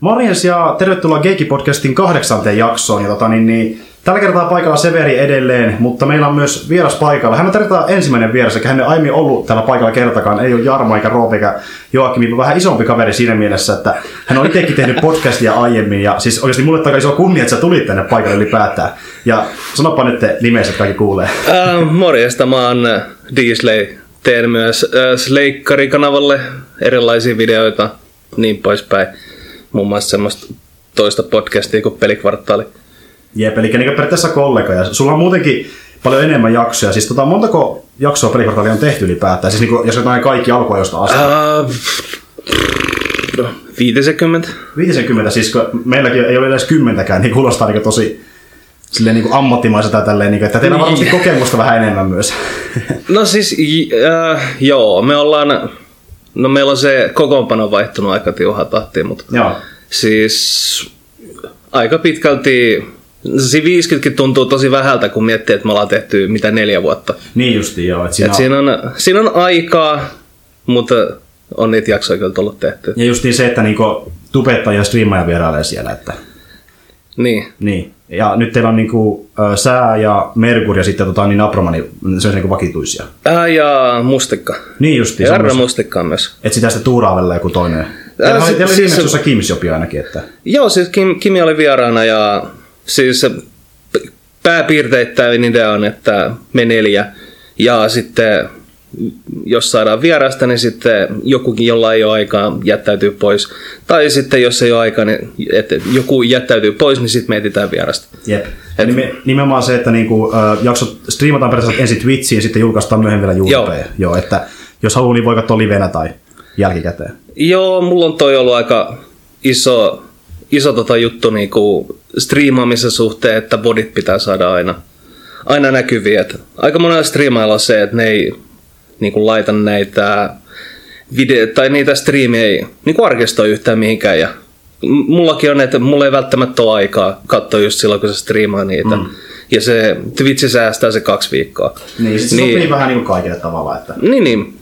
Morjens ja tervetuloa Geeki-podcastin kahdeksanteen jaksoon. Ja tota, niin, niin, tällä kertaa paikalla Severi edelleen, mutta meillä on myös vieras paikalla. Hän on tällä ensimmäinen vieras, eikä hän ei aiemmin ollut tällä paikalla kertakaan. Ei ole Jarmo eikä Roope eikä Joakim, vähän isompi kaveri siinä mielessä, että hän on itsekin tehnyt podcastia aiemmin. Ja siis oikeasti mulle takaa iso kunnia, että sä tulit tänne paikalle ylipäätään. Ja sanopa nyt nimesi, että kaikki kuulee. Äh, morjesta, mä oon Diesley. Teen myös äh, Sleikkari-kanavalle erilaisia videoita, niin poispäin muun muassa semmoista toista podcastia kuin Pelikvartaali. Jep, eli niin periaatteessa kollega. Ja sulla on muutenkin paljon enemmän jaksoja. Siis tota, montako jaksoa Pelikvartaalia on tehty ylipäätään? Siis niin kuin, jos jotain kaikki alkuajosta asti. Uh, 50. 50, siis kun meilläkin ei ole edes kymmentäkään, niin kuulostaa niin tosi silleen niin kuin ammattimaiselta tälleen, niin kuin, että teillä on varmasti niin. kokemusta vähän enemmän myös. no siis, uh, joo, me ollaan No meillä on se kokoonpano vaihtunut aika tiuhaan tahtiin, mutta Joo. siis aika pitkälti se 50 tuntuu tosi vähältä, kun miettii, että me ollaan tehty mitä neljä vuotta. Niin justi, joo. Että siinä, Et siinä, on, siinä on aikaa, mutta on niitä jaksoja kyllä tullut tehty. Ja justiin se, että niinku tubettaa ja striimaa vierailee siellä. Että... Niin. Niin. Ja nyt teillä on niinku, äh, sää ja Merkur ja sitten tota, niin Aproma, niin se on niinku vakituisia. Ää, ja mustikka. Niin justi. Ja Arra mustikka myös. Et sitä sitten tuuraa joku toinen. Teillä oli, teillä oli siis, Kims jopi ainakin. Että... Joo, siis Kim, Kimi oli vieraana ja siis pääpiirteittäin idea on, että me neljä ja sitten jos saadaan vierasta, niin sitten jokukin, jolla ei ole aikaa, jättäytyy pois. Tai sitten jos ei ole aikaa, niin että joku jättäytyy pois, niin sitten mietitään vierasta. Jep. Et, nimenomaan se, että niinku, äh, jaksot striimataan periaatteessa ensin Twitchiin ja sitten julkaistaan myöhemmin vielä YouTubeen. Joo. Joo, että jos haluaa, niin voi katsoa livenä tai jälkikäteen. Joo, mulla on toi ollut aika iso, iso tota juttu niinku striimaamisen suhteen, että bodit pitää saada aina, aina näkyviä. Et aika monella striimailla on se, että ne ei niin kuin laita näitä video- tai niitä striimejä ei niin kuin arkistoi yhtään mihinkään. Ja mullakin on, että mulla ei välttämättä ole aikaa katsoa just silloin, kun se striimaa niitä. Mm. Ja se Twitch säästää se kaksi viikkoa. Niin, se niin, sopii vähän niin kuin kaikille tavalla. Että... Niin, niin.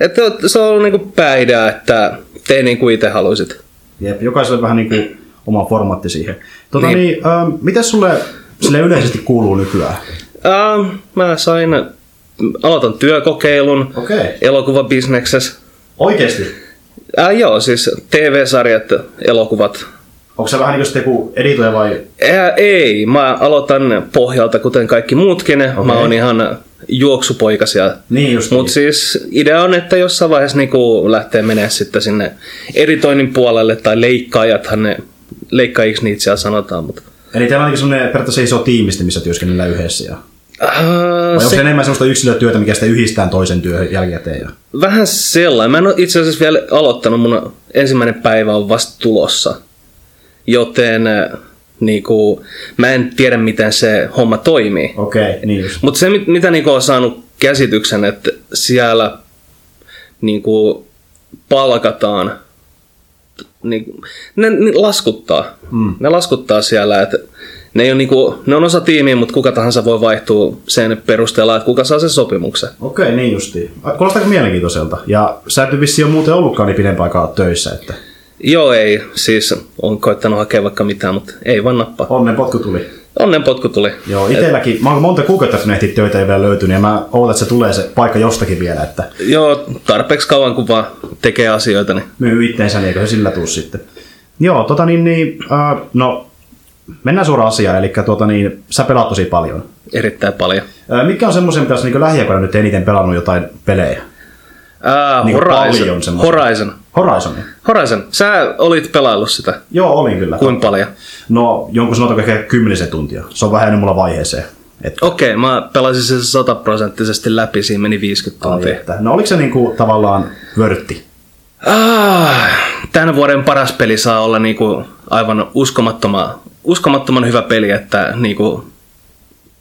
Että se on ollut niin kuin pääidea, että tee niin kuin itse haluaisit. Jep, jokaiselle vähän niin kuin oma formaatti siihen. Tota, niin. Niin, äh, mitä sulle sille yleisesti kuuluu nykyään? Äh, mä sain aloitan työkokeilun okay. elokuvabisneksessä. Oikeesti? Äh, joo, siis TV-sarjat, elokuvat. Onko se vähän niin kuin joku editoja vai? Äh, ei, mä aloitan pohjalta kuten kaikki muutkin. Okay. Mä oon ihan juoksupoikasia. Niin just Mutta niin. siis idea on, että jossain vaiheessa niinku lähtee menee sitten sinne editoinnin puolelle tai leikkaajathan ne, leikkaajiksi niitä siellä sanotaan. Mutta... Eli teillä on niin sellainen periaatteessa iso tiimisti, missä työskennellään yhdessä. Ja... Uh, Vai onko se enemmän sellaista yksilötyötä, mikä sitten yhdistää toisen työhön jälkikäteen? Vähän sellainen. Mä en ole itse asiassa vielä aloittanut. Mun ensimmäinen päivä on vasta tulossa. Joten äh, niin kuin, mä en tiedä, miten se homma toimii. Okei, okay, niin. Mutta se, mitä niin on saanut käsityksen, että siellä niin kuin, palkataan, niin, ne, ne laskuttaa. Mm. Ne laskuttaa siellä, että ne, ei ole niinku, ne on osa tiimiä, mutta kuka tahansa voi vaihtua sen perusteella, että kuka saa sen sopimuksen. Okei, niin justiin. Kuulostaako mielenkiintoiselta? Ja sä et vissi ole muuten ollutkaan niin pidempään aikaa töissä, että... Joo, ei. Siis on koittanut hakea vaikka mitään, mutta ei vaan nappaa. Onnen potku tuli. Onnen potku tuli. Joo, itselläkin. Mä oon monta kuukautta ehti töitä ei vielä löytynyt ja mä ootan, että se tulee se paikka jostakin vielä. Että... Joo, tarpeeksi kauan kun vaan tekee asioita. Niin... Myy itteensä, niin eikö se sillä tuu sitten. Joo, tota niin, niin uh, no Mennään suoraan asiaan, eli tuota, niin, sä pelaat tosi paljon. Erittäin paljon. Mikä on semmoisen, mitä sä niin lähiaikoina nyt eniten pelannut jotain pelejä? Uh, niin Horizon. Horizon. Horizon. Horizon. Sä olit pelaillut sitä. Joo, olin kyllä. Kuinka paljon? No, jonkun sanotaanko ehkä kymmenisen tuntia. Se on vähän mulla vaiheeseen. Että... Okei, okay, mä pelasin sen sataprosenttisesti läpi, siinä meni 50 tuntia. Ai, että. No oliko se niinku tavallaan vörtti? Ah, tämän vuoden paras peli saa olla niinku aivan uskomattoman uskomattoman hyvä peli, että niinku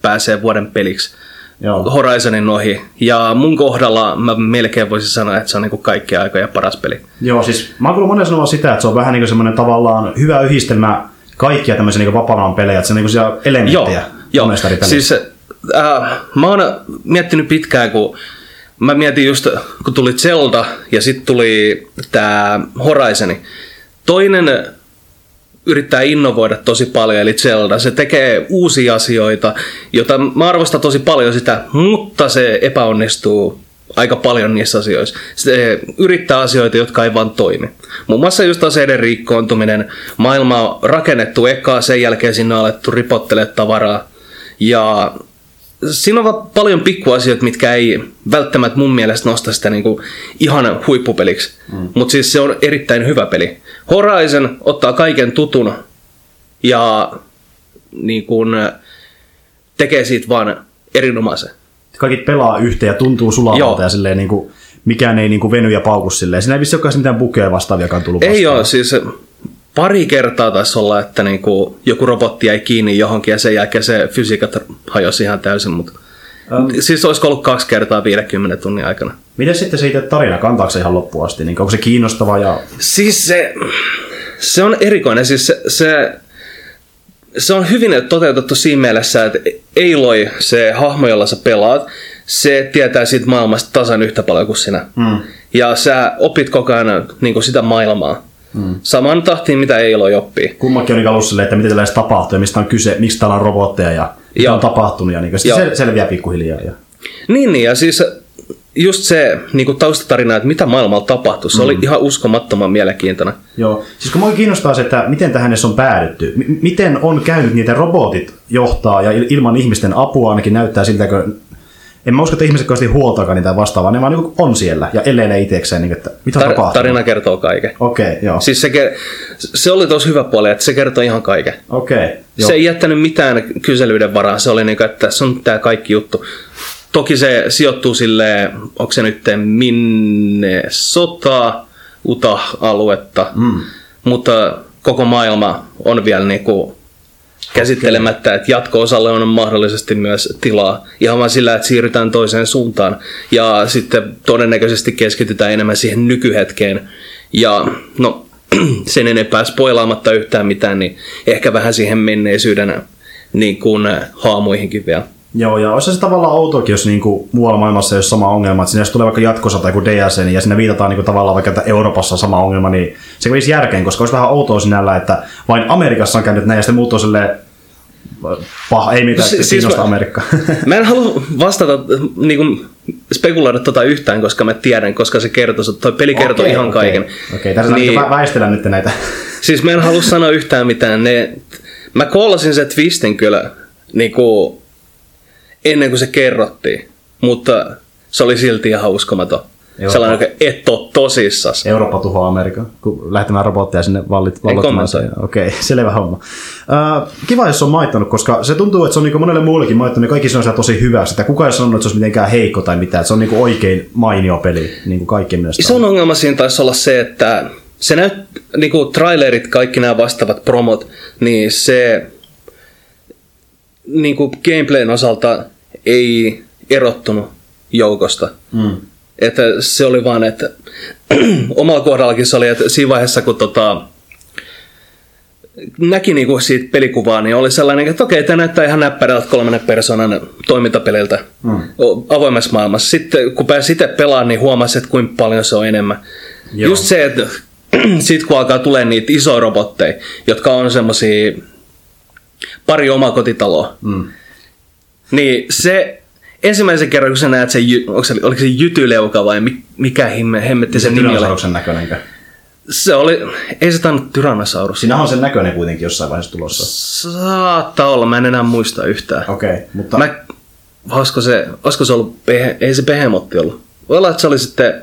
pääsee vuoden peliksi. Joo. Horizonin ohi. Ja mun kohdalla mä melkein voisin sanoa, että se on niinku kaikkien aikojen paras peli. Joo, siis mä oon monen sanoa sitä, että se on vähän niinku semmoinen tavallaan hyvä yhdistelmä kaikkia tämmöisiä niinku vapaan pelejä, että se on niinku siellä elementtejä Joo, joo. siis äh, mä oon miettinyt pitkään, kun mä mietin just, kun tuli Zelda ja sitten tuli tää Horizon. Toinen yrittää innovoida tosi paljon, eli Zelda. Se tekee uusia asioita, joita mä arvostan tosi paljon sitä, mutta se epäonnistuu aika paljon niissä asioissa. Se yrittää asioita, jotka ei vaan toimi. Muun muassa just aseiden riikkoontuminen. Maailma on rakennettu ekaa, sen jälkeen sinne on alettu ripottele tavaraa. Ja siinä on paljon pikkuasioita, mitkä ei välttämättä mun mielestä nosta sitä niinku ihan huippupeliksi. Mm. Mutta siis se on erittäin hyvä peli. Horizon ottaa kaiken tutun ja niin kun, tekee siitä vaan erinomaisen. Kaikki pelaa yhteen ja tuntuu sulavalta ja silleen niin kuin, mikään ei niin kuin veny ja pauku silleen. Siinä ei vissi olekaan mitään bukeja vastaaviakaan tullut vastaan. Ei ole, siis pari kertaa taisi olla, että niinku joku robotti jäi kiinni johonkin ja sen jälkeen se fysiikat hajosi ihan täysin, mutta um, siis olisiko ollut kaksi kertaa 50 tunnin aikana. Miten sitten se itse tarina, kantaako se ihan loppuun asti? Niin onko se kiinnostava? Ja... Siis se, se on erikoinen, siis se, se, se on hyvin toteutettu siinä mielessä, että Eiloi, se hahmo, jolla sä pelaat, se tietää siitä maailmasta tasan yhtä paljon kuin sinä. Mm. Ja sä opit koko ajan niin sitä maailmaa. Mm. Saman tahtiin, mitä ei ole oppii. Kummakin on alussa että miten tällaista tapahtuu ja mistä on kyse, miksi täällä on robotteja ja mitä on tapahtunut ja niin, se selviää pikkuhiljaa. Ja... Niin, niin, ja siis just se niin kuin taustatarina, että mitä maailmalla tapahtui, se mm. oli ihan uskomattoman mielenkiintoinen. Joo, siis kun mua kiinnostaa se, että miten tähän edes on päädytty. M- miten on käynyt niitä robotit johtaa ja ilman ihmisten apua ainakin näyttää siltä, kun en mä usko, että ihmiset kovasti huoltaakaan niitä vastaavaa, ne vaan niin on siellä ja ne itsekseen, niin että mitä Tar- tapahtuu. Tarina kertoo kaiken. Okei, okay, joo. Siis se, se oli tosi hyvä puoli, että se kertoo ihan kaiken. Okei, okay, Se ei jättänyt mitään kyselyiden varaan, se oli niin kuin, että tässä on tämä kaikki juttu. Toki se sijoittuu sille, onko se nyt minne sota, Utah-aluetta, mm. mutta koko maailma on vielä niin kuin käsittelemättä, että jatko-osalle on mahdollisesti myös tilaa ihan vain sillä, että siirrytään toiseen suuntaan ja sitten todennäköisesti keskitytään enemmän siihen nykyhetkeen ja no sen enempää spoilaamatta yhtään mitään, niin ehkä vähän siihen menneisyyden niin kuin haamuihinkin vielä. Joo, ja olisi se tavallaan outoakin, jos niinku muualla maailmassa ei ole sama ongelma, että sinne tulee vaikka jatkossa tai joku DLC, niin ja sinne viitataan niinku tavallaan vaikka, että Euroopassa on sama ongelma, niin se olisi järkeen, koska olisi vähän outoa sinällä, että vain Amerikassa on käynyt näin, ja sitten muut on silleen, Paha, ei mitään, si- siis mä, Amerikka. mä en halua vastata, niin kuin, spekuloida tota yhtään, koska mä tiedän, koska se kertoo, toi peli kertoo okay, ihan okay. kaiken. Okei, okay, tässä niin, väistellä nyt näitä. Siis mä en halua sanoa yhtään mitään. Ne, mä kollasin se twistin kyllä niin kuin, ennen kuin se kerrottiin, mutta se oli silti ihan uskomaton. Eurooppa. Sellainen, että et ole tosissas. Eurooppa tuhoaa Amerikan, kun lähtemään robotteja sinne vallit, vallottamaan. Okei, okay, selvä homma. Uh, kiva, jos on maittanut, koska se tuntuu, että se on niin monelle muullekin maittanut, niin kaikki se on tosi hyvä. Sitä kukaan ei sanonut, että se olisi mitenkään heikko tai mitään. Että se on niin oikein mainio peli, niin kuin kaikkien mielestä. Iso ongelma siinä taisi olla se, että se näyt, niin kuin trailerit, kaikki nämä vastaavat promot, niin se niin kuin gameplayn osalta ei erottunut joukosta. Mm. Että se oli vaan, että omalla kohdallakin se oli, että siinä vaiheessa kun tota, näki niinku siitä pelikuvaa, niin oli sellainen, että okei, tämä näyttää ihan näppärältä kolmannen persoonan toimintapeliltä mm. avoimessa maailmassa. Sitten kun pääsi itse pelaamaan, niin huomasi, että kuinka paljon se on enemmän. Joo. Just se, että sitten kun alkaa tulee niitä isoja robotteja, jotka on semmoisia pari omakotitaloa, mm. Niin se ensimmäisen kerran, kun sä näet sen, onko se, oliko se jytyleuka vai mikä himme, hemmetti sen nimi oli? näköinen. Se oli, ei se tainnut Tyrannosaurus. Siinä on sen näköinen kuitenkin jossain vaiheessa tulossa. Saattaa olla, mä en enää muista yhtään. Okei, okay, mutta... Mä, olisiko se, olisiko se ollut, ei se Behemotti ollut. Voi olla, että se oli sitten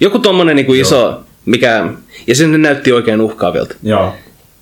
joku tommonen niin kuin iso, mikä, ja sinne näytti oikein uhkaavilta. Joo.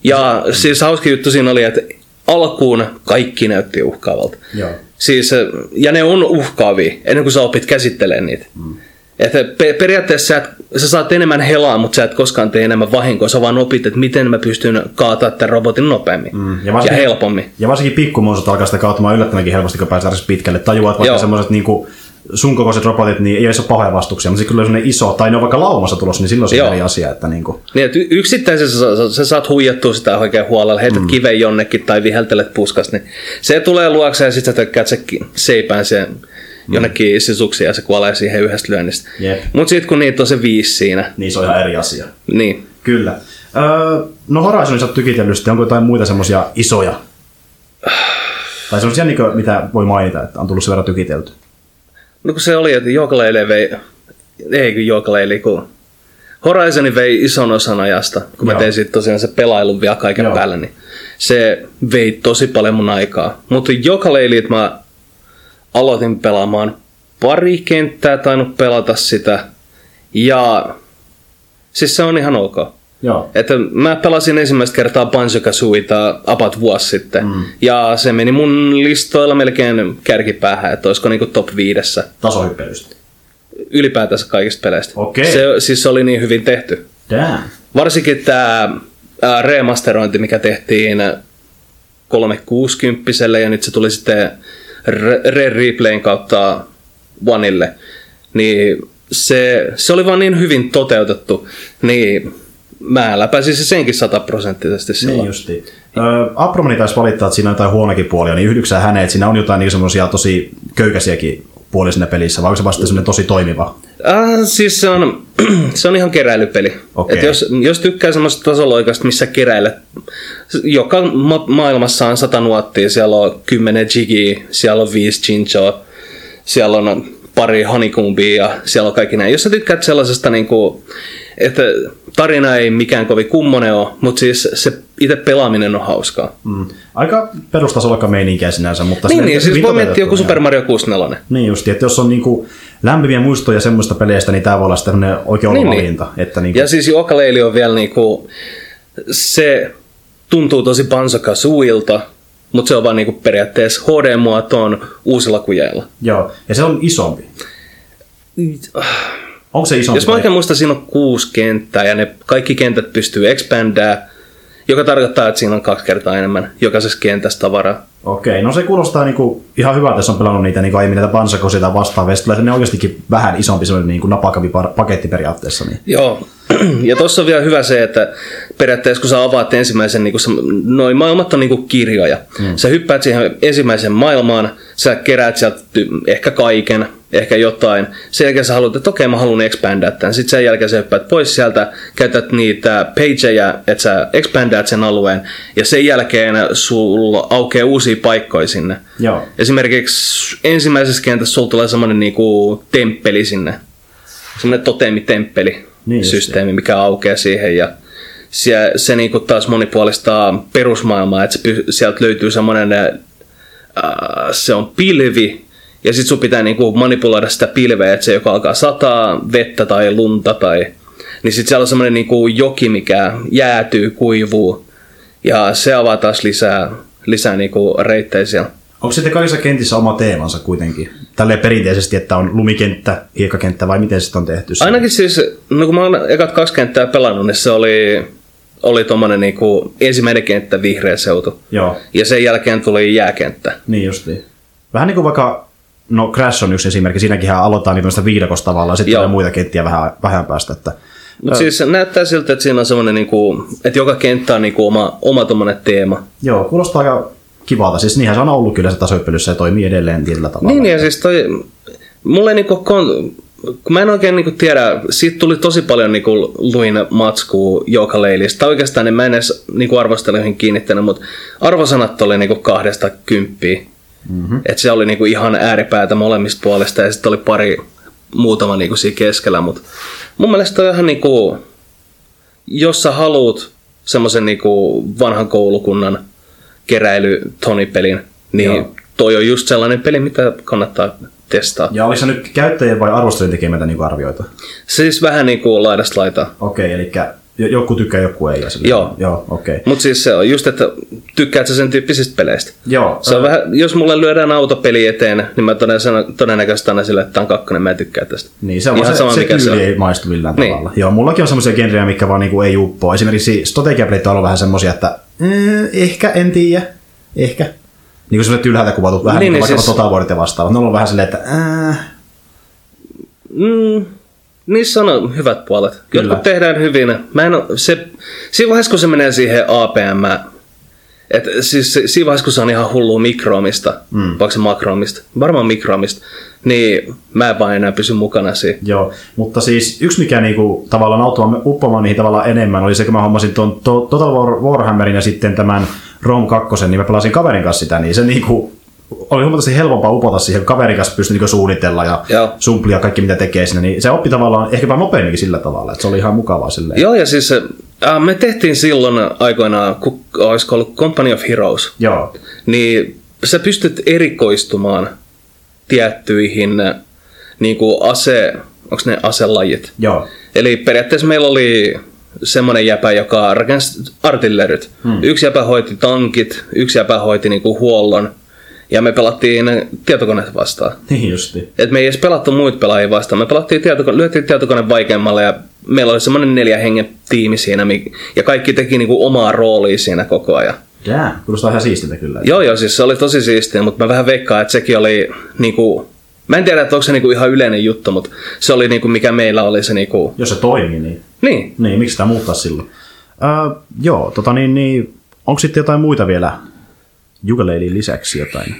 Ja siis hauska juttu siinä oli, että alkuun kaikki näytti uhkaavalta. Joo. Siis, ja ne on uhkaavia ennen kuin sä opit käsittelemään niitä. Mm. Että periaatteessa sä, et, sä saat enemmän helaa, mutta sä et koskaan tee enemmän vahinkoa. Sä vaan opit, että miten mä pystyn kaataa tämän robotin nopeammin mm. ja, ja helpommin. Ja varsinkin pikkumonsut alkaa sitä kaatumaan yllättävänkin helposti, kun pääsee pitkälle. Tajuat vaikka semmoiset niinku, sun kokoiset robotit, niin ei ole pahoja vastuksia, mutta kyllä on iso, tai ne on vaikka laumassa tulossa, niin silloin se on eri asia. Että niin kuin. Niin, että yksittäisessä sä, sä, saat huijattua sitä oikein huolella, heität mm. kiven jonnekin tai viheltelet puskas, niin se tulee luokse ja sitten sä tökkäät se seipään sen mm. jonnekin sisuksi ja se kuolee siihen yhdestä lyönnistä. Yep. Mutta sitten kun niitä on se viisi siinä. Niin se on ihan eri asia. Niin. Kyllä. Öö, no Horizonissa tykitellyt, sitten onko jotain muita semmoisia isoja? Tai semmoisia, niin kuin, mitä voi mainita, että on tullut sen verran tykitelty. No kun se oli, että Jookaleile vei, ei kun Jookaleili, kun Horizon vei ison osan ajasta, kun mä Joo. tein sitten tosiaan se pelailun vielä kaiken Joo. päälle, niin se vei tosi paljon mun aikaa. Mutta Jookaleili, mä aloitin pelaamaan pari kenttää, tainnut pelata sitä, ja siis se on ihan ok. Joo. Että mä pelasin ensimmäistä kertaa Banjo-Kazooita about vuosi sitten. Mm. Ja se meni mun listoilla melkein kärkipäähän, että olisiko niinku top viidessä Tasohyppelystä. ylipäätänsä kaikista peleistä. Okei. Se, siis se oli niin hyvin tehty. Damn. Varsinkin tämä remasterointi, mikä tehtiin 360 ja nyt se tuli sitten Re- Replayn kautta Oneille, niin se, se oli vaan niin hyvin toteutettu, niin mä läpäisin se senkin sataprosenttisesti silloin. Niin justi. Öö, Apromani taisi valittaa, että siinä on jotain huonokin puolia, niin yhdyksää häneen, että siinä on jotain niin semmoisia tosi köykäisiäkin puolia siinä pelissä, vai onko se vasta semmoinen tosi toimiva? Äh, siis se on, se on ihan keräilypeli. Okei. Et jos, jos tykkää semmoista tasoloikasta, missä keräilet, joka ma- maailmassa on 100 nuottia, siellä on 10 jigiä, siellä on 5 chinchoa, siellä on pari honeycombia ja siellä on kaikki näin. Jos sä tykkäät sellaisesta, niin kuin, että tarina ei mikään kovin kummonen ole, mutta siis se itse pelaaminen on hauskaa. Mm. Aika perustasolla meininkiä sinänsä, mutta... Niin, niin siis voi miettiä joku. Super Mario 64. Niin justi, että jos on niinku lämpimiä muistoja semmoista peleistä, niin tämä voi olla sitten oikea Niin, niin, niin. valinta. Että niinku, Ja siis Jookaleili on vielä niinku, se tuntuu tosi Banjo-Kazooilta, mutta se on vaan niinku periaatteessa HD-muotoon uusilla kujeilla. Joo, ja se on isompi. Onko se isompi? Jos mä oikein muistan, siinä on kuusi kenttää ja ne kaikki kentät pystyy expandää, joka tarkoittaa, että siinä on kaksi kertaa enemmän jokaisessa kentässä tavaraa. Okei, no se kuulostaa niinku ihan hyvältä, jos on pelannut niitä niinku aiemmin näitä Bansakosia tai vastaavia. Sitten tulee ne oikeastikin vähän isompi semmoinen niinku napakampi paketti periaatteessa. Niin. Joo, ja tuossa on vielä hyvä se, että periaatteessa kun sä avaat ensimmäisen, niin se, noin maailmat on niin kuin kirjoja. Mm. Sä hyppäät siihen ensimmäiseen maailmaan, sä keräät sieltä ehkä kaiken, ehkä jotain. Sen jälkeen sä haluat, että okei mä haluan expandaa tämän. Sitten sen jälkeen sä hyppäät pois sieltä, käytät niitä pageja, että sä expandaat sen alueen. Ja sen jälkeen sulla aukeaa uusia paikkoja sinne. Joo. Esimerkiksi ensimmäisessä kentässä sulla tulee semmoinen niinku temppeli sinne. Semmoinen toteemitemppeli Niin systeemi, mikä aukeaa siihen ja se, se niinku taas monipuolistaa perusmaailmaa, että sieltä löytyy semmoinen, äh, se on pilvi ja sitten sun pitää niinku manipuloida sitä pilveä, että se joko alkaa sataa vettä tai lunta tai niin sitten siellä on semmoinen niinku joki, mikä jäätyy, kuivuu ja se avaa taas lisää, lisää niinku reittejä siellä. Onko sitten kaikissa kentissä oma teemansa kuitenkin? Tälleen perinteisesti, että on lumikenttä, hiekkakenttä vai miten sitten on tehty? se? Ainakin siis, no kun mä oon ekat kaksi kenttää pelannut, niin se oli, oli tommonen niinku ensimmäinen kenttä vihreä seutu. Joo, Ja sen jälkeen tuli jääkenttä. niin justiin. Vähän niin kuin vaikka, no Crash on yksi esimerkki, siinäkin aloittaa niin viidakosta tavallaan, sitten muita kenttiä vähän, vähän päästä. Että, Mutta siis näyttää siltä, että siinä on semmoinen, niinku, että joka kenttä on niinku oma, oma teema. joo, kuulostaa aika kivalta. Siis niinhän se on ollut kyllä se tasohyppelyssä ja toimii edelleen tietyllä tavalla. Niin, ja siis toi, mulle niinku, kon, kun mä en oikein niinku tiedä, siitä tuli tosi paljon niinku luin matskua joka leilistä. Oikeastaan niin mä en edes niinku arvosteluihin kiinnittänyt, mutta arvosanat oli niinku kahdesta kymppiä. Mm-hmm. Et se oli niinku ihan ääripäätä molemmista puolesta ja sitten oli pari muutama niinku siinä keskellä, mutta mun mielestä on ihan niinku, jos sä haluut semmoisen niinku vanhan koulukunnan keräily Tony-pelin, niin Joo. toi on just sellainen peli, mitä kannattaa testaa. Ja oliko se nyt käyttäjien vai arvostelijoiden tekemätä niin arvioita? Siis vähän niin kuin laidasta laitaa. Okei, eli jo- joku tykkää, joku ei. Ja Joo. Joo, okei. Mutta siis se on just, että tykkäät sä sen tyyppisistä peleistä. Joo, Se on vähän, jos mulle lyödään autopeli eteen, niin mä todennäköisesti, todennäköisesti annan sille, että tämä on kakkonen, mä en tykkää tästä. Niin, se on Ihan se, sama, se mikä se on. ei maistu millään Niin. tavalla. Joo, mullakin on semmoisia genrejä, mikä vaan niinku ei uppoa. Esimerkiksi strategiapelit on ollut vähän semmoisia, että eh, ehkä, en tiedä, ehkä. Niin kuin semmoiset ylhäältä kuvatut, vähän Niin, niin, niin niin vaikka siis-. Total ja vastaavat. Ne on ollut vähän silleen, että äh, Mm, niissä on hyvät puolet. Kyllä. Jotkut tehdään hyvin. Mä en se, siinä vaiheessa, kun se menee siihen APM, et siis se- siinä vaiheessa, kun se on ihan hullu mikroomista, mm. vaikka se makroomista, varmaan mikroomista, niin mä en vaan enää pysy mukana siinä. Joo, mutta siis yksi mikä niinku, tavallaan auttoi uppomaan niihin tavallaan enemmän oli se, kun mä hommasin tuon to, Total War, Warhammerin ja sitten tämän Rom 2, niin mä pelasin kaverin kanssa sitä, niin se niinku, oli huomattavasti helpompaa upota siihen, kun kaverin kanssa pystyi niinku suunnitella ja Joo. sumplia kaikki mitä tekee siinä, niin se oppi tavallaan ehkäpä nopeamminkin sillä tavalla, että se oli ihan mukavaa silleen. Joo, ja siis äh, me tehtiin silloin aikoinaan, ku, olisiko ollut Company of Heroes, Joo. niin sä pystyt erikoistumaan tiettyihin niin kuin ase, onko ne aselajit? Joo. Eli periaatteessa meillä oli semmoinen jäpä, joka rakensi artillerit. Hmm. Yksi jäpä hoiti tankit, yksi jäpä hoiti niinku huollon, ja me pelattiin tietokoneet vastaan. Niin justi. Et me ei edes pelattu muita pelaajia vastaan, me pelattiin tietokone, lyötiin tietokone vaikeammalle ja meillä oli semmoinen neljä hengen tiimi siinä ja kaikki teki niinku omaa roolia siinä koko ajan. Jää, kuulostaa ihan siistiltä kyllä. Joo joo, siis se oli tosi siistiä, mutta mä vähän veikkaan, että sekin oli niinku, mä en tiedä, että onko se niinku ihan yleinen juttu, mutta se oli niinku mikä meillä oli se niinku, Jos se toimi, niin, niin. niin miksi sitä muuttaa silloin? Öö, joo, tota niin, niin onko sitten jotain muita vielä Jugaleilin lisäksi jotain?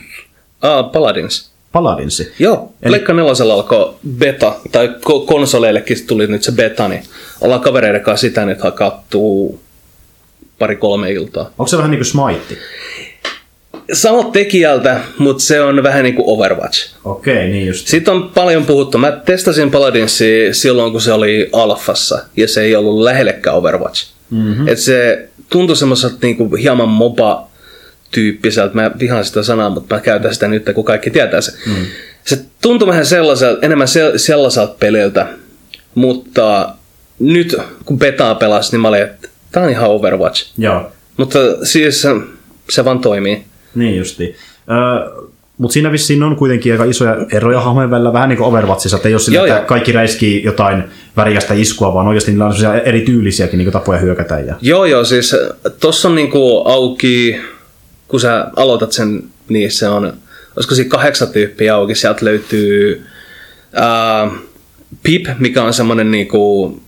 Ah, Paladins. Paladinsi. Joo, Eli-. Pleikka nelosella alkoi beta, tai ko- konsoleillekin tuli nyt se beta, niin ollaan kavereiden kanssa sitä nyt hakattuu pari-kolme iltaa. Onko se vähän niin kuin Smite? Samalta tekijältä, mutta se on vähän niin kuin Overwatch. Okei, niin just. Siitä on paljon puhuttu. Mä testasin Paladinsia silloin, kun se oli alfassa, ja se ei ollut lähellekään Overwatch. Mm-hmm. Et se tuntui semmoiselta niinku hieman moba tyyppiseltä. Mä vihaan sitä sanaa, mutta mä käytän sitä nyt, kun kaikki tietää se. Mm. Se tuntui vähän sellaiselta, enemmän se, sellaiselta peliltä, mutta nyt kun betaa pelasi, niin mä olin, että tää on ihan Overwatch. Joo, Mutta siis se, se vaan toimii. niin justi. Öö, mutta siinä vissiin on kuitenkin aika isoja eroja hahmojen välillä, vähän niin kuin Overwatchissa, että ei ole sillä, että kaikki räiskii jotain värikästä iskua, vaan oikeasti niillä on eri tyylisiäkin niin tapoja hyökätä. Ja... Joo, joo, siis tossa on niinku auki, kun sä aloitat sen, niin se on, olisiko siinä kahdeksan tyyppiä auki, sieltä löytyy ää, Pip, mikä on semmonen niinku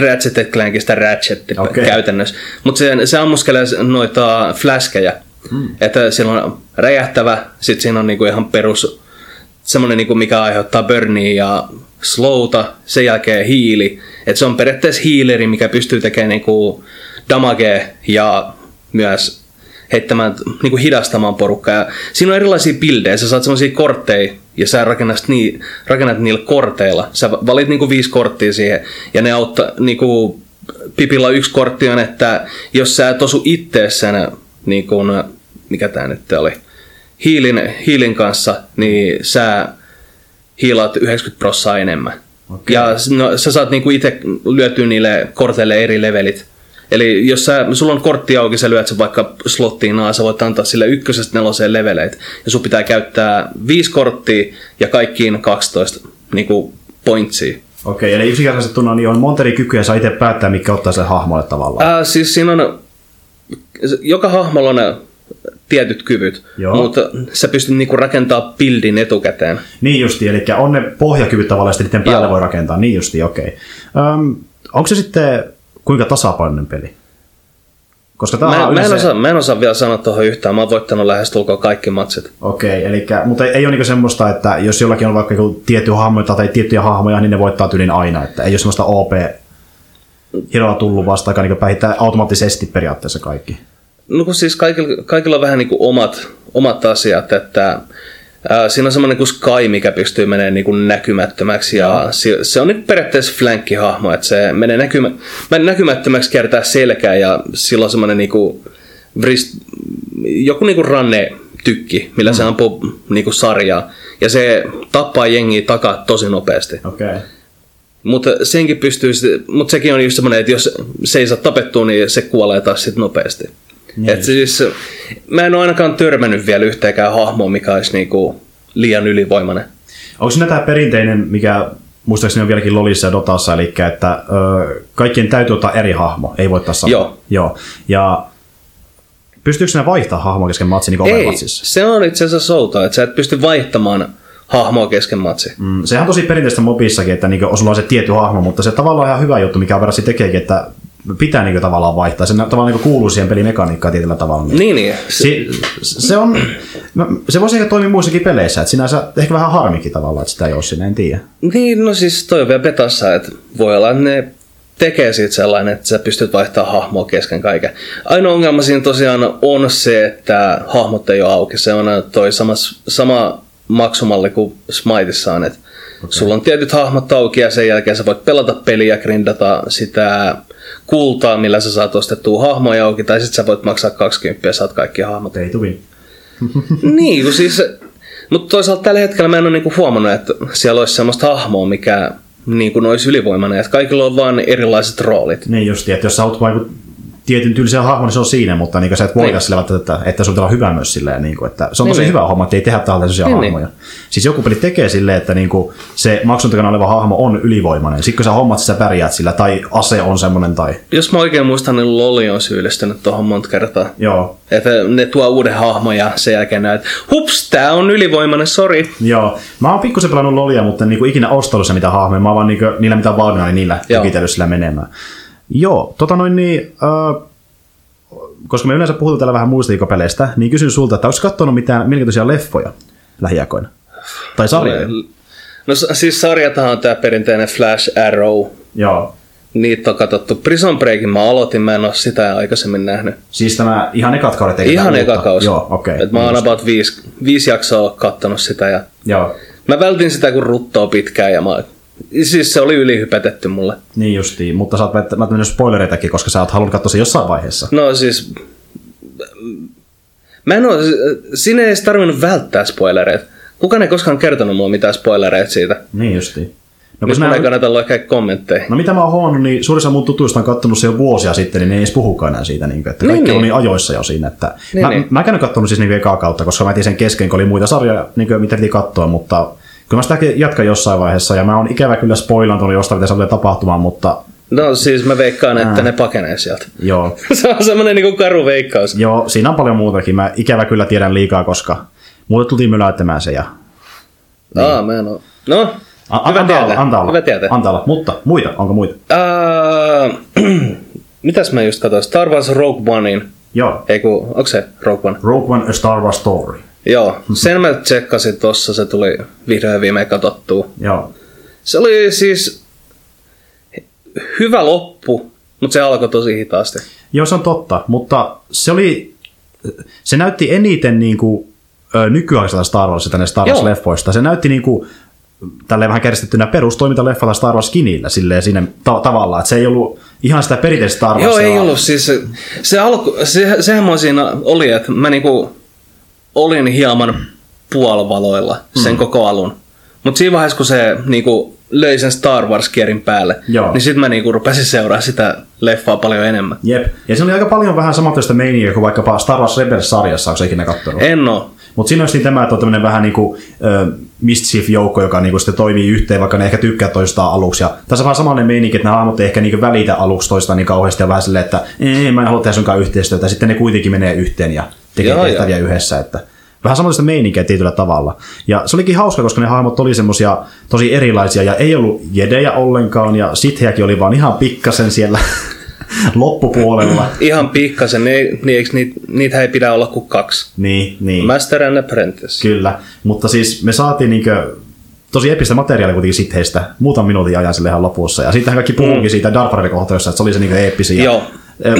Ratchet Clankista Ratchet okay. käytännössä, mutta se, se ammuskelee noita flashkeja, hmm. että siinä on räjähtävä, sitten siinä on niinku ihan perus semmoinen, niinku, mikä aiheuttaa burnia ja slowta, sen jälkeen hiili. Et se on periaatteessa hiileri, mikä pystyy tekemään niinku damagea ja myös heittämään, niinku hidastamaan porukkaa. Ja siinä on erilaisia buildejä, sä saat semmoisia kortteja ja sä rakennat, nii, rakennat niillä korteilla. Sä valit niinku viisi korttia siihen ja ne auttaa, niinku, Pipilla yksi kortti on, että jos sä et osu itse sen, niin kun, mikä tää nyt oli, hiilin, hiilin kanssa, niin sä hiilaat 90 prossaa enemmän. Okei. Ja no, sä saat niinku itse lyötyä niille korteille eri levelit. Eli jos sä, sulla on kortti auki, sä lyöt sen vaikka slottiin naa, sä voit antaa sille ykkösestä neloseen leveleit. Ja sun pitää käyttää viisi korttia ja kaikkiin 12 niinku pointsia. Okei, eli yksinkertaisettuna niin on monta eri kykyä, saa itse päättää, mikä ottaa sen hahmolle tavallaan. Ää, siis siinä on, joka hahmolla on tietyt kyvyt, Joo. mutta sä pystyt niinku rakentaa buildin etukäteen. Niin justi, eli on ne pohjakyvyt tavallaan, sitten niiden päälle Joo. voi rakentaa. Niin justi, okei. Öm, onko se sitten kuinka tasapainoinen peli? Koska tämä Mä, on mä, en yleensä... osaa, mä en osaa vielä sanoa tuohon yhtään, mä oon voittanut lähestulkoon kaikki matsit. Okei, eli, mutta ei ole niinku semmoista, että jos jollakin on vaikka joku tietty hahmo tai tiettyjä hahmoja, niin ne voittaa tyylin aina. Että ei ole semmoista OP hiroa tullut vastaan, joka niinku päihittää automaattisesti periaatteessa kaikki. No kun siis kaikilla, kaikilla on vähän niin kuin omat, omat asiat, että siinä on semmoinen kuin Sky, mikä pystyy menemään niin kuin näkymättömäksi ja se, on niin periaatteessa flankkihahmo, että se menee näkymä, näkymättömäksi kiertää selkää ja sillä on semmoinen niin kuin vrist, joku niin kuin ranne tykki, millä mm. se ampuu niin kuin sarjaa ja se tappaa jengiä takaa tosi nopeasti. Okay. Mutta senkin pystyy, mutta sekin on just semmoinen, että jos se ei saa tapettua, niin se kuolee taas sit nopeasti. Niin. Et siis, mä en ole ainakaan törmännyt vielä yhteenkään hahmoa, mikä olisi niinku liian ylivoimainen. Onko siinä tämä perinteinen, mikä muistaakseni on vieläkin Lolissa ja Dotassa, eli että ö, kaikkien täytyy ottaa eri hahmo, ei voi samaa. Joo. Joo. Ja pystyykö sinä vaihtaa hahmoa kesken matsin niin Ei, Overwatchissa? se on itse asiassa souta, että sä et pysty vaihtamaan hahmoa kesken matsi. Mm, sehän on tosi perinteistä mobissakin, että niin sulla on se tietty hahmo, mutta se tavallaan on ihan hyvä juttu, mikä Overwatch tekeekin, että pitää niin tavallaan vaihtaa. Se tavallaan niin kuuluu siihen pelimekaniikkaan tietyllä tavalla. Niin, niin. Se, Se, se, on, mä- se voisi ehkä toimia muissakin peleissä, että sinänsä ehkä vähän harmikin tavallaan, että sitä ei ole sinne, en tiedä. niin, no siis toi on vielä betassa, että voi olla, että ne tekee siitä sellainen, että sä pystyt vaihtamaan hahmoa kesken kaiken. Ainoa ongelma siinä tosiaan on se, että hahmot ei ole auki. Se on toi sama, sama maksumalli kuin Smiteissa on, että okay. sulla on tietyt hahmot auki ja sen jälkeen sä voit pelata peliä, grindata sitä kultaa, millä sä saat ostettua hahmoja auki, tai sitten sä voit maksaa 20 ja saat kaikki hahmot. Ei tuvin. niin, kun siis... Mutta toisaalta tällä hetkellä mä en ole niinku huomannut, että siellä olisi semmoista hahmoa, mikä niin kuin olisi ylivoimainen, että kaikilla on vaan erilaiset roolit. Niin just, että jos sä oot vaikka tietyn tyylisen hahmon, niin se on siinä, mutta niin sä et voida Niin. sillä että, että sun on hyvä myös silleen, niin kuin, että se on tosi Niin, hyvä homma, että ei tehdä tällaisia Niin, hahmoja. Siis joku peli tekee silleen, että niin kuin, se maksun takana oleva hahmo on ylivoimainen. Sitten kun sä hommat, sä pärjäät sillä, tai ase on semmoinen, tai Jos mä oikein muistan, niin Loli on syyllistynyt tuohon monta kertaa. joo, Että ne tuo uuden hahmon ja sen jälkeen näet, hups, tää on ylivoimainen, sori. Joo, mä oon pikkusen pelannut lolia, mutta en niinku ikinä ostanut se mitä hahmoja. Mä oon vaan niinku, niillä mitä valmiina, niin niillä Joo. sillä menemään. Joo, tota noin niin, äh, koska me yleensä puhutaan täällä vähän muista peleistä, niin kysyn sulta, että onko katsonut mitään mielenkiintoisia leffoja lähiaikoina? Tai sarjoja? No siis sarjatahan on tää perinteinen Flash Arrow. Joo. Niitä on katsottu. Prison Breakin mä aloitin, mä en ole sitä aikaisemmin nähnyt. Siis tämä ihan ekat kaudet Ihan eka kausi. Joo, okei. Et mä oon about viisi, viisi jaksoa kattonut sitä ja Joo, mä vältin sitä kun ruttoa pitkään ja mä, siis se oli ylihypetetty mulle. niin justiin. Mutta sä oot välttämättä mennyt spoilereitakin, koska sä oot halunnut katsoa sen jossain vaiheessa. No siis, mä en oo, siinä ei edes tarvinnut välttää spoilereita. Kukaan ei koskaan kertonut mulle mitään spoilereita siitä. Niin justiin. No, Nyt mun ei kannata lukea kommentteja. No mitä mä oon huomannut, niin suurissa mun tutuista on kattonut se jo vuosia sitten, niin ne ei edes puhukaan enää siitä. Niin kuin, että Niin, kaikki niin. oli ajoissa jo siinä. Että Niin, mä, niin. mä en kattonut siis niin ekaa kautta, koska mä etin sen kesken, kun oli muita sarjoja, niin kuin, mitä piti katsoa, mutta kyllä mä sitäkin jatkan jossain vaiheessa, ja mä oon ikävä kyllä spoilantunut jostain, mitä se tulee tapahtumaan, mutta No siis mä veikkaan, että ne pakenee sieltä. joo, se on semmonen niinku karu veikkaus. joo, siinä on paljon muutakin. Mä ikävä kyllä tiedän liikaa, koska mulle tultiin möläyttämään se, ja Aa, mä en oo. No, A- hyvä antaa tietää. olla, antaa olla, Hyvä tietää. antaa olla. Mutta muita, onko muita? Mitäs mä just katsoin? Star Wars Rogue Onein. Joo, Ei kun, onko se Rogue One? Rogue One A Star Wars Story. Joo, sen mä tsekkasin tossa, se tuli vihdoin viimein katsottua. Joo, Se oli siis hyvä loppu, mutta se alkoi tosi hitaasti. Joo, se on totta, mutta se oli, se näytti eniten niin kuin, nykyaikaiselta Star Warsilta ne Star. Wars-leffoista. Se näytti niin kuin, tälleen vähän kärjistettynä perustoimintaleffalla Star Wars skinillä silleen siinä ta- tavallaan, että se ei ollut ihan sitä perinteistä Star Warsia. Joo, ei ollut. Siis se, se alku, se, sehän mua siinä oli, että mä niinku olin hieman puolvaloilla sen mm. koko alun. Mutta siinä vaiheessa, kun se niinku löi sen Star Wars-kierin päälle, Joo. niin sitten mä niinku rupesin seuraamaan sitä leffaa paljon enemmän. Jep. Ja se oli aika paljon vähän samantyöstä meininkiä kuin vaikkapa Star Wars Rebels-sarjassa, onko se ikinä katsonut? En oo. Mutta siinä olisi tämä, että on tämmöinen vähän niin kuin ö, mischief-joukko, joka niin kuin sitten toimii yhteen, vaikka ne ehkä tykkää toistaan aluksi. Ja tässä on vähän samanlainen meininki, että nämä hahmot ei ehkä niin kuin välitä aluksi toistaan niin kauheasti ja vähän silleen, että ei, mä en halua tehdä sunkaan yhteistyötä. Ja sitten ne kuitenkin menee yhteen ja tekee Joo, tehtäviä yhdessä. Että vähän samanlaista meininkiä tietyllä tavalla. Ja se olikin hauska, koska ne hahmot oli semmosia tosi erilaisia ja ei ollut jedejä ollenkaan ja sithejäkin oli vaan ihan pikkasen siellä loppupuolella. Ihan pikkasen, niin, niin eikö niitä, niitä ei pidä olla kuin kaksi. niin, niin. Master and Apprentice. Kyllä, mutta siis me saatiin niinkö tosi epistä materiaalia kuitenkin sitheistä muutaman minuutin ajan sille ihan lopussa. Ja siitähän kaikki puhuukin mm. siitä Darth Vaderin kohtaudessa, että se oli se niinkö eeppisin. Ja Joo.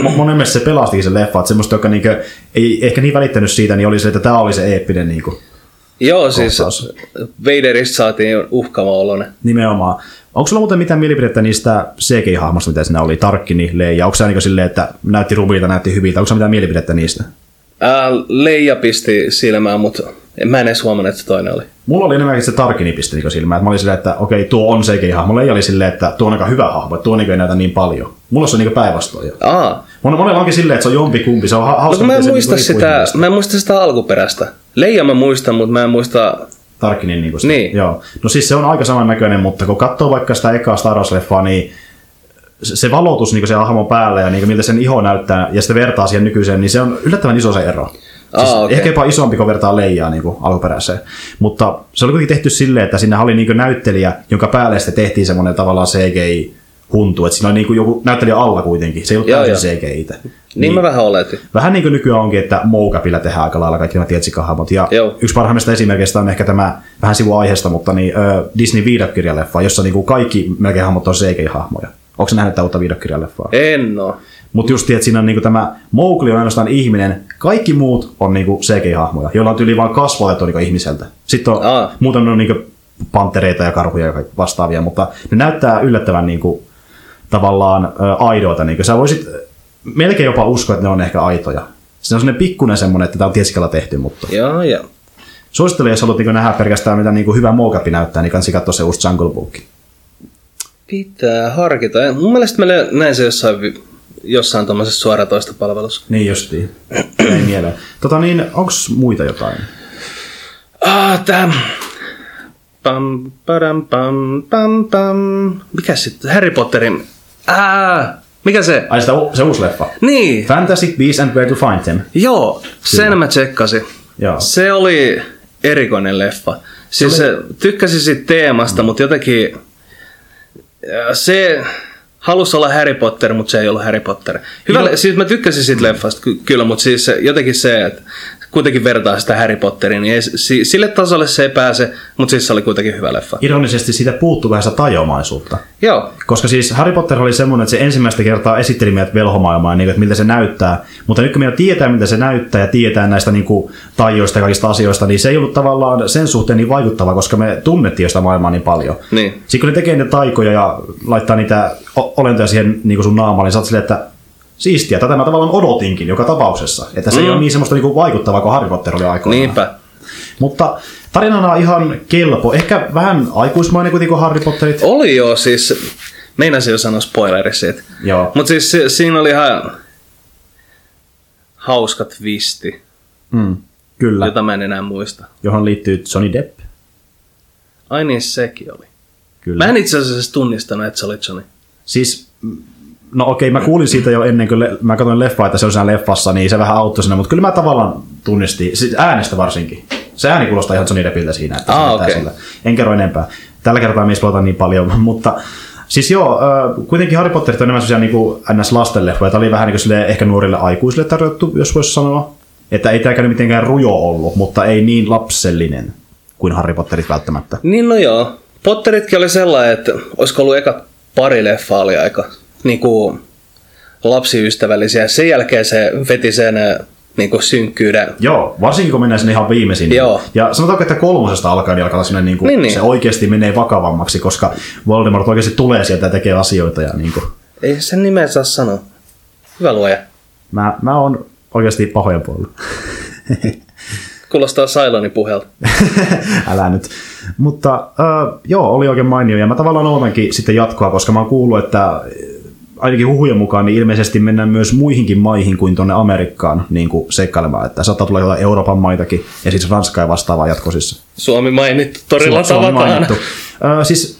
Monen mielestä se pelastikin se leffa, että semmoista, joka niinkö ei ehkä niin välittänyt siitä, niin oli se, että tämä oli se eeppinen niinku, Joo, siis Kohtaus. Vaderista saatiin uhkava oloinen. nimenomaan. Onko sulla muuten mitään mielipidettä niistä CGI-hahmosta, mitä siinä oli? Tarkkini, Leija. Onko se niinku silleen, että näytti rubiilta, näytti hyviltä? Onko sulla mitään mielipidettä niistä? Ää, Leija pisti silmään, mutta mä en edes huomannut, että se toinen oli. Mulla oli enemmänkin se Tarkini pisti niinku silmään, että mä olin silleen, että okei, tuo on CGI-hahmo. Leija oli silleen, että tuo on aika hyvä hahmo, että tuo niinku ei näytä niin paljon. Mulla se on niinku päinvastoin. jo. Aa, Mon- Monella onkin silleen, että se on jompi kumpi. Se on ha- no hauska, kun mä en miten se muista niinku sitä, mä en muista sitä alkuperäistä. Leija mä muistan, mutta mä en muista, Tarkinin niinku sitä. Niin. Joo. No siis se on aika samannäköinen, mutta kun katsoo vaikka sitä ekaa Star Wars-leffaa, niin se valotus niin se hahmon päällä ja niin miltä sen iho näyttää ja sitten vertaa siihen nykyiseen, niin se on yllättävän iso se ero. Siis Aa, okei. Ehkä jopa isompi, kun vertaa leijaa niin alkuperäiseen. Mutta se oli kuitenkin tehty silleen, että siinä oli niin näyttelijä, jonka päälle sitten tehtiin semmoinen tavallaan CGI huntu, että siinä oli niinku joku näyttelijä alla kuitenkin. Se ei ollut Joo, täysin. CGI itse. Niin, mä vähän oletin. Vähän niin kuin nykyään onkin, että mocapilla tehdään aika lailla kaikki nämä tietsikahahmot. Ja Joo. yksi parhaimmista esimerkkeistä on ehkä tämä vähän sivuaiheesta, mutta niin, ö, Disney viidokirjaleffa, jossa niin kuin kaikki melkein hahmot on CGI-hahmoja. Onko se nähnyt tätä uutta viidokirjaleffaa? En oo. Mutta just että siinä on niinku tämä Mowgli on ainoastaan ihminen, kaikki muut on niinku CGI-hahmoja, joilla on tyyli vain kasvatettu niinku ihmiseltä. Sitten on, Aa. muuten on niinku pantereita ja karhuja ja vastaavia, mutta ne näyttää yllättävän niinku, tavallaan ö, aidoilta. Niinku. Sä voisit melkein jopa uskoa, että ne on ehkä aitoja. Se on semmoinen pikkuinen semmoinen, että tämä on tietsikalla tehty, mutta Joo, joo. suosittelen, jos haluat niinku nähdä pelkästään mitä niinku hyvä mocap näyttää, niin kannattaa katsoa se uusi Jungle Book. Pitää harkita. Mun mielestä mä näin se jossain, vi- jossain tuommoisessa suoratoista palvelussa. Niin justiin. Ei mieleen. Tota niin, onks muita jotain? Ah, tää... Pam, padam, pam, pam, pam. Mikä sitten? Harry Potterin... Ah, mikä se? Ai sitä, se uusi leffa. Niin, Fantastic Beasts and Where to Find Them. joo, sen mä tsekkasin. Joo. Se oli erikoinen leffa. Siis se tykkäsin siitä teemasta, mutta jotenkin ja se halusi olla Harry Potter, mutta se ei ollut Harry Potter. Hyvä, Joo. siis mä tykkäsin siitä leffasta ky- kyllä, mutta siis se, jotenkin se, että kuitenkin vertaa sitä Harry Potteriin, niin ei, si- sille tasolle se ei pääse, mutta siis se oli kuitenkin hyvä leffa. Ironisesti siitä puuttuu vähän sitä tajomaisuutta. Joo, Koska siis Harry Potter oli semmoinen, että se ensimmäistä kertaa esitteli meidät velhomaailmaa, niin kuin, että miltä se näyttää. Mutta nyt kun meillä tietää, miltä se näyttää ja tietää näistä niin kuin, tajoista ja kaikista asioista, niin se ei ollut tavallaan sen suhteen niin vaikuttava, koska me tunnettiin sitä maailmaa niin paljon. niin. Sitten kun ne tekee niitä taikoja ja laittaa niitä olentoja siihen niin kuin sun naamaan, niin sä oot silleen, että siistiä, tätä mä tavallaan odotinkin joka tapauksessa. Että se mm. ei ole niin semmoista niin kuin vaikuttavaa kuin Harry Potter oli aikoinaan. Niinpä. Mutta tarinana on ihan kelpo. Ehkä vähän aikuismainen kuitenkin kuin Harry Potterit. Oli jo siis, meinasin jo sanoa spoileri siitä. Joo. Mutta siis si- siinä oli ihan hauska twisti, Mm, kyllä. jota mä en enää muista. Johon liittyy Johnny Depp. Ai niin, sekin oli. Kyllä. Mä en itse asiassa tunnistanut, että se oli Johnny. Siis, no okei, mä kuulin siitä jo ennen kuin le- mä katsoin leffaa, että se on siinä leffassa, niin se vähän auttoi sinne, mutta kyllä mä tavallaan tunnistin, siis äänestä varsinkin. Se ääni kuulostaa ihan Johnny Deppiltä siinä, että se näyttää okei. siltä. En kerro enempää. Tällä kertaa me ei niin paljon, mutta siis joo, kuitenkin Harry Potter on enemmän sellaisia niin ns. lastenleffoja. Tämä oli vähän niin kuin ehkä nuorille aikuisille tarjottu, jos voisi sanoa. Että ei tämäkään mitenkään rujo ollut, mutta ei niin lapsellinen kuin Harry Potterit välttämättä. Niin no joo. Potteritkin oli sellainen, että olisiko ollut eka pari leffaa oli aika niinku lapsiystävällisiä. Sen jälkeen se veti sen niinku synkkyyden. Joo, varsinkin kun mennään sinne ihan viimeisin. Joo. Ja sanotaanko, että kolmosesta alkaen niin alkaa sellainen, niin kuin, Niin, niin. se oikeasti menee vakavammaksi, koska Voldemort oikeasti tulee sieltä ja tekee asioita. Ja niin kuin, Ei sen nimeä saa sanoa. Hyvä luoja. mä, mä oon oikeasti pahojen puolella. Kuulostaa Cylonnin puhelta. Älä nyt. Mutta äh, joo, oli oikein mainio. Ja mä tavallaan ootankin sitten jatkoa, koska mä oon kuullut, että äh, ainakin huhujen mukaan niin ilmeisesti mennään myös muihinkin maihin kuin tuonne Amerikkaan niin kuin seikkailemaan. Että saattaa tulla jotain Euroopan maitakin ja sitten Ranskaa ja vastaavaa jatkosissa. Suomi mainittu, torilla Suomi tavataan. mainittu. Ö, siis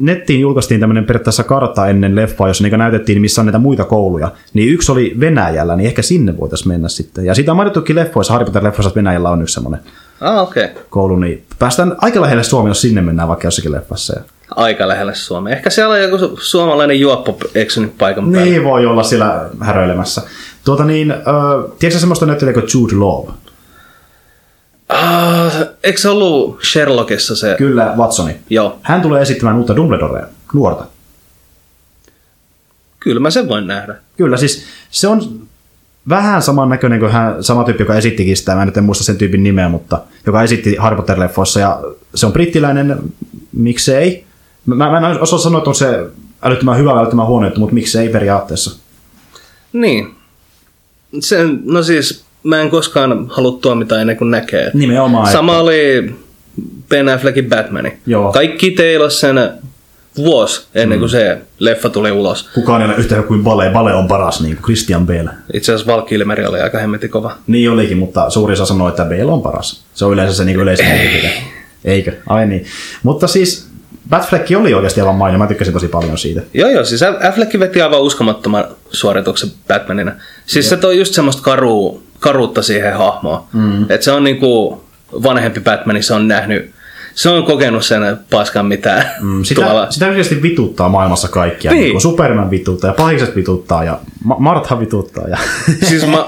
nettiin julkaistiin tämmöinen periaatteessa kartta ennen leffaa, jossa niin näytettiin, missä on näitä muita kouluja. Niin yksi oli Venäjällä, niin ehkä sinne voitaisiin mennä sitten. Ja siitä on mainittukin leffoissa, Harry Potter-leffoissa, että Venäjällä on yksi semmoinen Ah, okei. Okay. koulu, niin päästään aika lähelle Suomea, jos sinne mennään vaikka jossakin leffassa. Ja... Aika lähelle Suomea. Ehkä siellä on joku su- suomalainen juoppo eksynyt paikan päälle. Niin voi olla siellä häröilemässä. Tuota niin, ö, tiedätkö semmoista näyttelijä kuin Jude Law? Ah, eikö se ollut Sherlockissa se? Kyllä, Watsoni. Joo. Hän tulee esittämään uutta Dumbledorea, nuorta. Kyllä mä sen voin nähdä. Kyllä, siis se on vähän saman näköinen kuin hän, sama tyyppi, joka esittikin sitä, mä nyt en muista sen tyypin nimeä, mutta joka esitti Harry Potter-leffoissa, ja se on brittiläinen, miksei. Mä, mä en osaa sanoa, että on se älyttömän hyvä älyttömän huono juttu, mutta miksei periaatteessa. Niin. Se, no siis, mä en koskaan halua tuomita ennen kuin näkee. Nimenomaan. Sama oli Ben Affleckin Batmani. Joo. Kaikki teilas sen vuosi ennen kuin se leffa tuli ulos. Kukaan ei ole yhtä kuin Bale. Bale on paras, niin kuin Christian Bale. Itse asiassa Val Kilmer oli aika hemmetin kova. Niin olikin, mutta suuri osa sanoo, että Bale on paras. Se on yleensä se niin mielipide. Eikö? Ai niin. Mutta siis Batfleck oli oikeasti aivan mainio. Mä tykkäsin tosi paljon siitä. Joo, joo, siis Affleck veti aivan uskomattoman suorituksen Batmanina. Siis se toi just semmoista karu, karuutta siihen hahmoon. Mm. Että se on niinku vanhempi Batman, se on nähnyt se on kokenut sen paskan mitään. Mm, sitä, tuolla. sitä oikeasti vituttaa maailmassa kaikkia. Niin. Niin. Superman vituttaa ja pahikset vituttaa ja Ma- Martha vituttaa. Ja... Siis mä,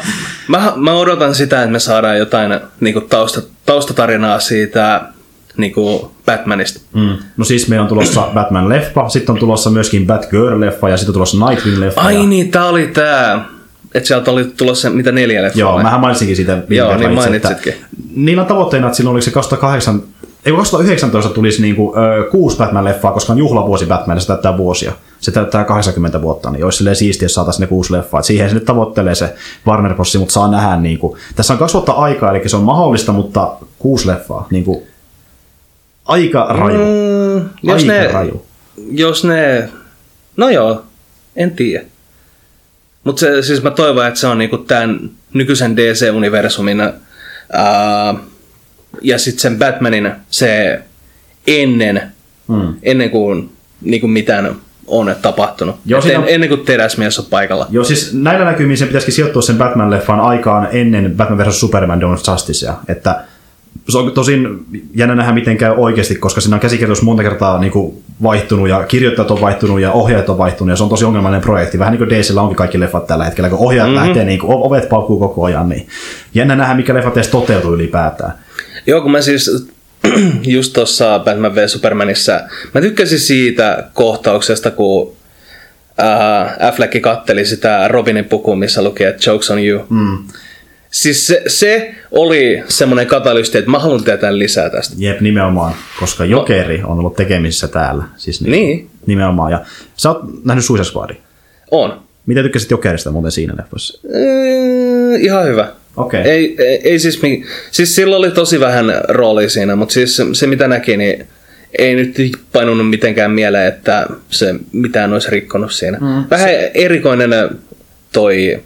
mä, mä, odotan sitä, että me saadaan jotain niin tausta, taustatarinaa siitä niin kuin Batmanista. mm. No siis meillä on tulossa Batman-leffa, sitten on tulossa myöskin Batgirl-leffa ja sitten on tulossa Nightwing-leffa. Ai ja... niin, tää oli tää. Että sieltä oli tulossa mitä neljä leffaa Joo, vai? mähän mainitsinkin siitä viime Joo, niin mainitsitkin. Että niillä on tavoitteena, että silloin oliko se 2008, ei 2019 tulisi niinku, ö, kuusi Batman-leffaa, koska on juhlavuosi Batman, se täyttää vuosia. Se täyttää 80 vuotta, niin olisi silleen siistiä, jos saataisiin ne kuusi leffaa. Et siihen se nyt tavoittelee se Warner Bros, mutta saa nähdä. Niinku, tässä on kaksi vuotta aikaa, eli se on mahdollista, mutta kuusi leffaa. Niinku, aika raju. Mm, jos, aika ne, raju. jos ne... No joo, en tiedä. Mutta siis mä toivon, että se on niinku tämän nykyisen DC-universumin ää, ja sitten sen Batmanin se ennen, Mm. ennen kuin niinku mitään on tapahtunut. Joo, siinä en, ennen kuin teräsmies on paikalla. Joo, siis näillä näkymin sen pitäisikin sijoittua sen Batman-leffan aikaan ennen Batman vs. Superman of Justicea. Että se on tosin jännä nähdä, miten käy oikeasti, koska siinä on käsikirjoitus monta kertaa niin kuin vaihtunut ja kirjoittajat on vaihtunut ja ohjaajat on vaihtunut ja se on tosi ongelmallinen projekti. Vähän niin kuin DCllä onkin kaikki leffat tällä hetkellä, kun ohjaajat mm-hmm. lähtee, niin kuin, ovet paukkuu koko ajan. Niin jännä nähdä, mikä leffat edes toteutuu ylipäätään. Joo, kun mä siis just tuossa Batman v Supermanissa, mä tykkäsin siitä kohtauksesta, kun äh, Affleck katteli sitä Robinin pukua, missä luki, että jokes on you. Mm. Siis se, se oli semmoinen katalysti, että mä haluan tietää lisää tästä. Jep, nimenomaan, koska Jokeri on ollut tekemisissä täällä. Siis niin, Niin, Nimenomaan. Ja sä oot nähnyt Suicide Squadin. on. Mitä tykkäsit Jokerista muuten siinä leffassa? Äh, ihan hyvä. Okei. Ei, ei, ei siis, mi- siis sillä oli tosi vähän roolia siinä, mutta siis se, se mitä näki, niin ei nyt painunut mitenkään mieleen, että se mitään olisi rikkonut siinä. Mm. Vähän erikoinen toi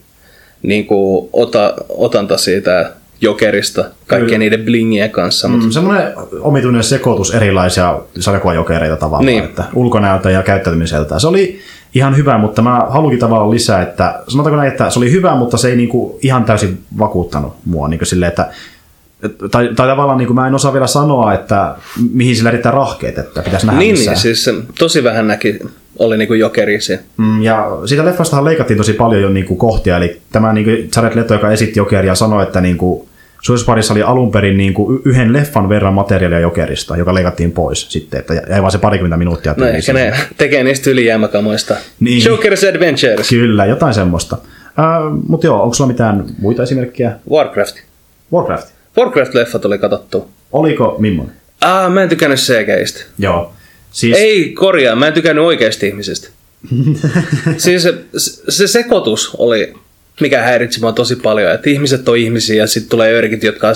niin kuin, ota, otanta siitä jokerista kaikkien Kyllä. niiden blingien kanssa. Mutta Mm, semmoinen omituinen sekoitus erilaisia sarjakuvajokereita tavallaan, Niin. että ulkonäöltä ja käyttäytymiseltä. Se oli ihan hyvä, mutta mä halukin tavallaan lisää, että sanotaanko näin, että se oli hyvä, mutta se ei niinku ihan täysin vakuuttanut mua niinku silleen, että et- tai, tai tavallaan niin kuin mä en osaa vielä sanoa, että mihin sillä riittää rahkeet, että pitäisi nähdä niin, lisää. niin, siis tosi vähän näki, oli niinku jokeri siinä. Mm, Ja siitä leffastahan leikattiin tosi paljon jo niin kuin kohtia, eli tämä niin kuin Jared Leto, joka esitti Jokeria, sanoi, että niin kuin Suicide Squadissa oli alun perin niin kuin yhden leffan verran materiaalia Jokerista, joka leikattiin pois sitten, että jäi vaan se parikymmentä minuuttia. No ehkä ne tekee niistä ylijäämäkamoista. Niin. Joker's Adventures. Kyllä, jotain semmoista. Äh, Mutta joo, onko sulla mitään muita esimerkkejä? Warcraft. Warcraft. Warcraft-leffat oli katsottu. Oliko millainen? Ah, mä en tykännyt CGistä. Joo. Siis, Ei, korjaa, mä en tykännyt oikeasta ihmisestä. siis se, se sekoitus oli, mikä häiritsi mua tosi paljon, että ihmiset on ihmisiä ja sitten tulee örkit, jotka on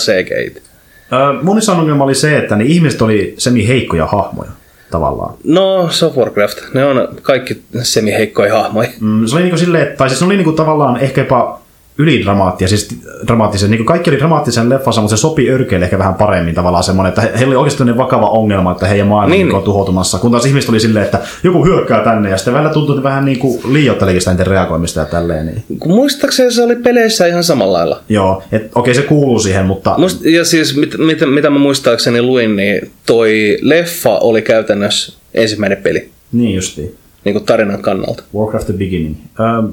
äh, mun iso ongelma oli se, että ne ihmiset oli semi-heikkoja hahmoja tavallaan. No, se on Warcraft. Ne on kaikki semi-heikkoja hahmoja. Mm, se oli niinku silleen, tai siis ne oli niinku tavallaan ehkä jopa ylidramaattia, siis dramaattisen, niin kaikki oli dramaattisen leffassa, mutta se sopi örkeille ehkä vähän paremmin tavallaan semmoinen, että he, heillä oli oikeasti vakava ongelma, että heidän maailma Niin. niin. on tuhoutumassa, kun taas ihmiset oli silleen, että joku hyökkää tänne, ja sitten välillä tuntui, että vähän niin kuin liioittelikin sitä niiden reagoimista ja tälleen. Niin. Kun muistaakseni se oli peleissä ihan samalla lailla. Joo, että okei se kuuluu siihen, mutta Must, ja siis mit, mit, mitä mä muistaakseni luin, niin toi leffa oli käytännössä ensimmäinen peli, niin justiin. niin kuin tarinan kannalta. Warcraft The Beginning. Ähm,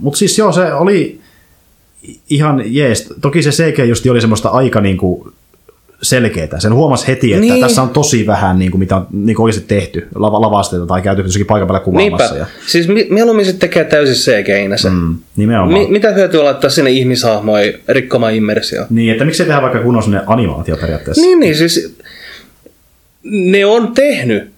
mutta siis joo, se oli ihan jees. Toki se CG justi oli semmoista aika niinku selkeää. Sen huomasi heti, että Niin. niin. tässä on tosi vähän, niin kuin, mitä on niin kuin oikeasti tehty, lava, lavasteita tai käyty jossakin paikan päällä kuvaamassa. Niinpä. Ja, Siis mi- mieluummin se tekee täysin CGI-nä se. Mm. nimenomaan. Mi- mitä hyötyä laittaa sinne ihmishahmoja rikkomaan immersio? niin, että miksi ei tehdä vaikka kunnon sinne animaatio periaatteessa. Niin, niin siis ne on tehnyt.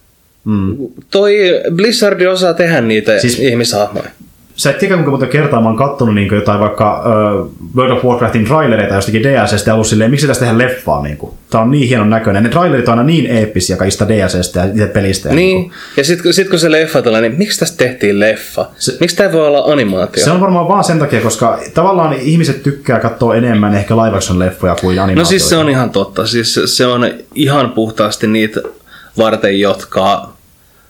Mm. Toi Blizzard osaa tehdä niitä. Siis- ihmishahmoja. Sä et tiedä, kuinka monta kertaa mä oon kattonut niin jotain vaikka uh, World of Warcraftin trailereita jostakin DLCstä ja ollut silleen, miksi tästä tehdä leffaa? Niin kuin. Tää on niin hienon näköinen. Ne trailerit on aina niin eeppisiä kaikista DLCstä ja itse pelistä. ja Niin, ja sitten sit kun se leffa tulee, niin miksi tästä tehtiin leffa? Se... Miksi tämä voi olla animaatio? Se on varmaan vaan sen takia, koska tavallaan ihmiset tykkää katsoa enemmän ehkä live action leffoja kuin animaatioita. No siis se on ihan totta. Siis se- on ihan puhtaasti niitä varten, jotka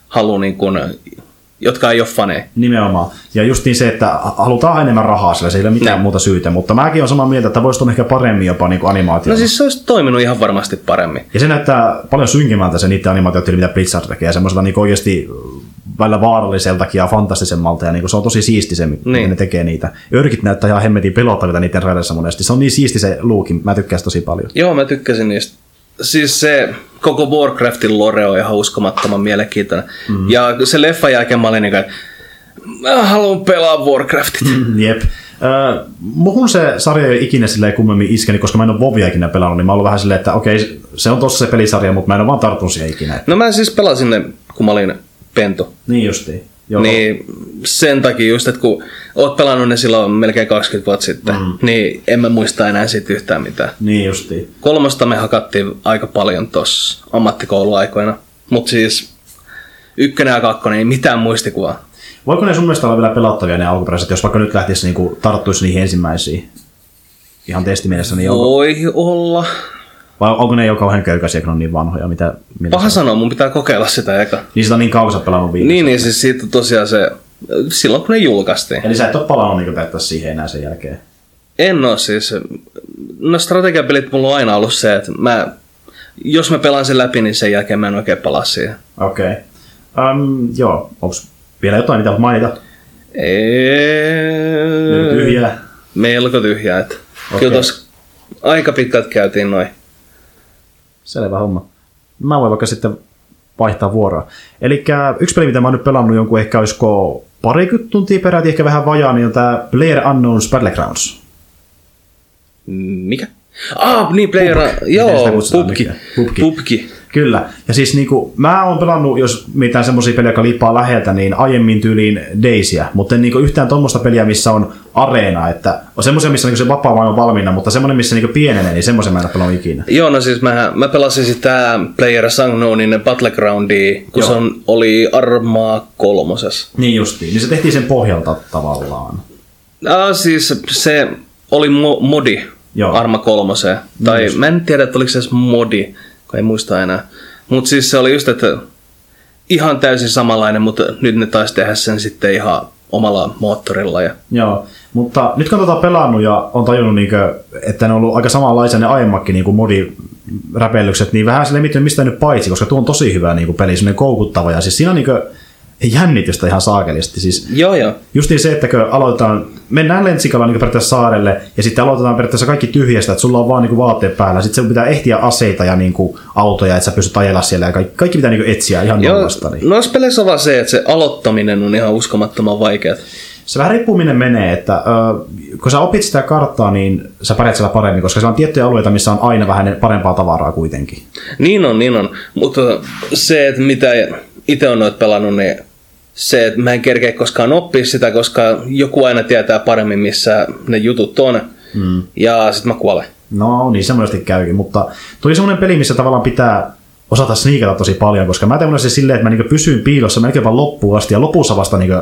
haluaa niin kun jotka ei ole faneja. Nimenomaan. Ja just niin se, että halutaan enemmän rahaa sillä, se ei ole mitään Niin. muuta syytä. Mutta mäkin olen samaa mieltä, että voisi olla ehkä paremmin jopa niin animaatio. No siis se olisi toiminut ihan varmasti paremmin. Ja se näyttää paljon synkimmältä se niiden animaatiot, mitä Blizzard tekee. Semmoisella niin oikeasti välillä vaaralliseltakin ja fantastisemmalta. Ja niin se on tosi siisti se, miten Niin. ne tekee niitä. Örkit näyttää ihan hemmetin pelottavilta niiden raideissa monesti. Se on niin siisti se luukin. Mä tykkään sitä tosi paljon. Joo, mä tykkäsin niistä. Siis se koko Warcraftin lore on ihan uskomattoman mielenkiintoinen. Mm. Ja se leffa jälkeen mä olin niin kuin, mä haluan pelaa Warcraftit. Mm. Jep. Öö, muhun se sarja ei ikinä silleen kummemmin iskeni, koska mä en ole Vovia ikinä pelannut, niin mä oon vähän silleen, että okei, se on tossa se pelisarja, mutta mä en ole vaan tarttunut siihen ikinä. No mä siis pelasin ne, kun mä olin pentu. Niin justiin. Joo. Niin sen takia just, että kun oot pelannut ne silloin melkein 20 vuotta sitten, mm. niin en mä muista enää siitä yhtään mitään. Niin justiin. Kolmosta me hakattiin aika paljon tuossa ammattikouluaikoina, mutta siis ykkönen ja kakkonen, ei mitään muistikuvaa. Voiko ne sun mielestä olla vielä pelattavia ne alkuperäiset, jos vaikka nyt lähtisi niinku, tarttuisi niihin ensimmäisiin? Ihan testimielessä, niin onko, Voi olla. Vai onko ne jo kauhean köykäisiä, kun on niin vanhoja? Mitä, mitä Paha sanoa, mun pitää kokeilla sitä eka. Niin sitä on niin kauan, pelannut viimeksi. Niin, niin siis siitä tosiaan se, silloin kun ne julkaistiin. Eli sä et ole palannut niin periaatteessa siihen enää sen jälkeen. En oo siis, no strategiapelit mulla on aina ollut se, että mä, jos mä pelaan sen läpi, niin sen jälkeen mä en oikein palaa siihen. Okei. Okay. Um, joo, onko vielä jotain, mitä mainita? Eee... Tyhjää. Melko tyhjää. Että Okei. Kyllä tos aika pitkälti käytiin noin. Selvä homma. Mä voin vaikka sitten vaihtaa vuoroa. Eli yksi peli, mitä mä oon nyt pelannut jonkun ehkä olisiko parikymmentä tuntia peräti, ehkä vähän vajaa, niin on tää Player Unknown's Battlegrounds. Mikä? Ah, niin Player... Sitä Joo, pubki. nykyään? Pubki. Pubki. Kyllä. Ja siis niinku, mä oon pelannut, jos mitään semmoisia pelejä, jotka liippaa läheltä, niin aiemmin tyyliin Daisyä, mutta en niinku yhtään tuommoista peliä, missä on areena, että on semmoisia, missä niinku se vapaa maailma on valmiina, mutta semmoinen, missä niinku pienenee, niin semmoisen mä en pelannut ikinä. Joo, no siis mä, mä pelasin sitä Player Unknownin Battlegroundia, kun Joo. se on, oli Armaa kolmosessa. Niin justiin, niin se tehtiin sen pohjalta tavallaan. Ah, siis se oli mo- modi Joo. Arma kolmoseen. Tai just. mä en tiedä, että oliko se edes modi, kun ei muista enää. Mutta siis se oli just, että ihan täysin samanlainen, mutta nyt ne taisi tehdä sen sitten ihan omalla moottorilla. Ja... Joo, mutta nyt kun on pelannut ja on tajunnut, niinkö, että ne on ollut aika samanlaisia ne aiemmatkin niin modiräpellykset, niin vähän sille mitään mistä nyt paitsi, koska tuo on tosi hyvä niin kuin peli, semmoinen koukuttava ja siis siinä on jännitystä ihan saakelisti. Siis Joo, joo. Justiin se, että kun aloitetaan, mennään lentsikalla niin periaatteessa saarelle, ja sitten aloitetaan periaatteessa kaikki tyhjästä, että sulla on vaan niin vaatteet päällä, sitten sun pitää ehtiä aseita ja niin kuin, autoja, että sä pystyt ajella siellä, ja kaikki, kaikki pitää niin etsiä ihan Joo, nollasta. Niin. noissa peleissä on vaan se, että se aloittaminen on ihan uskomattoman vaikeaa. Se vähän riippuu minne menee, että ö, kun sä opit sitä karttaa, niin sä pärjät siellä paremmin, koska siellä on tiettyjä alueita, missä on aina vähän parempaa tavaraa kuitenkin. Niin on, niin on. Mutta se, että mitä itse on noit pelannut, niin se, että mä en kerkeä koskaan oppia sitä, koska joku aina tietää paremmin, missä ne jutut on. Mm. Ja sit mä kuolen. No niin, se monesti käykin, mutta tuli semmoinen peli, missä tavallaan pitää osata sniikata tosi paljon, koska mä tein se silleen, että mä niinku pysyn piilossa melkein vaan loppuun asti ja lopussa vasta niinku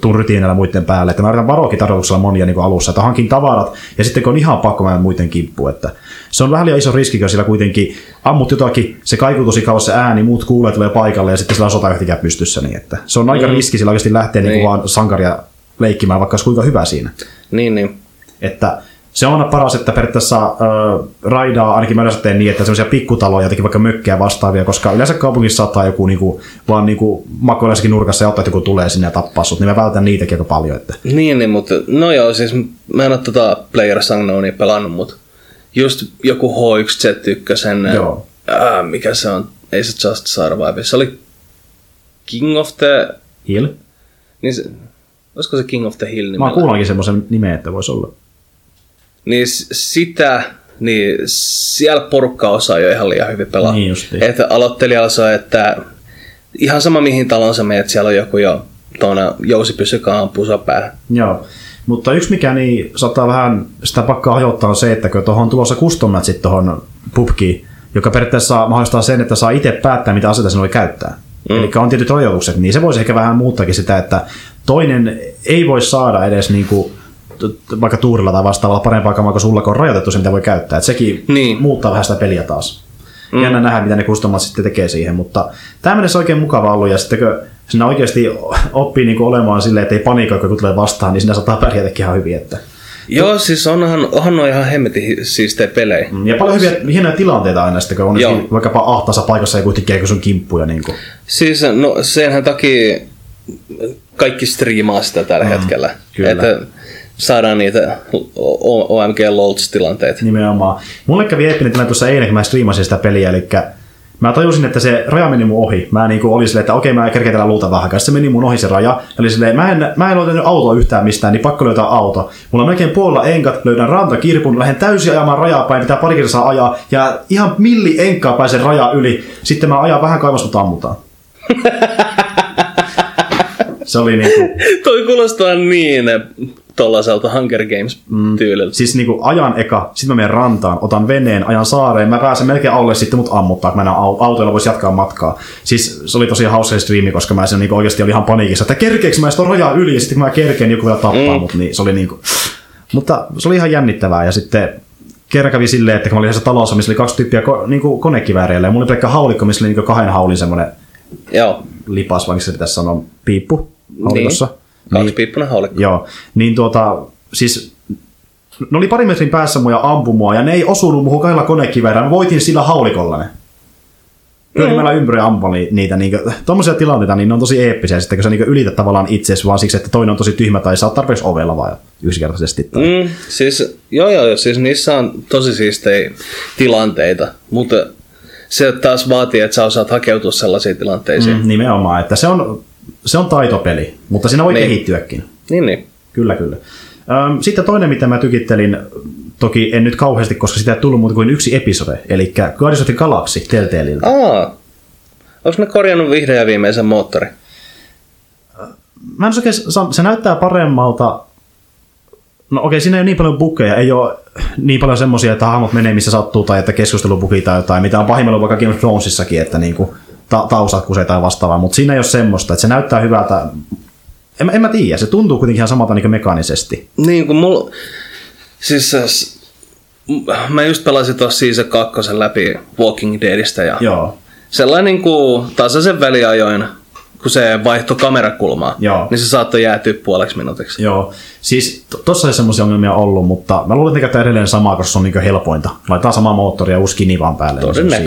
tuun rytinällä muiden päälle. Että mä yritän varoakin tarkoituksella monia niin alussa, että hankin tavarat ja sitten kun on ihan pakko, mä menen muiden kimppuun. Että se on vähän liian iso riski, kun sillä kuitenkin ammut jotakin, se kaikuu tosi kauas se ääni, muut kuulee, tulee paikalle ja sitten sillä on sota yhtäkään pystyssä. Niin että se on aika mm. riski sillä oikeasti lähteä niin. Niin. Niin vaan sankaria leikkimään, vaikka olisi kuinka hyvä siinä. Niin, niin. Että se on aina paras, että periaatteessa äh, raidaa, ainakin mä yleensä teen niin, että semmoisia pikkutaloja, jotenkin vaikka mökkejä vastaavia, koska yleensä kaupungissa saattaa joku niinku, vaan niinku makoillaisessakin nurkassa ja ottaa, että joku tulee sinne ja tappaa sut, niin mä vältän niitäkin aika paljon. Että. Niin, niin, mutta no joo, siis mä en ole tota Player Unknownia pelannut, mutta just joku H1Z1, Joo. ää, mikä se on, ei se Just Survive, se oli King of the, Hill. niin se, olisiko se King of the Hill Mä oon nimellä? kuullakin semmoisen nimen, että voisi olla. Niin sitä, niin siellä porukka osaa jo ihan liian hyvin pelaa. Niin justiin. Että aloittelijalla se on, että ihan sama mihin taloon sä menet, siellä on joku jo tuona jousipysykaan ampuu sua päähän. Joo. Mutta yksi mikä niin saattaa vähän sitä pakkaa hajottaa on se, että kun tuohon on tulossa custom matchit tuohon pubkiin, joka periaatteessa mahdollistaa sen, että saa itse päättää, mitä aseita sen voi käyttää. Mm. Eli on tietyt rajoitukset, niin se voisi ehkä vähän muuttaakin sitä, että toinen ei voi saada edes niinku, t- vaikka tuurilla tai vastaavalla parempaa kamaa kuin sulla, kun on rajoitettu se, mitä voi käyttää. Et sekin Niin. muuttaa vähän sitä peliä taas. Mm. Jännä nähdä, mitä ne kustomat sitten tekee siihen, mutta tämä mennessä oikein mukava ollut, ja sitten kun sinä oikeasti oppii niin olemaan silleen, että ei paniikoi, kun tulee vastaan, niin sinä saattaa pärjätäkin ihan hyvin. Että... Joo, siis onhan, onhan on ihan hemmetin siistejä pelejä. Mm, Ja paljon hyviä, hienoja tilanteita aina sitten, kun on Joo. vaikkapa ahtaassa paikassa ja kuitenkin kun sun kimppuja. Niin kuin. Siis no senhän takia kaikki striimaa sitä tällä mm, hetkellä. kyllä. Että saadaan niitä OMG LOLs-tilanteita. Nimenomaan. Mulle kävi eeppinen tilanne tuossa eilen, kun mä striimasin sitä peliä, eli mä tajusin, että se raja meni mun ohi. Mä niinku olin silleen, että okei, mä kerkeen tällä luuta vähän. Sitten se meni mun ohi se raja. Ja oli silleen, mä en, mä en löytänyt autoa yhtään mistään, niin pakko löytää auto. Mulla on melkein puolella enkat, löydän rantakirpun, lähden täysin ajamaan rajaa päin, pitää pari kertaa ajaa. Ja ihan milli enkkaa pääsen raja yli. Sitten mä ajan vähän kauas, mutta ammutaan. se oli niinku, Toi kuulostaa niin tollaiselta Hunger Games-tyyliltä. siis niinku ajan eka, sitten mä menen rantaan, otan veneen, ajan saareen, mä pääsen melkein alle sitten mut ammuttaa, kun mä enää au- autoilla voisi jatkaa matkaa. Siis se oli tosi hauska striimi, koska mä sen niinku oikeasti oli ihan paniikissa, että kerkeekö mä sitä rajaa yli, ja sitten kun mä kerkeen, niin joku vielä tappaa mm. mut, niin se oli niinku... Mutta se oli ihan jännittävää, ja sitten kerran kävi silleen, että kun mä olin yhdessä talossa, missä oli kaksi tyyppiä ko- niinku konekivääreillä, ja mulla oli pelkkä haulikko, missä oli niinku kahden haulin semmoinen Joo, lipas, vai miksi se pitäisi sanoa, piippu haulikossa. Kaksi piippunen haulikko. Joo, niin tuota, siis ne oli pari metrin päässä mua ja ampui ja ne ei osunut muuhun kahdella konekiväärillä. Mä voitin sillä haulikolla ne. Pyörimällä ympäri ampui niitä. Niin tuommoisia tilanteita, niin ne on tosi eeppisiä, sitten kun sä niin ylität tavallaan itsesi vaan siksi, että toinen on tosi tyhmä tai sä oot tarpeeksi ovella vaan yksinkertaisesti. Tai... Mm, siis, joo joo, siis niissä on tosi siistejä tilanteita, mutta se taas vaatii, että sä osaat hakeutua sellaisiin tilanteisiin. Mm. Mm, nimenomaan, että se on, se on taitopeli, mutta siinä voi Niin. kehittyäkin. Niin, niin. Kyllä, kyllä. Sitten toinen, mitä mä tykittelin, toki en nyt kauheasti, koska sitä ei tullut muuta kuin yksi episode, eli Guardians of the Galaxy Telltaleilta. Aa, onko ne korjannut vihreän ja viimeisen moottori? Mä en oikein, se näyttää paremmalta. No okei, siinä ei ole niin paljon bukeja, ei ole niin paljon semmoisia, että hahmot menee missä sattuu tai että keskustelubuki tai jotain, mitä on pahimmillaan vaikka Game of Thronesissakin, että niinku ta- taustat kusee tai vastaavaa, mutta siinä ei ole semmoista, että se näyttää hyvältä. En, en mä tiedä, se tuntuu kuitenkin ihan samalta niin mekaanisesti. Niin kuin mulla... Siis mä just pelasin tuossa Season 2 läpi Walking Deadistä ja Joo, sellainen kuin tasaisen väliajoin, kun se vaihtoi kamerakulmaa, Joo. niin se saattoi jäätyä puoleksi minuutiksi. joo. Siis to- tossa ei semmoisia ongelmia ollut, mutta mä luulen, että ne edelleen samaa, koska se on niin helpointa. Laitetaan sama moottori ja uusi kini vaan päälle. niin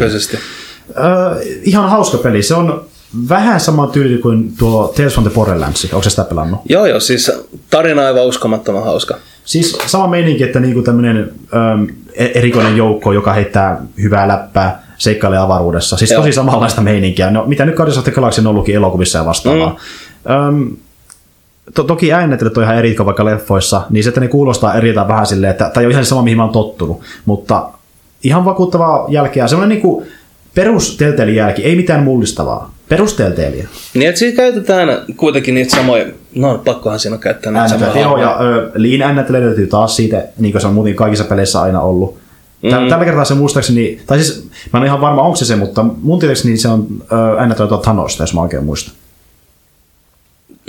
Öö, ihan hauska peli. Se on vähän sama tyyli kuin tuo Tales from the Borderlands. Onko se sitä pelannut? Joo, joo, siis tarina aivan uskomattoman hauska. Siis sama meininki, että niinku tämmöinen öö, erikoinen joukko, joka heittää hyvää läppää, seikkailee avaruudessa. Siis Joo. tosi samanlaista meininkiä. No, mitä nyt Guardians of the Galaxy on ollutkin elokuvissa ja vastaavaa. Mm. Öm, to, toki äänettelyt on ihan eri kuin vaikka leffoissa, niin se, että ne kuulostaa eriltä vähän silleen, että tämä on ihan sama, mihin mä oon tottunut. Mutta ihan vakuuttavaa jälkeä. Semmoinen niinku perus jälki, ei mitään mullistavaa. Perus Telltaleä. Niin, että siinä käytetään kuitenkin niitä samoja, no pakkohan siinä on käyttää niitä samoja joo, ja ö, Lean äänettely löytyy taas siitä, niin kuin se on muuten kaikissa peleissä aina ollut. Mm. Tällä kertaa se muistaakseni, tai siis mä en ole ihan varma onko se se, mutta mun tietääkseni se on tuolta Thanosta, jos mä oikein muistan.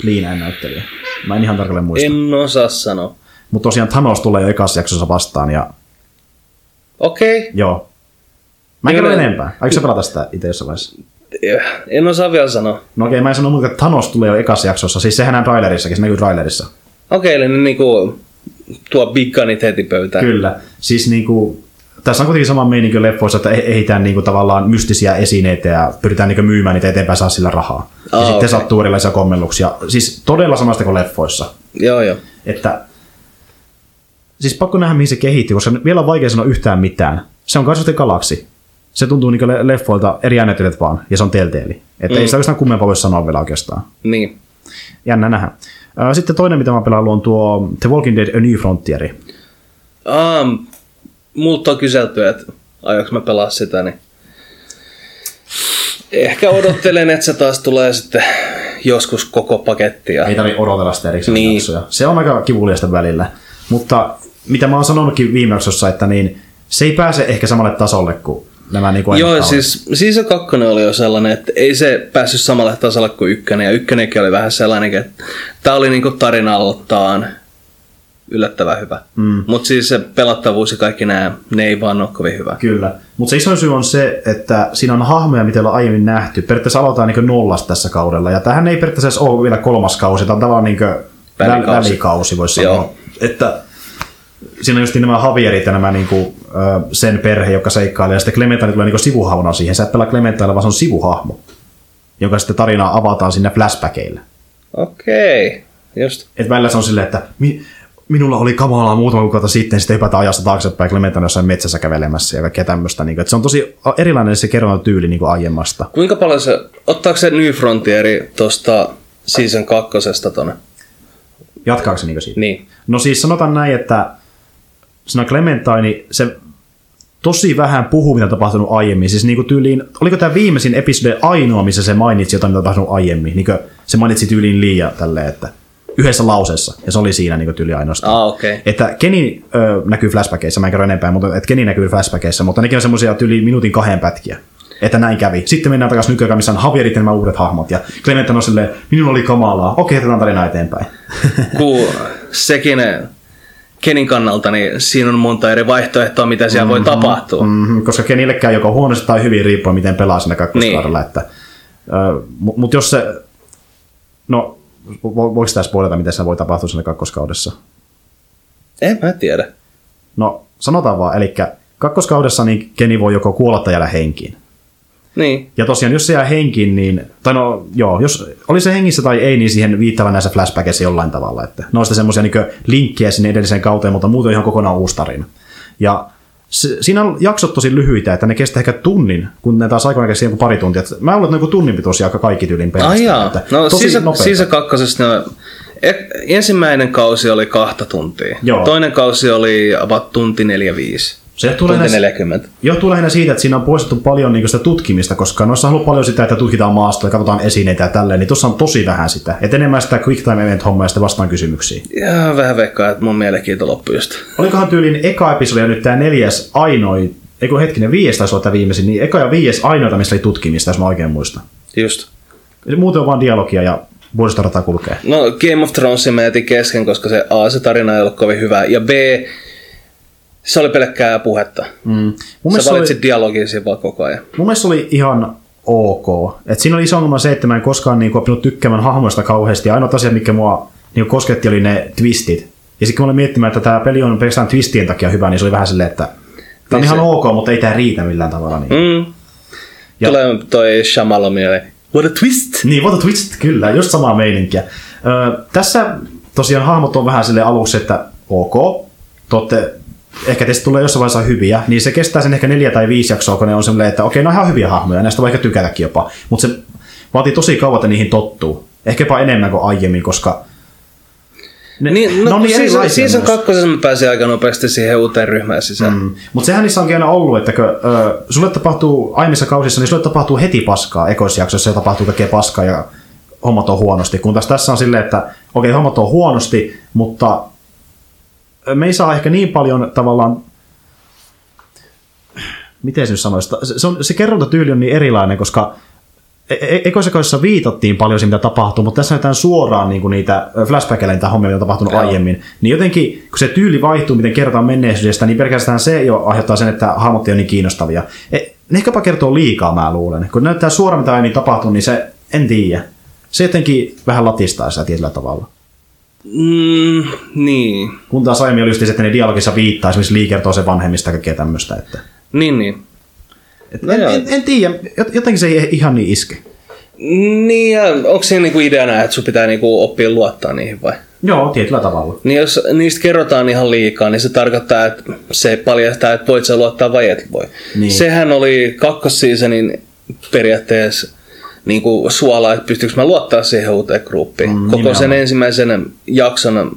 Lean äänettely. Mä en ihan tarkalleen muista. En... En osaa sanoa. Mutta tosiaan Thanos tulee jo ekassa jaksossa vastaan, ja Okei, okay. joo. Mä en Kyllä. kerro enempää. Aiko sä pelata sitä itse jossain vaiheessa? en osaa vielä sanoa. No okei, mä en sano muuta, että Thanos tulee jo ekassa jaksossa. Siis sehän on trailerissakin, se näkyy trailerissa. Okei, eli ne niinku tuo Big Gunit heti pöytään. Kyllä. Siis niinku, tässä on kuitenkin sama meininki leffoissa, että e- ehitään niinku tavallaan mystisiä esineitä ja pyritään niinku myymään niitä eteenpäin saa sillä rahaa. Ja Aa, sitten okei. sattuu erilaisia kommelluksia. Siis todella samasta kuin leffoissa. Joo, joo. Että, siis pakko nähdä, mihin se kehittyy, koska vielä on vaikea sanoa yhtään mitään. Se on Guardians of the Galaxy. Se tuntuu le- leffoilta eri äänettelyt vaan, ja se on Telltale. Että mm. ei sitä oikeastaan kummempaa voi sanoa vielä oikeastaan. Niin. Jännä nähdä. Sitten toinen, mitä mä pelaan, on tuo The Walking Dead A New Frontieri. Um, multa on kyselty, että aiotko mä pelaa sitä, niin ehkä odottelen, että se taas tulee sitten joskus koko paketti. Ja... Ei tarvitse odotella sitä erikseen Niin. jaksoja. Se on aika kivuliasta välillä. Mutta mitä mä oon sanonutkin viime jaksossa, että niin, se ei pääse ehkä samalle tasolle kuin nämä niin kuin Joo, ennakkoon. siis Season 2 oli jo sellainen, että ei se päässyt samalle tasolle kuin ykkönen, ja ykkönenkin oli vähän sellainen, että tämä oli niinku tarinaltaan yllättävän hyvä. Mm. Mutta siis se pelattavuus ja kaikki nämä, ne ei vaan ole kovin hyvä. Kyllä. Mutta se iso syy on se, että siinä on hahmoja, mitä ollaan aiemmin nähty. Periaatteessa aloitetaan niin nollasta tässä kaudella. Ja tähän ei periaatteessa ole vielä kolmas kausi. Tämä on tavallaan niin välikausi, välikausi voisi sanoa. Joo. Että siinä on just nämä Javierit ja nämä niinku, sen perhe, joka seikkailee, ja sitten Clementine tulee niinku sivuhahmona siihen. Sä et pelaa Clementine, vaan se on sivuhahmo, jonka sitten tarinaa avataan sinne flashbackeille. Okei, okay. just. Et välillä se on silleen, että mi- minulla oli kamalaa muutama kuukautta sitten, sitten hypätään ajasta taaksepäin Clementine jossain metsässä kävelemässä ja kaikkea tämmöistä. Niin, että se on tosi erilainen se kerronnan tyyli niin kuin aiemmasta. Kuinka paljon se, ottaako se New Frontieri tuosta season kakkosesta tonne? Jatkaako se niin siitä? Niin. No siis sanotaan näin, että siinä Clementine, se tosi vähän puhuu, mitä on tapahtunut aiemmin. Siis niinku tyyliin, oliko tämä viimeisin episode ainoa, missä se mainitsi jotain, mitä on tapahtunut aiemmin? Niinku, se mainitsi tyyliin liian tälleen, että yhdessä lauseessa, ja se oli siinä niin tyyli ainoastaan. Ah, okay. Että Kenny ö, näkyy flashbackeissa, mä en kerro enempää, mutta että Kenny näkyy flashbackeissa, mutta nekin on semmoisia tyyli minuutin kahden pätkiä. Että näin kävi. Sitten mennään takaisin nykyään, missä on Javierit ja nämä uudet hahmot. Ja Clement on silleen, minulla oli kamalaa. Okei, otetaan tarina eteenpäin. Kuu, sekin Kenin kannalta, niin siinä on monta eri vaihtoehtoa, mitä siellä mm-hmm, voi tapahtua. Mm-hmm, koska Kenille käy joko huonosti tai hyvin riippuen, miten pelaa siinä kakkoskaudella. Niin. Että, äh, Mutta jos se... No, voiko tässä puolelta, miten se voi tapahtua siinä kakkoskaudessa? En mä tiedä. No, sanotaan vaan, eli kakkoskaudessa niin Keni voi joko kuolla tai jäädä henkiin. Niin. Ja tosiaan, jos se jää henkiin, niin, tai no joo, jos oli se hengissä tai ei, niin siihen viittava näissä flashbackissa jollain tavalla. Että ne on sitten semmoisia niin linkkejä sinne edelliseen kauteen, mutta muuten ihan kokonaan uusi tarina. Ja se, siinä on jaksot tosi lyhyitä, että ne kestää ehkä tunnin, kun ne taas aikoina kestää pari tuntia. Mä luulen, että ne tunnin pitoisia aika kaikki tyylin pelistä. Että no tosi siis, siis kakkosessa ne e, ensimmäinen kausi oli kahta tuntia. Joo. Toinen kausi oli about tunti 4-5. Se tulee Tunti 40. Johtuu lähinnä siitä, että siinä on poistettu paljon niin sitä tutkimista, koska noissa on ollut paljon sitä, että tutkitaan maasta ja katsotaan esineitä ja tälleen, niin tuossa on tosi vähän sitä. Et enemmän sitä quick time event hommaa ja sitten vastaan kysymyksiin. Ja vähän veikkaa, että mun mielenkiinto loppui just. Olikohan tyylin eka episodi ja nyt tämä neljäs ainoa, eikö hetkinen, viies taisi olla tämä viimeisin, niin eka ja viies ainoita, missä oli tutkimista, jos mä oikein muistan. Just. Muuten on vaan dialogia ja vuodistorata kulkee. No Game of Thronesin mä jätin kesken, koska se A, se tarina ei ollut kovin hyvä, ja B, se oli pelkkää puhetta. Mm. Mun Sä valitsit oli... dialogin siinä vaan koko ajan. Mun mielestä oli ihan ok. Et siinä oli iso ongelma se, että mä en koskaan niin oppinut tykkäämään hahmoista kauheasti. Ainoa asia, mikä mua niin kosketti, oli ne twistit. Ja sitten kun mä olin miettimään, että tämä peli on pelkästään twistien takia hyvä, niin se oli vähän silleen, että tämä on niin ihan ok, mutta ei tämä riitä millään tavalla. Niin. Mm. Ja... Tulee toi Shamalo mieleen. What a twist! Niin, what a twist, kyllä, just samaa meininkiä. Ö, tässä tosiaan hahmot on vähän sille aluksi, että ok, te ehkä teistä tulee jossain vaiheessa hyviä, niin se kestää sen ehkä neljä tai viisi jaksoa, kun ne on semmoinen, että okei, no ihan hyviä hahmoja, näistä voi ehkä tykätäkin jopa, mutta se vaatii tosi kauan, että niihin tottuu. Ehkäpä enemmän kuin aiemmin, koska ne, niin, no, no niin siis, siis on kakkosessa mä pääsin aika nopeasti siihen uuteen ryhmään sisään. Mm. Mutta sehän niissä onkin aina ollut, että kun, ö, sulle tapahtuu aiemmissa kausissa, niin sulle tapahtuu heti paskaa ekoisjaksossa ja tapahtuu kaikkea paskaa ja hommat on huonosti. Kun taas tässä on silleen, että okei, okay, hommat on huonosti, mutta me ei saa ehkä niin paljon tavallaan miten se nyt sanoisi, se, on, se kerrontatyyli on niin erilainen, koska e, e, ekoisessa viitattiin paljon siitä, mitä tapahtuu, mutta tässä näytetään suoraan niin kuin niitä flashbackilla niitä hommia, mitä on tapahtunut Joo. aiemmin. Niin jotenkin, kun se tyyli vaihtuu, miten kerrotaan menneisyydestä, niin pelkästään se jo aiheuttaa sen, että hahmot ei ole niin kiinnostavia. E, ne ehkäpä kertoo liikaa, mä luulen. Kun näyttää suoraan, mitä aiemmin tapahtuu, niin se, en tiedä. Se jotenkin vähän latistaa sitä tietyllä tavalla. Mm, niin. Kun taas aiemmin oli just että ne dialogissa viittaa, esimerkiksi Lee kertoo sen vanhemmista kaikkea tämmöistä. Että... Niin, niin. Et no en, en, en, tiedä, jotenkin se ei ihan niin iske. Niin, ja onko siinä niinku ideana, että sun pitää niinku oppia luottaa niihin vai? Joo, tietyllä tavalla. Niin jos niistä kerrotaan ihan liikaa, niin se tarkoittaa, että se paljastaa, että voit sä luottaa vai et voi. Niin. Sehän oli kakkossiisenin periaatteessa niin kuin suola, että pystyykö mä luottaa siihen uuteen gruppiin. Mm, Koko nimenomaan. sen ensimmäisen jakson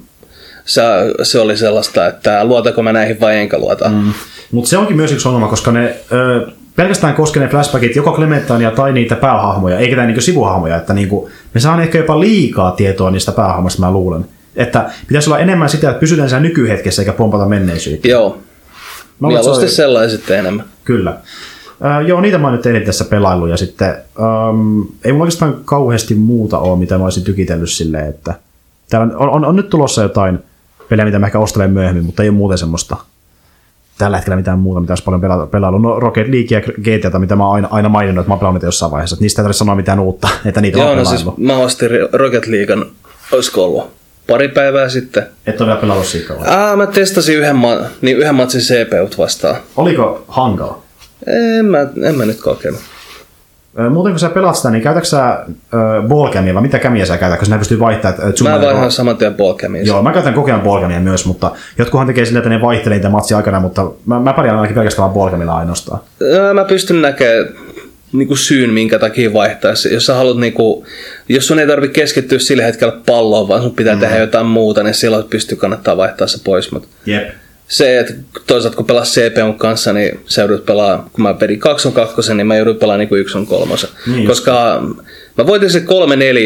se, se oli sellaista, että luotako mä näihin vai enkä luota. Mm. Mutta se onkin myös yksi ongelma, koska ne ö, pelkästään koskee ne flashbackit joko Clementania tai niitä päähahmoja, eikä tämä niinku sivuhahmoja, että niinku, me saan ehkä jopa liikaa tietoa niistä päähahmoista, mä luulen. Että pitäisi olla enemmän sitä, että pysytään siellä nykyhetkessä eikä pompata menneisyyttä. Joo. Mieluusti sellaiset enemmän. Kyllä. Äh, joo, niitä mä oon nyt tehnyt tässä pelailu ja sitten ähm, ei mulla oikeastaan kauheasti muuta ole, mitä mä olisin tykitellyt silleen, että täällä on, on, on nyt tulossa jotain pelejä, mitä mä ehkä ostelen myöhemmin, mutta ei ole muuten semmoista tällä hetkellä mitään muuta, mitä olisi paljon pela- pelailla. No Rocket League ja GTA, mitä mä oon aina, aina maininnut, että mä oon pelannut jossain vaiheessa. Että niistä ei tarvitse sanoa mitään uutta, että niitä Joo, on no siis pelaillut. mä ostin Rocket Leaguean, olisiko ollut pari päivää sitten. Et ole vielä pelannut siitä kauan. Ää, mä testasin yhden, ma- niin yhden matsin CPUt vastaan. Oliko hankala? En mä, en mä nyt kokenut. Muuten kun sä pelaat sitä, niin käytätkö sä äh, ballcamia vai mitä kämiä sä käytät, koska sinä pystyy vaihtamaan. että Mä vaihan saman tien ballcamiin. Joo, mä käytän kokeen ballcamia myös, mutta jotkuhan tekee silleen, että ne vaihtelee niitä matsia aikana, mutta mä, mä pärjään ainakin pelkästään ballcamilla ainoastaan. Mä pystyn näkemään niinku syyn, minkä takia vaihtaisi. Jos sä haluat, niinku, jos sun ei tarvitse keskittyä sillä hetkellä palloon, vaan sun pitää mm. tehdä jotain muuta, niin silloin pystyy kannattaa vaihtaa se pois. Mutta Jep. Se, että toisaalta kun pelas CPUn kanssa, niin sä joudut pelaa, kun mä pedin 2 on 2, niin mä joudun pelaamaan niin 1 on 3. Niin Koska mä voitin se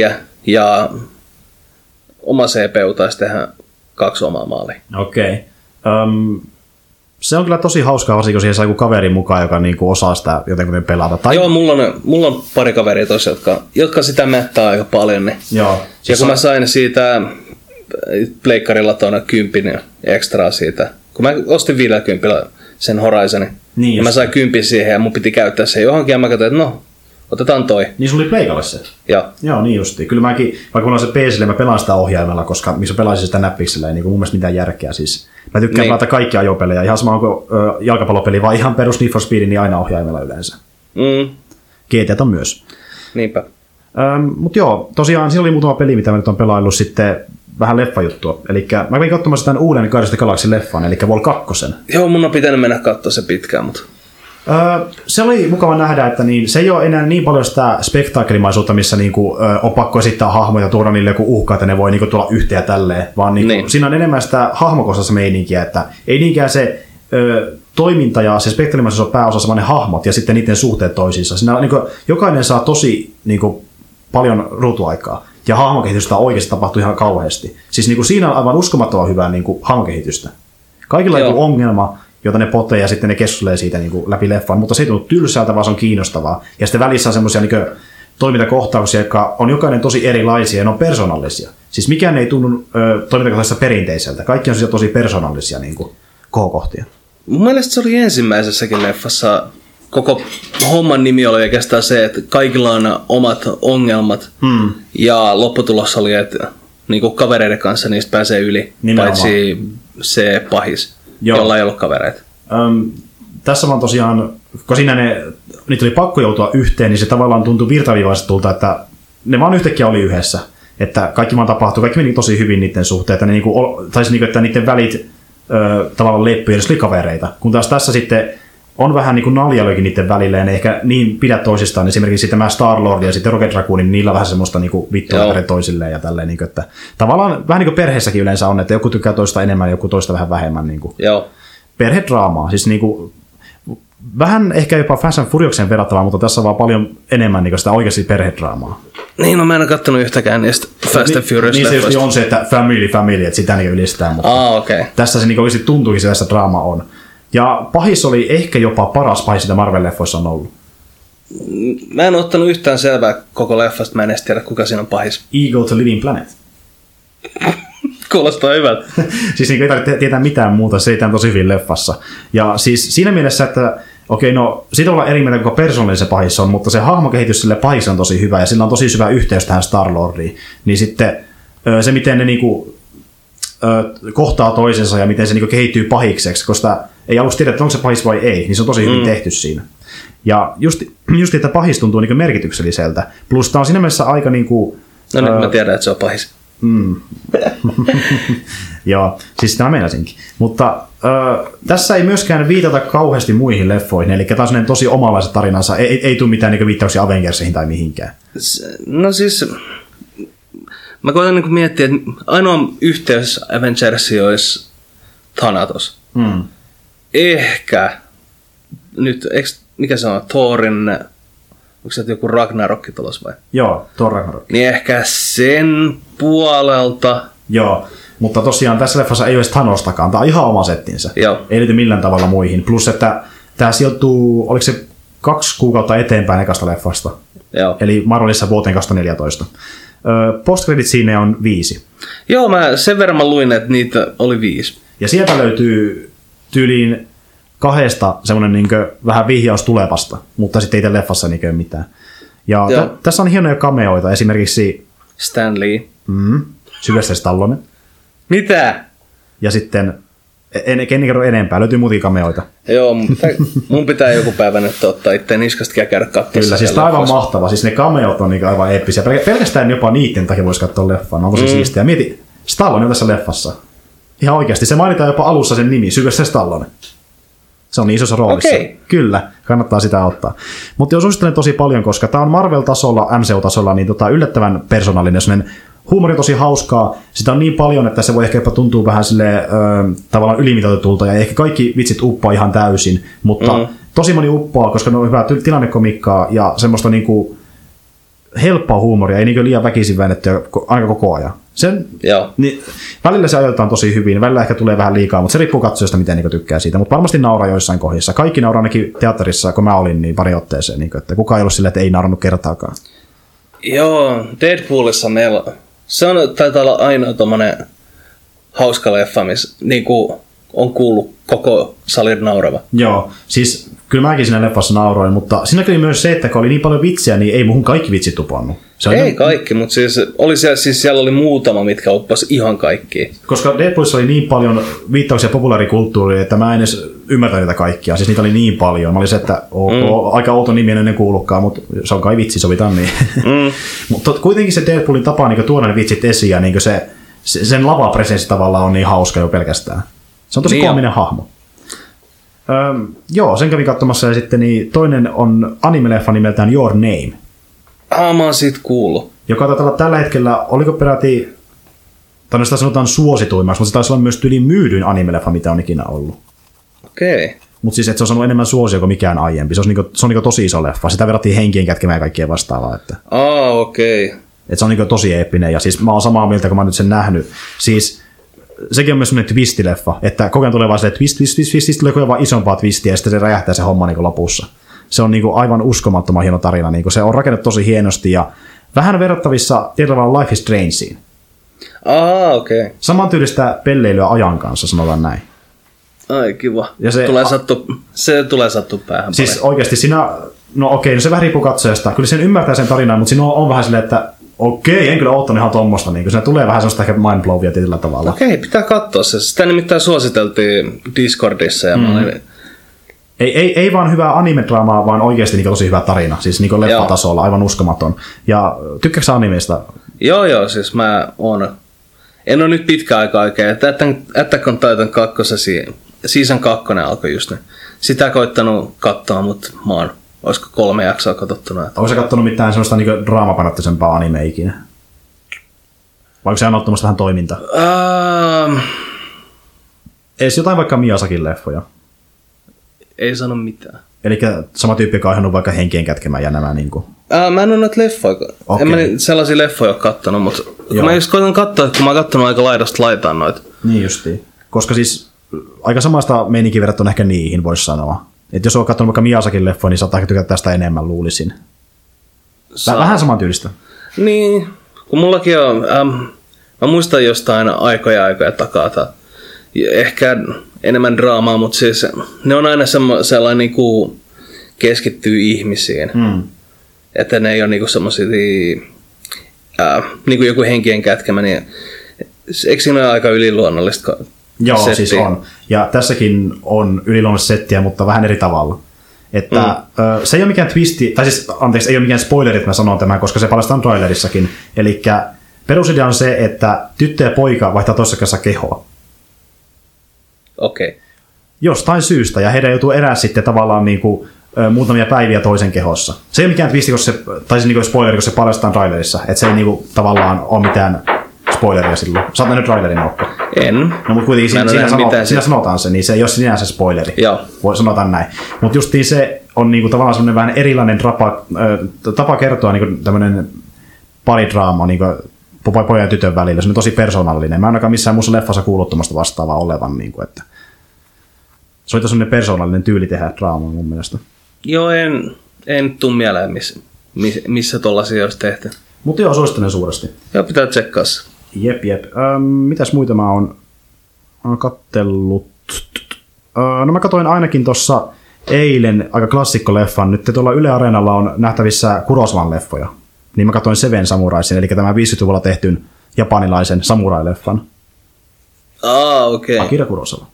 3-4 ja oma CPU taisi tehdä kaksi omaa maalia. Okei. Okay. Um, se on kyllä tosi hauskaa, varsinkin kun siihen saa joku kaveri mukaan, joka niinku osaa sitä jotenkin pelata. Tai, Joo, mulla on, mulla on pari kaveria tossa, jotka, jotka sitä mättää aika paljon. Niin. Joo. Ja Siis kun mä sain siitä pleikkarilla tuonne kympin ekstraa siitä, kun mä ostin 50 sen Horizonin, Niin ja mä sain kympin siihen ja mun piti käyttää se johonkin, ja mä katsoin, että no, otetaan toi. Niin sulla oli pleikalle se. Ja Joo, niin justi. Kyllä mäkin, vaikka mulla on se PClle, mä pelaan sitä ohjaimella, koska missä pelaisin sitä näppiksellä, ei niin mun mielestä mitään järkeä. Siis, mä tykkään Niin. pelata kaikkia ajopelejä, ihan sama onko ö, jalkapallopeli, vai ihan perus Need for Speed, niin aina ohjaimella yleensä. mm, GTA on myös. niinpä. Ähm, Mutta joo, tosiaan siinä oli muutama peli, mitä mä nyt on pelaillut sitten vähän leffajuttua. Eli mä kävin katsomassa tämän uuden Guardians Galaxy leffan, eli Vol 2. Joo, mun on pitänyt mennä katsoa se pitkään, mutta Öö, se oli mukava nähdä, että niin, se ei ole enää niin paljon sitä spektaakkelimaisuutta, missä niinku, ö, on pakko esittää hahmoja, tuoda niille joku uhka, että ne voi niinku, tulla yhteen ja tälleen, vaan niinku, Niin. siinä on enemmän sitä hahmokohtaista meininkiä, että ei niinkään se ö, toiminta ja se spektaakkelimaisuus on pääosassa, vaan ne hahmot ja sitten niiden suhteet toisiinsa. Siinä, niinku, jokainen saa tosi niinku, paljon ruutuaikaa. Ja hahmokehitystä oikeasti tapahtuu ihan kauheasti. Siis niinku, siinä on aivan uskomattoman hyvää niinku, hahmokehitystä. Kaikilla on Joo. ongelma, jota ne potee ja sitten ne keskustelee siitä niin kuin läpi leffan, mutta se ei tunnu tylsältä, vaan se on kiinnostavaa. Ja sitten välissä on semmoisia niin toimintakohtauksia, jotka on jokainen tosi erilaisia ja ne on persoonallisia. Siis mikään ei tunnu ö, toimintakohtaisessa perinteiseltä. Kaikki on siis tosi persoonallisia niin kuin, kohokohtia. mun mielestä se oli ensimmäisessäkin leffassa, koko homman nimi oli oikeastaan se, että kaikilla on omat ongelmat, Hmm. ja lopputulos oli, että niinku kavereiden kanssa niistä pääsee yli, Nimenomaan. paitsi se pahis, Joo. jolla ei ollut kavereita. Öm, tässä vaan tosiaan, kun siinä ne, niitä oli pakko joutua yhteen, niin se tavallaan tuntui virtaviivaistetulta, että ne vaan yhtäkkiä oli yhdessä. Että kaikki vaan tapahtui, kaikki meni tosi hyvin niiden suhteen, että ne niinku, tai niinku, että niiden välit ö, tavallaan jos oli kavereita. Kun taas tässä sitten on vähän niin kuin naljailuakin niiden välillä, ja ne ehkä niin pidä toisistaan. Esimerkiksi sitten tämä Star-Lord ja sitten Rocket Raccoon, niin niillä on vähän semmoista niin vittua toisilleen ja tälleen. Niin kuin, että tavallaan vähän niin kuin perheessäkin yleensä on, että joku tykkää toista enemmän joku toista vähän vähemmän. Niin kuin Joo. perhedraamaa. Siis niinku, vähän ehkä jopa Fast and Furiousen verrattavaa, mutta tässä on vaan paljon enemmän niinku sitä oikeasti perhedraamaa. Niin, no mä en ole kattonut yhtäkään niistä Fast and Furious Niin se just leffoista. on se, että family, family, että sitä niinku ylistää, mutta Aa. Okay. tässä se niinku oikeasti tuntuukin se, että draama on. Ja pahis oli ehkä jopa paras pahis, mitä Marvel-leffoissa on ollut. Mä en ottanut yhtään selvää koko leffasta, mä en edes tiedä kuka siinä on pahis. Eagle to Living Planet. Kuulostaa hyvältä. siis niin ei tarvitse tietää mitään muuta, se ei tosi hyvin leffassa. Ja siis siinä mielessä, että okei, no siitä olla eri mieltä, kuinka persoonallinen se pahis on, mutta se hahmokehitys sille pahis on tosi hyvä ja sillä on tosi syvä yhteys tähän Star-Lordiin. Niin sitten se, miten ne niinku, kohtaa toisensa ja miten se niinku kehittyy pahikseksi, koska ei aluksi tiedä, että onko se pahis vai ei, niin se on tosi hyvin mm. tehty siinä. Ja just, just että pahis tuntuu niinku merkitykselliseltä. Plus tämä on siinä mielessä aika niinku, No nyt mä tiedän, että se on pahis. Joo, siis sitä mä meinasinkin. Mutta ö, tässä ei myöskään viitata kauheasti muihin leffoihin, eli taas on tosi omanlaisen tarinansa, ei, ei, ei tule mitään niin viittauksia Avengersiin tai mihinkään. No siis, mä koitan niinku miettiä, että ainoa yhteys Avengersiin olisi Thanatos. Hmm. Ehkä, nyt, eks, mikä se on, Thorin, onko se joku Ragnarokki tulos vai? Joo, Thor Ragnarok. Niin ehkä sen puolelta, Joo, mutta tosiaan tässä leffassa ei ole Thanostakaan, tämä on ihan oma settinsä. Joo. Ei liity millään tavalla muihin. Plus, että tämä sijoittuu, oliko se kaksi kuukautta eteenpäin ekasta leffasta. joo. Eli Marvelissa vuoteen 2014. Postcredit siinä on viisi. Joo, mä sen verran mä luin, että niitä oli viisi. Ja sieltä löytyy tyyliin kahdesta semmoinen niin vähän vihjaus tulevasta, mutta sitten ei tee leffassa niin mitään. Ja t- tässä on hienoja cameoita, esimerkiksi Stan Lee. mm, Sylvester Stallone, Mitä? ja sitten, en, en kerro enempää, löytyy muutin cameoita. Joo, mun pitää, mun pitää joku päivä nyt ottaa itse niskasta ja käydä katsoa. Kyllä, siis tämä on aivan mahtava. Siis ne cameot on niin aivan eeppisiä. Pel- pelkästään jopa niiden takia voisi katsoa leffan. On tosi mm. siistiä. Mieti, Stallone on tässä leffassa. Ihan oikeasti. Se mainitaan jopa alussa sen nimi, Sylvester Stallone. Se on niin isossa roolissa. Okei. Kyllä, kannattaa sitä ottaa. Mutta jos suosittelen tosi paljon, koska tämä on Marvel-tasolla, MCU-tasolla, niin tota yllättävän persoonallinen. Sellainen huumori on tosi hauskaa. Sitä on niin paljon, että se voi ehkä jopa tuntua vähän sille ö, tavallaan ylimitoitetulta, ja ehkä kaikki vitsit uppoa ihan täysin, mutta mm. tosi moni uppoaa, koska ne on hyvää tilannekomikkaa ja semmoista niinku helppoa huumoria, ei niinku liian väkisin väännettyä aina koko ajan. Sen, Joo. niin, välillä se ajoitetaan tosi hyvin, välillä ehkä tulee vähän liikaa, mutta se riippuu katsojasta, miten niin tykkää siitä. Mutta varmasti nauraa joissain kohdissa. Kaikki nauraa ainakin teatterissa, kun mä olin, niin pari otteeseen. Niin kuin, että kukaan ei ollut silleen, että ei naurannut kertaakaan. Joo, Deadpoolissa meillä se on, taitaa olla ainoa tommonen hauska leffa, missä niinku, on kuullut koko salin naurava. Joo, siis kyllä mäkin siinä leffassa nauroin, mutta siinä oli myös se, että kun oli niin paljon vitsiä, niin ei muhun kaikki vitsit tupannut. Se Ei ihan- kaikki, mutta siis, oli siellä, siis siellä oli muutama, mitkä uppas ihan kaikki. Koska Deadpoolissa oli niin paljon viittauksia populaarikulttuuriin, että mä en edes ymmärtänyt niitä kaikkia. Siis niitä oli niin paljon. Mä olin se, että ok, mm. aika outo nimi en ennen kuullutkaan, mutta se on kai vitsi, sovitaan niin. Mm. mutta kuitenkin se Deadpoolin tapa niin tuoda ne vitsit esiin ja niin se, se, sen lavapresenssi tavallaan on niin hauska jo pelkästään. Se on tosi Niin koominen hahmo. Öm, joo, sen kävin katsomassa ja sitten niin toinen on anime-leffa nimeltään Your Name, Ah, mä oon siitä kuullut. joka taitaa olla tällä hetkellä, oliko peräti, tai no sitä sanotaan suosituimmaksi, mutta se taisi olla myös tyli myydyin anime-leffa, mitä on ikinä ollut. Okei. Okay. Mutta siis, että se on saanut enemmän suosio kuin mikään aiempi. Se on, niinku, se on niinku tosi iso leffa. Sitä verrattiin henkien kätkemään ja kaikkea vastaavaa. Että, Ah, okei. Okay. että se on niinku tosi eeppinen. Ja siis mä oon samaa mieltä, kun mä oon nyt sen nähnyt. Siis sekin on myös semmoinen twistileffa, että koko ajan tulee vaan se, twist, twist, twist, twist, twist, tulee koko ajan vaan isompaa twistiä ja sitten se räjähtää se homma niinku lopussa. Se on niinku aivan uskomattoman hieno tarina. Niinku se on rakennettu tosi hienosti ja vähän verrattavissa tietyllä tavalla Life is Strangeen. Ah, okei. Okay. Samantyylistä pelleilyä ajan kanssa, sanotaan näin. Ai kiva. Ja se- tulee sattu, se tulee sattu päähän Siis paljon. oikeasti siinä, no okei, no se vähän riippuu katsojasta. Kyllä sen ymmärtää sen tarinan, mutta siinä on, on vähän silleen, että okei, en kyllä oottanut ihan tuommoista. Niin siinä tulee vähän sellaista ehkä mindblowia tietyllä tavalla. Okei, pitää katsoa se. Sitä nimittäin suositeltiin Discordissa ja mm. mä olin, Ei, ei, ei vaan hyvää anime-draamaa, vaan oikeasti niin tosi hyvä tarina. Siis niin leffatasolla, aivan uskomaton. Ja tykkääksä animeista? Joo, joo, siis mä oon... En ole nyt pitkä aika oikein. Attack on Titan 2, season 2 alkoi just ne. Sitä koittanut katsoa, mutta mä oon, olisiko kolme jaksoa katsottuna. Onko sä kattonut mitään sellaista niin draamapanottisempaa anime ikinä? Vai onko se aina ottamassa tähän toimintaa? Ähm, Ees jotain vaikka Miyasakin leffoja. ei sano mitään. Eli sama tyyppi, joka on vaikka henkien kätkemään ja nämä niin kuin. Äh, mä en ole noita leffoja, Okei. en mä sellaisia leffoja ole kattonut, mutta Joo. mä just koitan katsoa, että kun mä oon kattonut aika laidasta laitaan noita. Niin justiin. Koska siis aika samasta meininkin verrattuna ehkä niihin, voisi sanoa. Että jos on katsonut vaikka Miyasakin leffoja, niin saattaa tykätä tästä enemmän, luulisin. Vä- Vähän samantyylistä. Niin, kun mullakin on, ähm, mä muistan jostain aikoja aikoja takaa, tai ehkä enemmän draamaa, mutta siis ne on aina semmo- sellainen niinku keskittyy ihmisiin. Mm. Että ne ei ole niinku semmoisia, äh, niinku joku henkien kätkemä, niin eikö siinä ole aika yliluonnollista Joo, settiä? siis on. Ja tässäkin on yliluonnollista settiä, mutta vähän eri tavalla. Että mm. ö, se ei ole mikään twisti, tai siis anteeksi, ei ole mikään spoileri, että mä sanon tämän, koska se paljastetaan trailerissakin. Eli perusidea on se, että tyttö ja poika vaihtaa toisessa kanssa kehoa. Okei. Okay. jostain syystä, ja heidän joutuu erää sitten tavallaan niin kuin, muutamia päiviä toisen kehossa. Se ei ole mikään twisti, koska se, tai se niin kuin spoileri, koska se paljastetaan trailerissa, että se ei niin kuin, tavallaan ole mitään spoileria silloin. Sä oot nähnyt trailerin, Okko. En. No mutta kuitenkin siinä, siinä, mitään siinä sanotaan se, niin se ei ole sinänsä spoileri. Joo. Voi sanotaan näin. Mutta justiin se on niinku tavallaan semmoinen vähän erilainen tapa, ö, tapa kertoa niinku tämmöinen paridraama niinku po- pojan ja tytön välillä. Se on tosi persoonallinen. Mä en ainakaan missään muussa leffassa kuullut tuommoista vastaavaa olevan. Niinku, että se oli semmoinen persoonallinen tyyli tehdä draamaa mun mielestä. Joo, en, en tuu mieleen, missä, missä, missä tollasia olisi tehty. Mutta joo, suosittelen suuresti. Joo, pitää tsekkaa se. Jep, jep. Öm, mitäs muita mä oon, kattellut? Öö, no mä katsoin ainakin tuossa eilen aika klassikkoleffan. Nyt tuolla Yle Areenalla on nähtävissä Kurosavan leffoja. Niin mä katsoin Seven Samuraisin, eli tämä 50-luvulla tehtyn japanilaisen samurai-leffan. Aa, okei. Okay. Akira Kurosawa.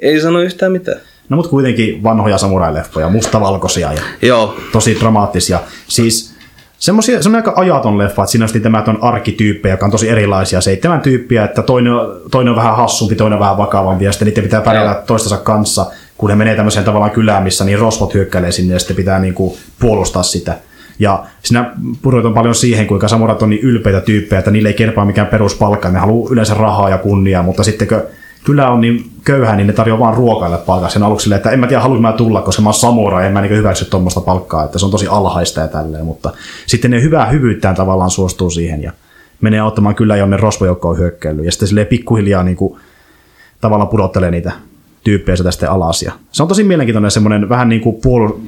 Ei sano yhtään mitään. No mut kuitenkin vanhoja samurai-leffoja, mustavalkoisia ja Joo, tosi dramaattisia. Siis semmosia, semmoinen aika ajaton leffa, että siinä on tämä on arkkityyppejä, joka on tosi erilaisia. Seitsemän tyyppiä, että toinen, on- toinen on vähän hassumpi, toinen on vähän vakavampi ja sitten niiden pitää pärjätä toistensa kanssa, kun ne menee tämmöiseen tavallaan kylään, missä niin rosvot hyökkäilee sinne ja sitten pitää niinku puolustaa sitä. Ja siinä pureutuu paljon siihen, kuinka samurat on niin ylpeitä tyyppejä, että niille ei kerpaa mikään peruspalkka. Ne haluaa yleensä rahaa ja kunniaa, mutta sitten kun kylä on niin köyhä, niin ne tarjoaa vaan ruokaille palkkaa. Sen aluksi että en mä tiedä, haluanko mä tulla, koska mä oon samurai, en mä niin hyväksy tuommoista palkkaa, että se on tosi alhaista ja tälleen. Mutta sitten ne hyvää hyvyyttään tavallaan suostuu siihen ja menee auttamaan kyllä, jonne rosvojoukko on hyökkäillyt. Ja sitten silleen pikkuhiljaa niin kuin, tavallaan pudottelee niitä tyyppejä sitten alas. Ja se on tosi mielenkiintoinen semmoinen vähän niin kuin puolu-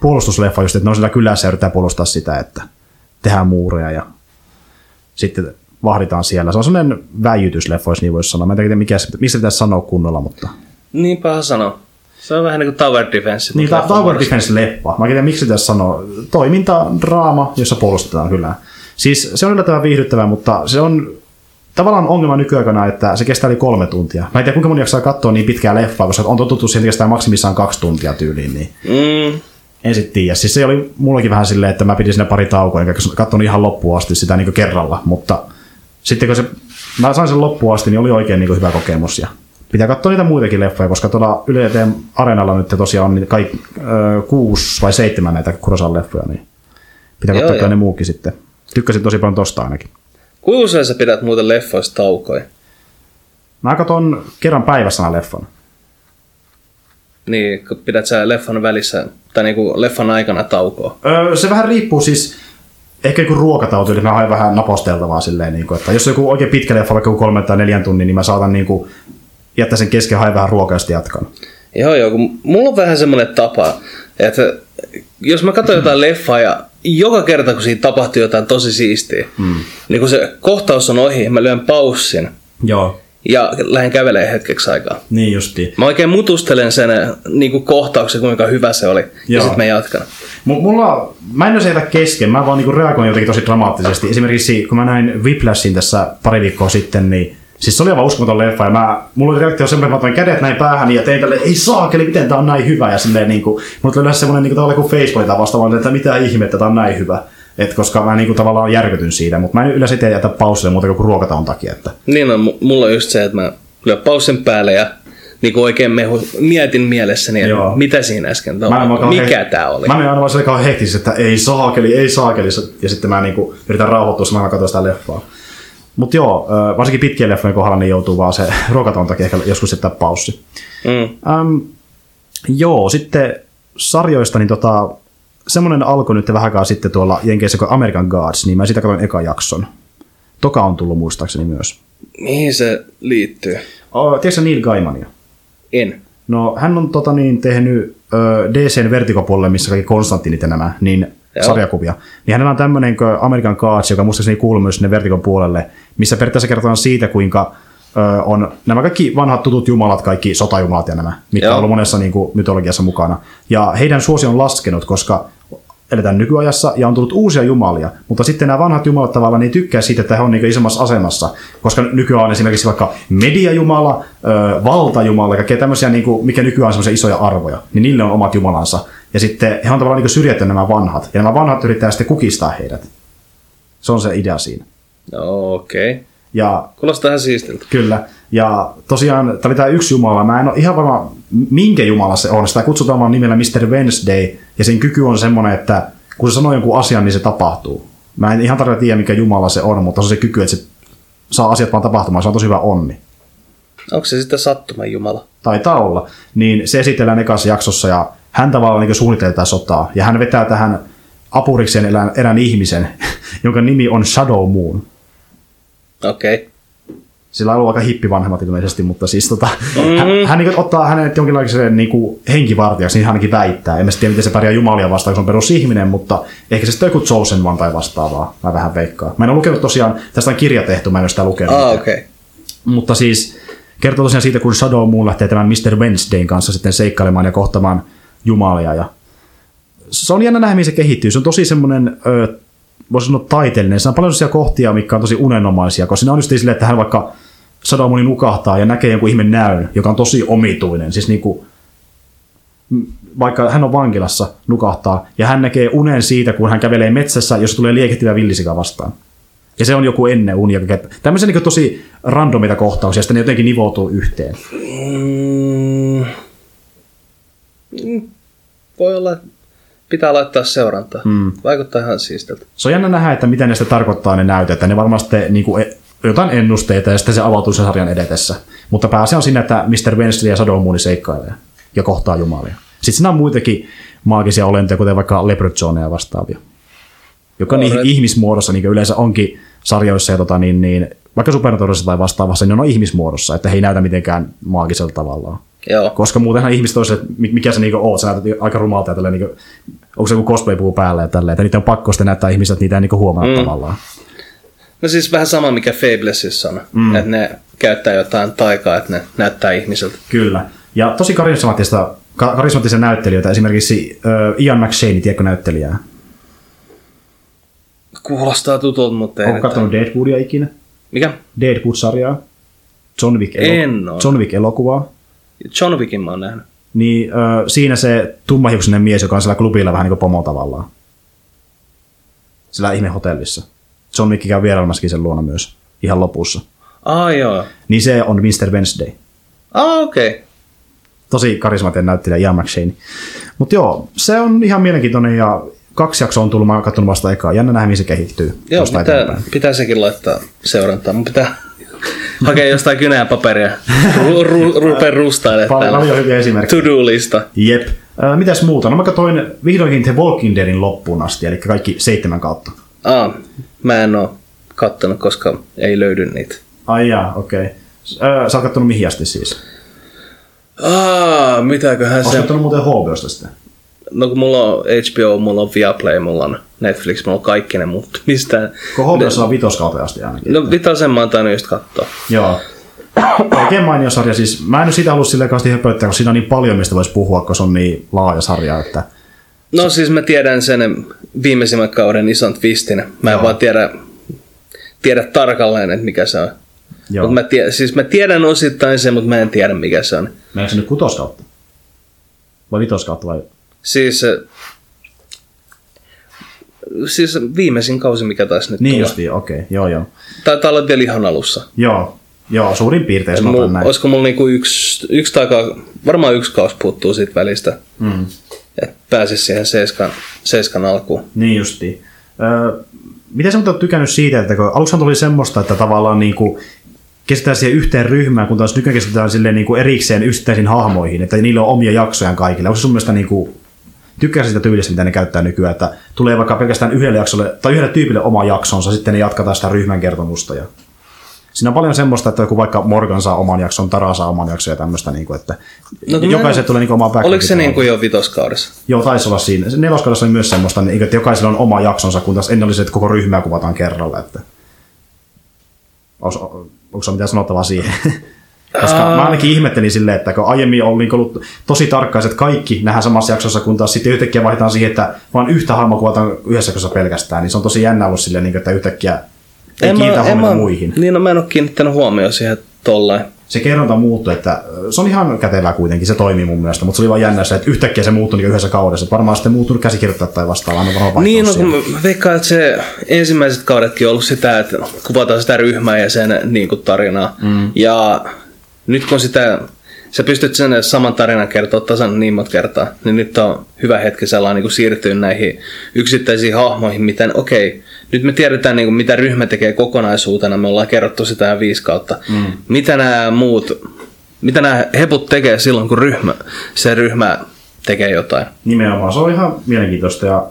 puolustusleffa, just, että ne on siellä kylässä ja yrittää puolustaa sitä, että tehdään muureja ja sitten vahditaan siellä. Se on semmoinen väijytysleffa, jos niin voisi sanoa. Mä en tiedä, mikä, mistä pitäisi sanoa kunnolla, mutta... niinpä sano. Se on vähän niin kuin Tower Defense. Niin, tämä Tower leffan Defense-leppa. Mä en tiedä, miksi pitäisi sanoa. Toiminta, draama, jossa puolustetaan kyllä. Siis se on yllättävän viihdyttävää, mutta se on tavallaan ongelma nykyaikana, että se kestää yli kolme tuntia. Mä en tiedä, kuinka moni jaksaa katsoa niin pitkää leffaa, koska on totuttu siihen, että kestää maksimissaan kaksi tuntia tyyliin. Niin Mm, en sitten tiedä. Siis se oli mullakin vähän silleen, että mä pidin sinne pari taukoa, enkä katsonut ihan loppuun asti sitä niin kerralla, mutta sitten kun se, mä sain sen loppuun asti, niin oli oikein niin hyvä kokemus. Ja pitää katsoa niitä muitakin leffoja, koska tuolla Yle Areenalla nyt tosiaan on kaik, ö, kuusi vai seitsemän näitä Kurosan leffoja, niin pitää Joo, katsoa joo. ne muukin sitten. Tykkäsin tosi paljon tosta ainakin. kuinka usein sä pidät muuten leffoista taukoja? Mä katson kerran päivässä aina leffan. Niin, pidät sä leffan välissä, tai niinku leffan aikana taukoa. Öö, se vähän riippuu siis, ehkä joku ruokatauti, eli mä haen vähän naposteltavaa silleen, niin kuin, että jos joku oikein pitkä leffa, vaikka joku kolme tai neljän tunnin, niin mä saatan niin kuin, jättää sen kesken haen vähän ruokaa ja jatkan. Joo, joo, kun mulla on vähän semmoinen tapa, että jos mä katson jotain leffaa ja joka kerta kun siinä tapahtuu jotain tosi siistiä, mm. niin kun se kohtaus on ohi, mä lyön paussin Joo. Ja lähden kävelemään hetkeksi aikaa. Niin justiin. Mä oikein mutustelen sen niin kuin kohtauksen, kuinka hyvä se oli, ja Joo. sitten mä jatkan. M- mulla, mä en jätä kesken, mä vaan niinku reagoin jotenkin tosi dramaattisesti. Esimerkiksi kun mä näin Whiplashin tässä pari viikkoa sitten, niin siis se oli aivan uskomaton leffa, ja mä, mulla oli reaktio semmoinen, että mä kädet näin päähän ja tein tälle, ei saakeli, miten tää on näin hyvä, ja silleen niinku, mulla tuli yleensä semmoinen niinku tavallaan kuin Facebookita vastaavaan, että mitä ihmettä, tää on näin hyvä. Et koska mä niinku tavallaan järkytyn siitä, mutta mä en yleensä itse jätä pausille muuta kuin ruokataun takia. Että. Niin on, mu- mulla on just se, että mä lyön paussin päälle ja niin kuin oikein mehu, mietin mielessäni, että Joo. mitä siinä äsken Mä en tapahtui, mikä he- tää oli. Mä menen aina vaan sille kauhean hektis, että ei saakeli, ei saakeli. Ja sitten mä niinku yritän rauhoittua samalla katsoa sitä leffaa. Mutta joo, varsinkin pitkien leffojen kohdalla niin joutuu vaan se ruokaton takia ehkä joskus sitten paussi. Mm. Ähm, joo, sitten sarjoista, niin tota, semmoinen alkoi nyt vähän aikaa sitten tuolla Jenkeissä kuin American Gods, niin mä sitä katsoin eka jakson. Toka on tullut muistaakseni myös. Mihin se liittyy? Oh, tiedätkö Neil Gaimania? En. No, hän on tota, niin, tehnyt ö, DCn vertikopuolelle, missä kaikki Konstantinit ja nämä, niin Joo. sarjakuvia. Niin hänellä on tämmöinen American Gods, joka muistaakseni kuuluu myös sinne vertikon puolelle, missä periaatteessa kerrotaan siitä, kuinka ö, on nämä kaikki vanhat tutut jumalat, kaikki sotajumalat ja nämä, mitkä Joo. on ollut monessa niin kuin, mytologiassa mukana. Ja heidän suosio on laskenut, koska eletään nykyajassa ja on tullut uusia jumalia, mutta sitten nämä vanhat jumalat tavallaan niin tykkää siitä, että he on niin isommassa asemassa, koska nykyään on esimerkiksi vaikka mediajumala, ö, valtajumala, kaikkea tämmöisiä, niin kuin, mikä nykyään on semmoisia isoja arvoja, niin niille on omat jumalansa. Ja sitten he on tavallaan niin syrjätty nämä vanhat, ja nämä vanhat yrittää sitten kukistaa heidät. Se on se idea siinä. No, okei. Okay. Ja Kuulostaa ihan siistiltä. Kyllä. Ja tosiaan, tämä oli tämä yksi jumala. Mä en ole ihan varma, minkä jumala se on. Sitä kutsutaan vaan nimellä Mr. Wednesday. Ja sen kyky on semmoinen, että kun se sanoo jonkun asian, niin se tapahtuu. Mä en ihan tarkkaan tiedä, mikä jumala se on, mutta se on se kyky, että se saa asiat vaan tapahtumaan. Se on tosi hyvä onni. Onko se sitten sattuman jumala? Taitaa olla. Niin se esitellään ekassa jaksossa ja hän tavallaan niin suunnittelee tätä sotaa. Ja hän vetää tähän apurikseen erään, erään ihmisen, jonka nimi on Shadow Moon. Okei. Okay. Sillä on ollut aika hippi vanhemmat ilmeisesti, mutta siis tota, mm-hmm. hän, hän niin ottaa hänet jonkinlaisen niin kuin henkivartijaksi, niin hän ainakin väittää. En mä tiedä, miten se pärjää jumalia vastaan, kun se on perusihminen, mutta ehkä se sitten joku Chosen One tai vastaavaa. Mä vähän veikkaan. Mä en ole lukenut tosiaan, tästä on kirja tehty, mä en ole sitä lukenut. Ah, okei. Okay. Mutta siis kertoo tosiaan siitä, kun Shadow Moon lähtee tämän Mr. Wednesdayn kanssa sitten seikkailemaan ja kohtamaan jumalia. Ja se on jännä nähdä, mihin se kehittyy. Se on tosi semmoinen, voisi sanoa taiteellinen. Se on paljon sellaisia kohtia, mikä on tosi unenomaisia, koska siinä on just silleen, että hän vaikka Shadow Moon nukahtaa ja näkee jonkun ihme näyn, joka on tosi omituinen. Siis niin kuin, vaikka hän on vankilassa, nukahtaa, ja hän näkee unen siitä, kun hän kävelee metsässä, jos tulee liekehtivä villisika vastaan. Ja se on joku ennen unia. Tämmöisiä niin tosi randomita kohtauksia, sitten ne jotenkin nivoutuu yhteen. Mm. Voi olla, pitää laittaa seurantaa. Mm. Vaikuttaa ihan siistiltä. Se on jännä nähdä, että miten ne sitä tarkoittaa ne näytöt, että ne varmasti niin kuin, e- jotain ennusteita ja sitten se avautuu sen sarjan edetessä. Mutta pääasia on siinä, että Mr. Wensley ja Shadow Moon seikkailee ja kohtaa jumalia. Sitten siinä on muitakin maagisia olentoja, kuten vaikka Leprechaun vastaavia. Joka no, niin ihmismuodossa niin yleensä onkin sarjoissa ja tota, niin, niin, vaikka Supernaturalissa tai vastaavassa, niin ne on ihmismuodossa, että he ei näytä mitenkään maagisella tavallaan. Joo. Koska muutenhan ihmiset olisi, että mikä se niinku oot, sä näytät aika rumalta ja tälleen, niinku, onko se joku cosplay-puu päälle ja tälleen, että niitä on pakko sitten näyttää ihmiset, että niitä ei niinku huomaa mm. tavallaan. No siis vähän sama mikä Fablesissa on, mm. että ne käyttää jotain taikaa, että ne näyttää ihmiseltä. Kyllä. Ja tosi karismaattista, karismaattisia näyttelijöitä, esimerkiksi uh, Ian McShane, tiedätkö näyttelijää? Kuulostaa tutulta, mutta ei. Onko katsonut Deadwoodia ikinä? Mikä? Deadwood-sarjaa. John Wick, elo- John Wick-elokuvaa. John Wickin mä oon nähnyt. Niin uh, siinä se tummahiuksinen mies, joka on siellä klubilla vähän niin kuin pomo tavallaan. Sillä ihme hotellissa. John Wick käy vierailemassakin sen luona myös. Ihan lopussa. Ah, joo. Niin se on Mr. Wednesday. Ah, okei. Okay. Tosi karismaattinen näyttelijä Ian McShane. Mutta joo, se on ihan mielenkiintoinen ja kaksi jaksoa on tullut, mä oon katsonut vasta ekaa. Jännä nähdä, mihin se kehittyy. Joo, pitää, pitää sekin laittaa seurantaa. Mun pitää hakea jostain kynää paperia. Ru, ru, rupea rustailemaan. Paljon hyviä esimerkkejä. To-do-lista. Jep. Äh, mitäs muuta? No mä katsoin vihdoinkin The Walking Deadin loppuun asti, eli kaikki seitsemän kautta. Aa, mä en oo kattonut, koska ei löydy niitä. Ai jaa, okei. Okay. Sä oot kattonut mihin asti siis? Aa, mitäköhän se... Oletko kattonut muuten HBOsta sitten? No kun mulla on HBO, mulla on Viaplay, mulla on Netflix, mulla on kaikki ne, mutta mistä... Kun HBOssa on vitoskaupeasti ainakin. No vitosen mä oon tainnut just katsoa. Joo. Oikein mainio sarja. Siis, mä en nyt siitä halua silleen kanssa höpöttää, koska siinä on niin paljon, mistä voisi puhua, koska se on niin laaja sarja, että... No siis mä tiedän sen viimeisimmän kauden ison twistin. Mä en Joo. vaan tiedä, tiedä tarkalleen, että mikä se on. Joo. Mut mä, tiedän, siis mä tiedän osittain sen, mutta mä en tiedä mikä se on. Meneekö se nyt kutoskautta? Vai vitoskautta vai? Siis, siis viimeisin kausi, mikä taisi nyt Niin justiin, okei, okay. joo joo. Taitaa olla vielä ihan alussa. Joo, joo suurin piirtein sanotaan näin. Olisiko mulla niinku yksi, yksi tai varmaan yksi kausi puuttuu siitä välistä. Mm. Että pääsisi siihen seiskan, seiskan alkuun. Niin justiin. Öö, miten sä oot tykännyt siitä, että kun aluksi tuli semmoista, että tavallaan niin kuin keskitytään siihen yhteen ryhmään, kun taas nykyään keskitytään silleen niin kuin erikseen yksittäisiin hahmoihin, että niillä on omia jaksoja kaikille. Onko se sun mielestä niin kuin, tykkää sitä tyylistä, mitä ne käyttää nykyään, että tulee vaikka pelkästään yhdelle jaksolle tai yhdelle tyypille oma jaksonsa, sitten ne jatkataan sitä ryhmän kertomusta. Ja Siinä on paljon semmoista, että joku vaikka Morgan saa oman jakson, Tara saa oman jakson ja tämmöistä, niin kuin, että no, jokaiselle tulee niin oma Oliko se niin kuin jo vitoskaudessa? Joo, taisi olla siinä. Neloskaudessa oli myös semmoista, niin, että jokaisella on oma jaksonsa, kun taas ennen oli se, että koko ryhmää kuvataan kerralla. Että... Onko, onko se mitään sanottavaa siihen? Koska mä ainakin ihmettelin silleen, että kun aiemmin on niin ollut tosi tarkkaiset kaikki nähdään samassa jaksossa, kun taas sitten yhtäkkiä vaihdetaan siihen, että vaan yhtä hahmoa kuvataan yhdessä jaksossa pelkästään, niin se on tosi jännä ollut silleen, niin että yhtäkkiä ei en kiinnitä huomiota muihin. Niin, no mä en ole kiinnittänyt huomioon siihen tollain. Se kerronta muuttui, että se on ihan kätevää kuitenkin, se toimii mun mielestä, mutta se oli vaan jännä että yhtäkkiä se muuttui niin yhdessä kaudessa. Varmaan sitten muuttunut käsikirjoittaa tai vastaavaa, on varmaan Niin, no kun mä veikkaan, että se ensimmäiset kaudetkin on ollut sitä, että kuvataan sitä ryhmää ja sen niin kuin tarinaa. Mm. Ja nyt kun sitä sä pystyt sen saman tarinan kertoa tasan niin monta kertaa, niin nyt on hyvä hetki sellainen niin siirtyä näihin yksittäisiin hahmoihin, miten okei, okay, nyt me tiedetään niin kuin, mitä ryhmä tekee kokonaisuutena, me ollaan kerrottu sitä viisi kautta. Mm. Mitä nämä muut, mitä nämä heput tekee silloin, kun ryhmä, se ryhmä tekee jotain? Nimenomaan, se on ihan mielenkiintoista ja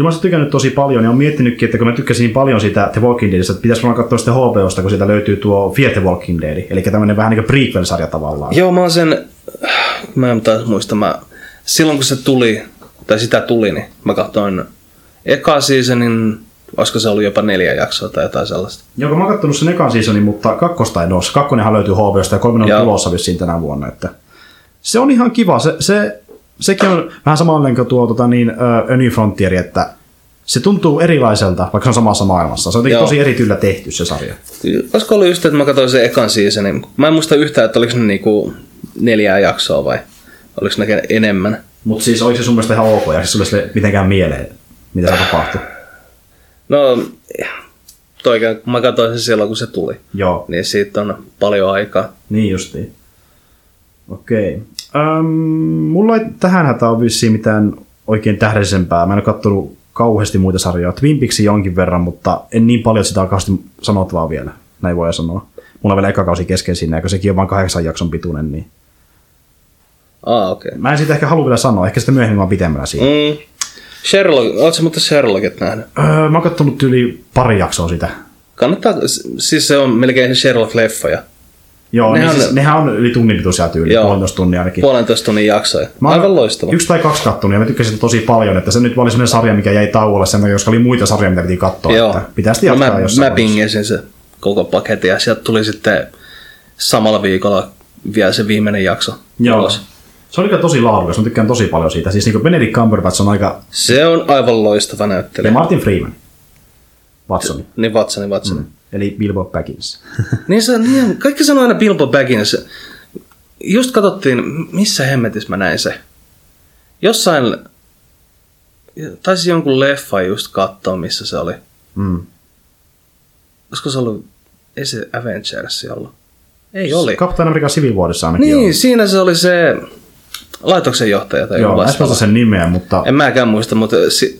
kyllä mä oon tykännyt tosi paljon ja on miettinytkin, että kun mä tykkäsin niin paljon siitä The Walking Deadista, että pitäisi varmaan katsoa sitten HBOsta, kun siitä löytyy tuo Fear the Walking Dead, eli tämmöinen vähän niin kuin prequel-sarja tavallaan. Joo, mä oon sen, mä en taas muista, mä, silloin kun se tuli, tai sitä tuli, niin mä katsoin eka seasonin, olisiko se ollut jopa neljä jaksoa tai jotain sellaista. Joo, mä oon kattonut sen ekan seasonin, mutta kakkosta en ole. Kakkonenhan löytyy HBOsta ja kolmonen on tulossa vissiin tänä vuonna. Että se on ihan kiva. Se, se, sekin on vähän samanlainen kuin tuo tota, niin, uh, A New Frontier, että se tuntuu erilaiselta, vaikka se on samassa maailmassa. Se on jotenkin Joo. tosi erityllä tehty se sarja. Olisiko ollut just, että mä katsoin sen ekan seasonin. Mä en muista yhtään, että oliko ne niinku neljää jaksoa vai oliko ne enemmän. Mutta siis oliko se sun mielestä ihan ok ja siis sulle sille mitenkään mieleen, mitä se tapahtui? No, toikään, kun mä katsoin sen silloin, kun se tuli. Joo, Niin siitä on paljon aikaa. niin justiin. Okei. Öm, mulla ei tähän hätään ole vissiin mitään oikein tähdellisempää. Mä en ole kattonut kauheasti muita sarjoja. Twin Peaksia jonkin verran, mutta en niin paljon sitä kauheasti sanottavaa vielä. Näin voi sanoa. Mulla on vielä eka kausi kesken siinä, ja kun sekin on vain kahdeksan jakson pituinen, niin... Ah, okei. Okay. Mä en siitä ehkä halua vielä sanoa, ehkä sitten myöhemmin vaan pitemmällä siinä. Mm. Sherlock, ootko mutta Sherlockit nähnyt? Öö, mä oon kattonut yli pari jaksoa sitä. Kannattaa, siis se on melkein Sherlock-leffoja. Joo, Nehän on- siis, nehän on yli tunnin pituisia tyyli, Joo. puolentoista tunnia ainakin. Puolentoista tunnin jaksoja. Mä Aivan loistava. Yksi tai kaksi kattonut ja mä tykkäsin sitä tosi paljon, että se nyt oli sellainen sarja, mikä jäi tauolle sen takia, koska oli muita sarjoja, mitä piti katsoa. Joo. Että pitää sitten No jatkaa mä, jossain mä pingesin se koko paketin ja sieltä tuli sitten samalla viikolla vielä se viimeinen jakso. Joo. ulos. Se oli kyllä tosi laadukas, mä tykkään tosi paljon siitä. Siis niin Benedict Cumberbatch on aika... Se on aivan loistava Ja näyttelijä. Martin Freeman. Watsoni. Niin Watsoni, Watsoni. Mm. Eli Bilbo Baggins. Niin se, niin, kaikki sanoo aina Bilbo Baggins. Just katsottiin, missä hemmetissä mä näin se. Jossain, taisi jonkun leffa just katsoa, missä se oli. Mm. Olisiko se ollut, ei se Avengers ollut? Ei oli. Captain America Civil Warissa ainakin Niin, on. siinä se oli se laitoksen johtaja tai Joo, joku en vastaava. sen nimeä, mutta... En mäkään muista, mutta si-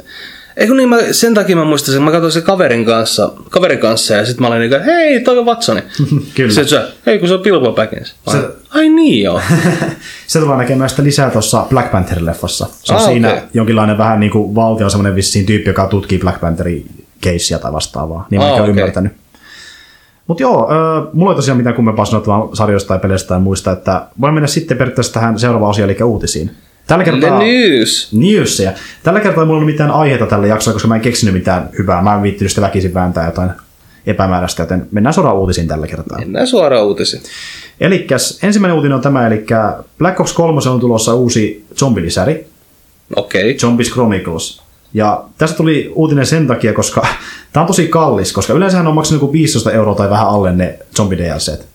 Eikö niin, mä, sen takia mä muistan sen, mä katsoin sen kaverin kanssa, kaverin kanssa ja sitten mä olin niin kuin, hei, toi on Watsoni. Kyllä. Sitten se, hei kun se on Bilbo Baggins. Olin, Ai niin joo. se tullaan näkemään sitä lisää tuossa Black Panther-leffassa. Se on Ah, siinä okei. jonkinlainen vähän niin kuin valtio semmoinen vissiin tyyppi, joka tutkii Black Pantherin keissia tai vastaavaa. Niin mä Ah, okei. ymmärtänyt. Mutta joo, äh, mulla ei tosiaan mitään kummempaa sanottavaa sarjoista tai peleistä tai muista, että voin mennä sitten periaatteessa tähän seuraavaan osioon, eli uutisiin. Tällä The kertaa... news. Newsia. Tällä kertaa ei mulla ollut mitään aiheita tällä jaksolla, koska mä en keksinyt mitään hyvää. Mä en viittinyt sitä väkisin vääntää jotain epämääräistä, joten mennään suoraan uutisiin tällä kertaa. Mennään suoraan uutisiin. Eli ensimmäinen uutinen on tämä, eli Black Ops 3 on tulossa uusi zombilisäri, Okei. Zombies Chronicles. Ja tästä tuli uutinen sen takia, koska tämä on tosi kallis, koska yleensähän on maksanut joku 15 euroa tai vähän alle ne zombi DLCt.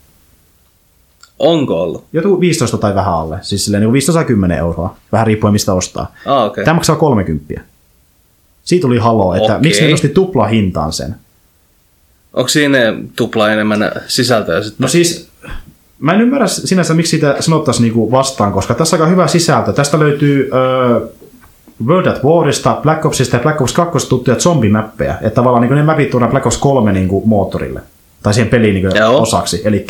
Onko ollut? Joku 15 tai vähän alle, siis silleen niin 15 euroa, vähän riippuen mistä ostaa. Ah, okei. Tämä maksaa 30. Siitä tuli halo, että Okei. miksi ne nosti tupla hintaan sen. Onko siinä tupla enemmän sisältöä sitten? No siis, mä en ymmärrä sinänsä, miksi sitä sanottaisiin niinku vastaan, koska tässä on aika hyvä sisältö. Tästä löytyy öö, World at Warista, Black Opsista ja Black Ops 2 tuttuja zombimäppejä. Että tavallaan niinku ne mapit tuodaan Black Ops 3 niinku moottorille. Tai siihen peliin niinku osaksi. Eli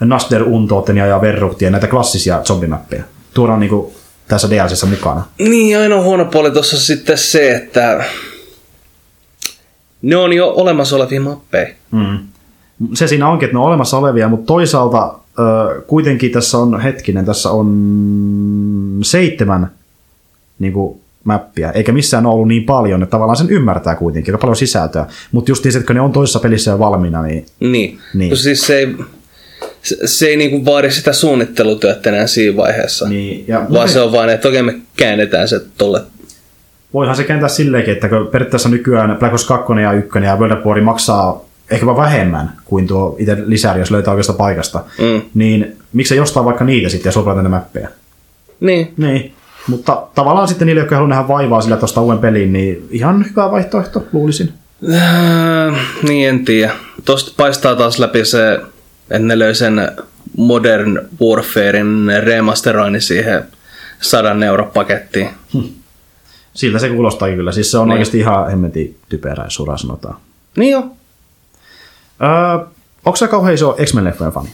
Nasder Untotenia ja Verruktia, näitä klassisia zombimäppejä. Tuodaan niinku tässä DLCssä mukana. Niin, ainoa huono puoli tuossa sitten se, että ne on jo olemassa olevia mappeja. Mm. Se siinä onkin, että ne on olemassa olevia, mutta toisaalta kuitenkin tässä on, hetkinen, tässä on seitsemän niin kuin, mappia, eikä missään ole ollut niin paljon, että tavallaan sen ymmärtää kuitenkin, aika paljon sisältöä. Mutta just niin, että kun ne on toisessa pelissä jo valmiina, niin Niin. Niin. Kun Siis se ei, se, se ei niinku vaadi sitä suunnittelutyötä enää siinä vaiheessa. Niin, ja Vaan se on vaan, että okei me käännetään se tolle. voihan se kääntää silleenkin, että kun periaatteessa nykyään Black Ops 2 ja 1 ja World at War maksaa ehkä vaan vähemmän kuin tuo itse lisäri, jos löytää oikeasta paikasta, Mm. niin miksei jostain vaikka niitä sitten ja sopraa tänne mappeja? Niin. Niin, mutta tavallaan sitten niille, jotka haluaa nähdä vaivaa sillä tuosta uuden peliin, niin ihan hyvä vaihtoehto, luulisin. Äh, niin en tiedä. Tosta paistaa taas läpi se, ne löi sen Modern Warfarein remasteroinnin siihen sadan euro pakettiin. Siltä se kuulostaa kyllä. Siis se on Niin. oikeasti ihan hemmetin typerä, jos suoraan sanotaan. Niin joo. Öö, onko sä kauhean iso X-Men-leffojen fani?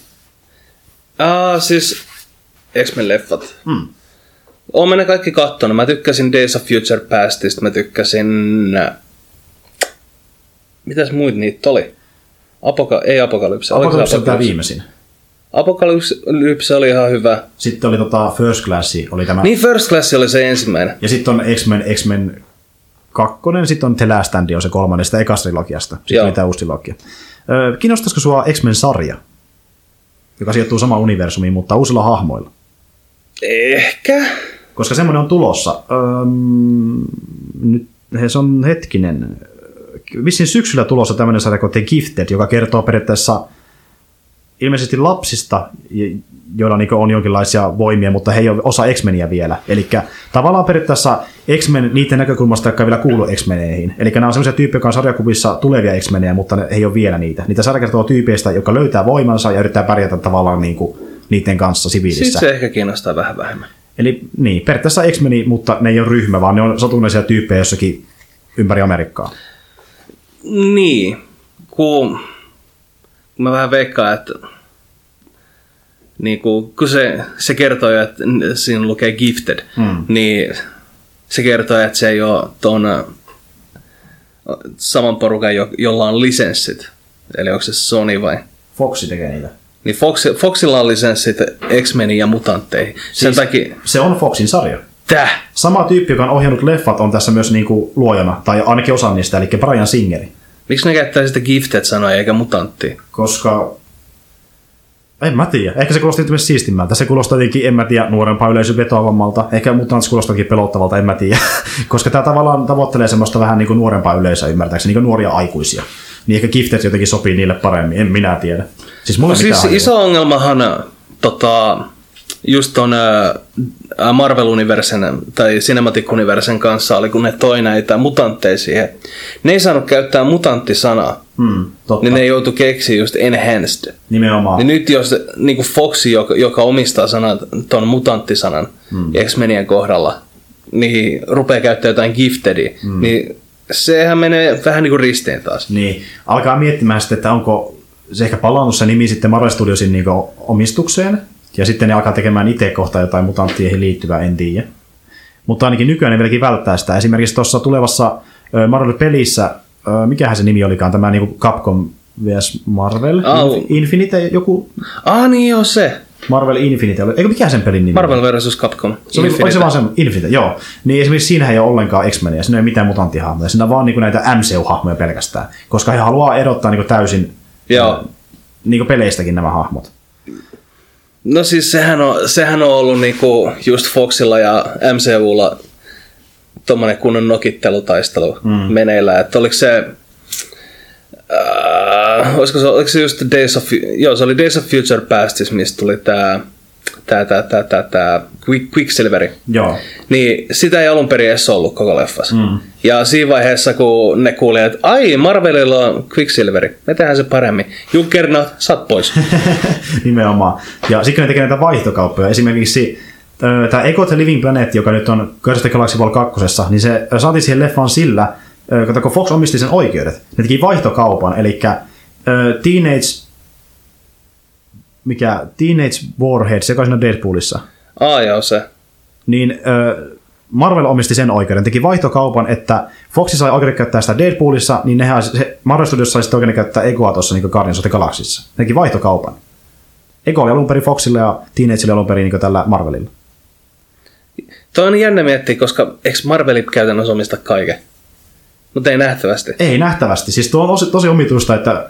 Ah, siis X-Men-leffat. Mm. Oon mä ne kaikki kattonut. Mä tykkäsin Days of Future Pastista, mä tykkäsin... Mitäs muut niitä oli? Apoka... Ei Apokalypse. Oliko se Apocalypse on tämä viimeisin. Apokalypse oli ihan hyvä. Sitten oli tota First Class, oli tämä. Niin First Class oli se ensimmäinen. Ja sitten on X-Men, X-Men kakkonen, sitten on The Last Stand, on se kolmannen sitä ekasta trilogiasta. Sitten Joo. oli tämä uusi trilogia. Öö, kiinnostaisiko sua X-Men-sarja, joka sijoittuu samaan universumiin, mutta uusilla hahmoilla? Ehkä. Koska semmoinen on tulossa. Öö, nyt se on hetkinen. Vissiin syksyllä tulossa tämmöinen sarja kuin The Gifted, joka kertoo periaatteessa ilmeisesti lapsista, joilla niin on jonkinlaisia voimia, mutta he ei ole osa X-Meniä vielä. Eli tavallaan periaatteessa X-Men niiden näkökulmasta, jotka ei vielä kuulu X-Meneihin. Eli nämä on sellaisia tyyppejä, jotka on sarjakuvissa tulevia X-Menejä, mutta ne he ei ole vielä niitä. Niitä sarja kertoo tyypeistä, jotka löytää voimansa ja yrittää pärjätä tavallaan niin kuin niiden kanssa siviilissä. Sitten se ehkä kiinnostaa vähän vähemmän. Eli niin, periaatteessa X-Meni, mutta ne ei ole ryhmä, vaan ne on satunnaisia tyyppejä jossakin ympäri Amerikkaa. Niin. Kun, kun mä vähän veikkaan, että niin kun, kun se, se kertoo, jo, että siinä lukee gifted, Mm. niin se kertoo, että se ei ole tuon saman porukan, jo, jolla on lisenssit. Eli onko se Sony vai? Foxi tekee niitä. Niin Fox, Foxilla on lisenssit X-Meniin ja mutantteihin. Sen Siis- takia... Se on Foxin sarja. Täh! Sama tyyppi, joka on ohjannut leffat, on tässä myös niinku luojana, tai ainakin osa niistä, eli Brian Singeri. Miksi ne käyttää sitä gifted sanoa eikä mutantti? Koska en mä tiedä. Ehkä se kuulostaa myös siistimmältä. Se kuulostaa jotenkin, en mä tiedä, nuorempaa yleisö vetoavammalta. Ehkä Mutants kuulostaakin pelottavalta, en mä tiedä. Koska tämä tavallaan tavoittelee semmoista vähän niin kuin nuorempaa yleisöä ymmärtääkseni, niin kuin nuoria aikuisia. Niin ehkä Gifted jotenkin sopii niille paremmin, en minä tiedä. Siis mulla No siis iso ongelmahan tota, just ton äh, Marvel-universen tai Cinematic Universen kanssa oli, kun ne toi näitä mutantteja siihen. Ne ei saanut käyttää mutanttisanaa, Hmm, totta, niin ne joutui keksiä just enhanced. nimenomaan. Niin nyt jos niin kuin Foxi, joka, joka omistaa sanat, ton mutanttisanan hmm. X-Menien kohdalla, niin rupeaa käyttämään jotain giftedia, hmm. niin sehän menee vähän niin kuin ristiin taas. Niin, alkaa miettimään sitten, että onko se ehkä palannut se nimi sitten Marvel Studiosin niin omistukseen, ja sitten ne alkaa tekemään itse kohta jotain mutantteihin liittyvää, en tiedä. Mutta ainakin nykyään ne vieläkin välttää sitä. Esimerkiksi tuossa tulevassa Marvel-pelissä, mikähän se nimi olikaan, tämä niin Capcom vs. Marvel, Au. Inf- Infinite, joku Ah niin joo se. Marvel Infinite, oli- eikö mikä sen pelin nimi? oli? Marvel vs. Capcom. Se oli, oliko se vaan se Infinite, joo. Niin esimerkiksi siinähän ei ole ollenkaan X-Meniä, siinä ei ole mitään mutanttihahmoja, siinä on vaan niin näitä MCU-hahmoja pelkästään, koska he haluaa erottaa niin täysin Joo. niin peleistäkin nämä hahmot. No siis sehän on, sehän on ollut niinku just Foxilla ja MCUlla tommonen kunnon nokittelutaistelu mm. meneillään. Että oliko se, äh, olisiko se, oliko se just Days of, joo se oli Days of Future Past, mistä tuli tää, tää, tää, tää, tää, tää Quick, Quicksilveri. Joo. Niin sitä ei alun perin edes ollut koko leffassa. Mm. Ja siinä vaiheessa, kun ne kuuli, että ai, Marvelilla on Quicksilveri, me tehdään se paremmin. Junkernot, sat pois. Nimenomaan. Ja sitten ne tekee näitä vaihtokauppoja. Esimerkiksi tämä Echo the Living Planet, joka nyt on of the Galaxy Vol 2, niin se saatiin siihen leffaan sillä, kato, kun Fox omisti sen oikeudet. Ne teki vaihtokaupan, eli Teenage mikä Teenage Warheads, joka on siinä Deadpoolissa, Aa, joo se. niin ö, Marvel omisti sen oikeuden, teki vaihtokaupan, että Foxi sai oikeuden käyttää sitä Deadpoolissa, niin nehän, se Marvel Studios sai sitten oikeuden käyttää Egoa tuossa niin Guardians of the Galaxyssa. Teki vaihtokaupan. Ego oli alun perin Foxille ja Teenage oli alun perin niin tällä Marvelilla. Toi on jännä miettiä, koska eikö Marveli käytännössä omista kaiken? Mutta ei nähtävästi. Ei nähtävästi. Siis tuo on tosi, tosi omituista, että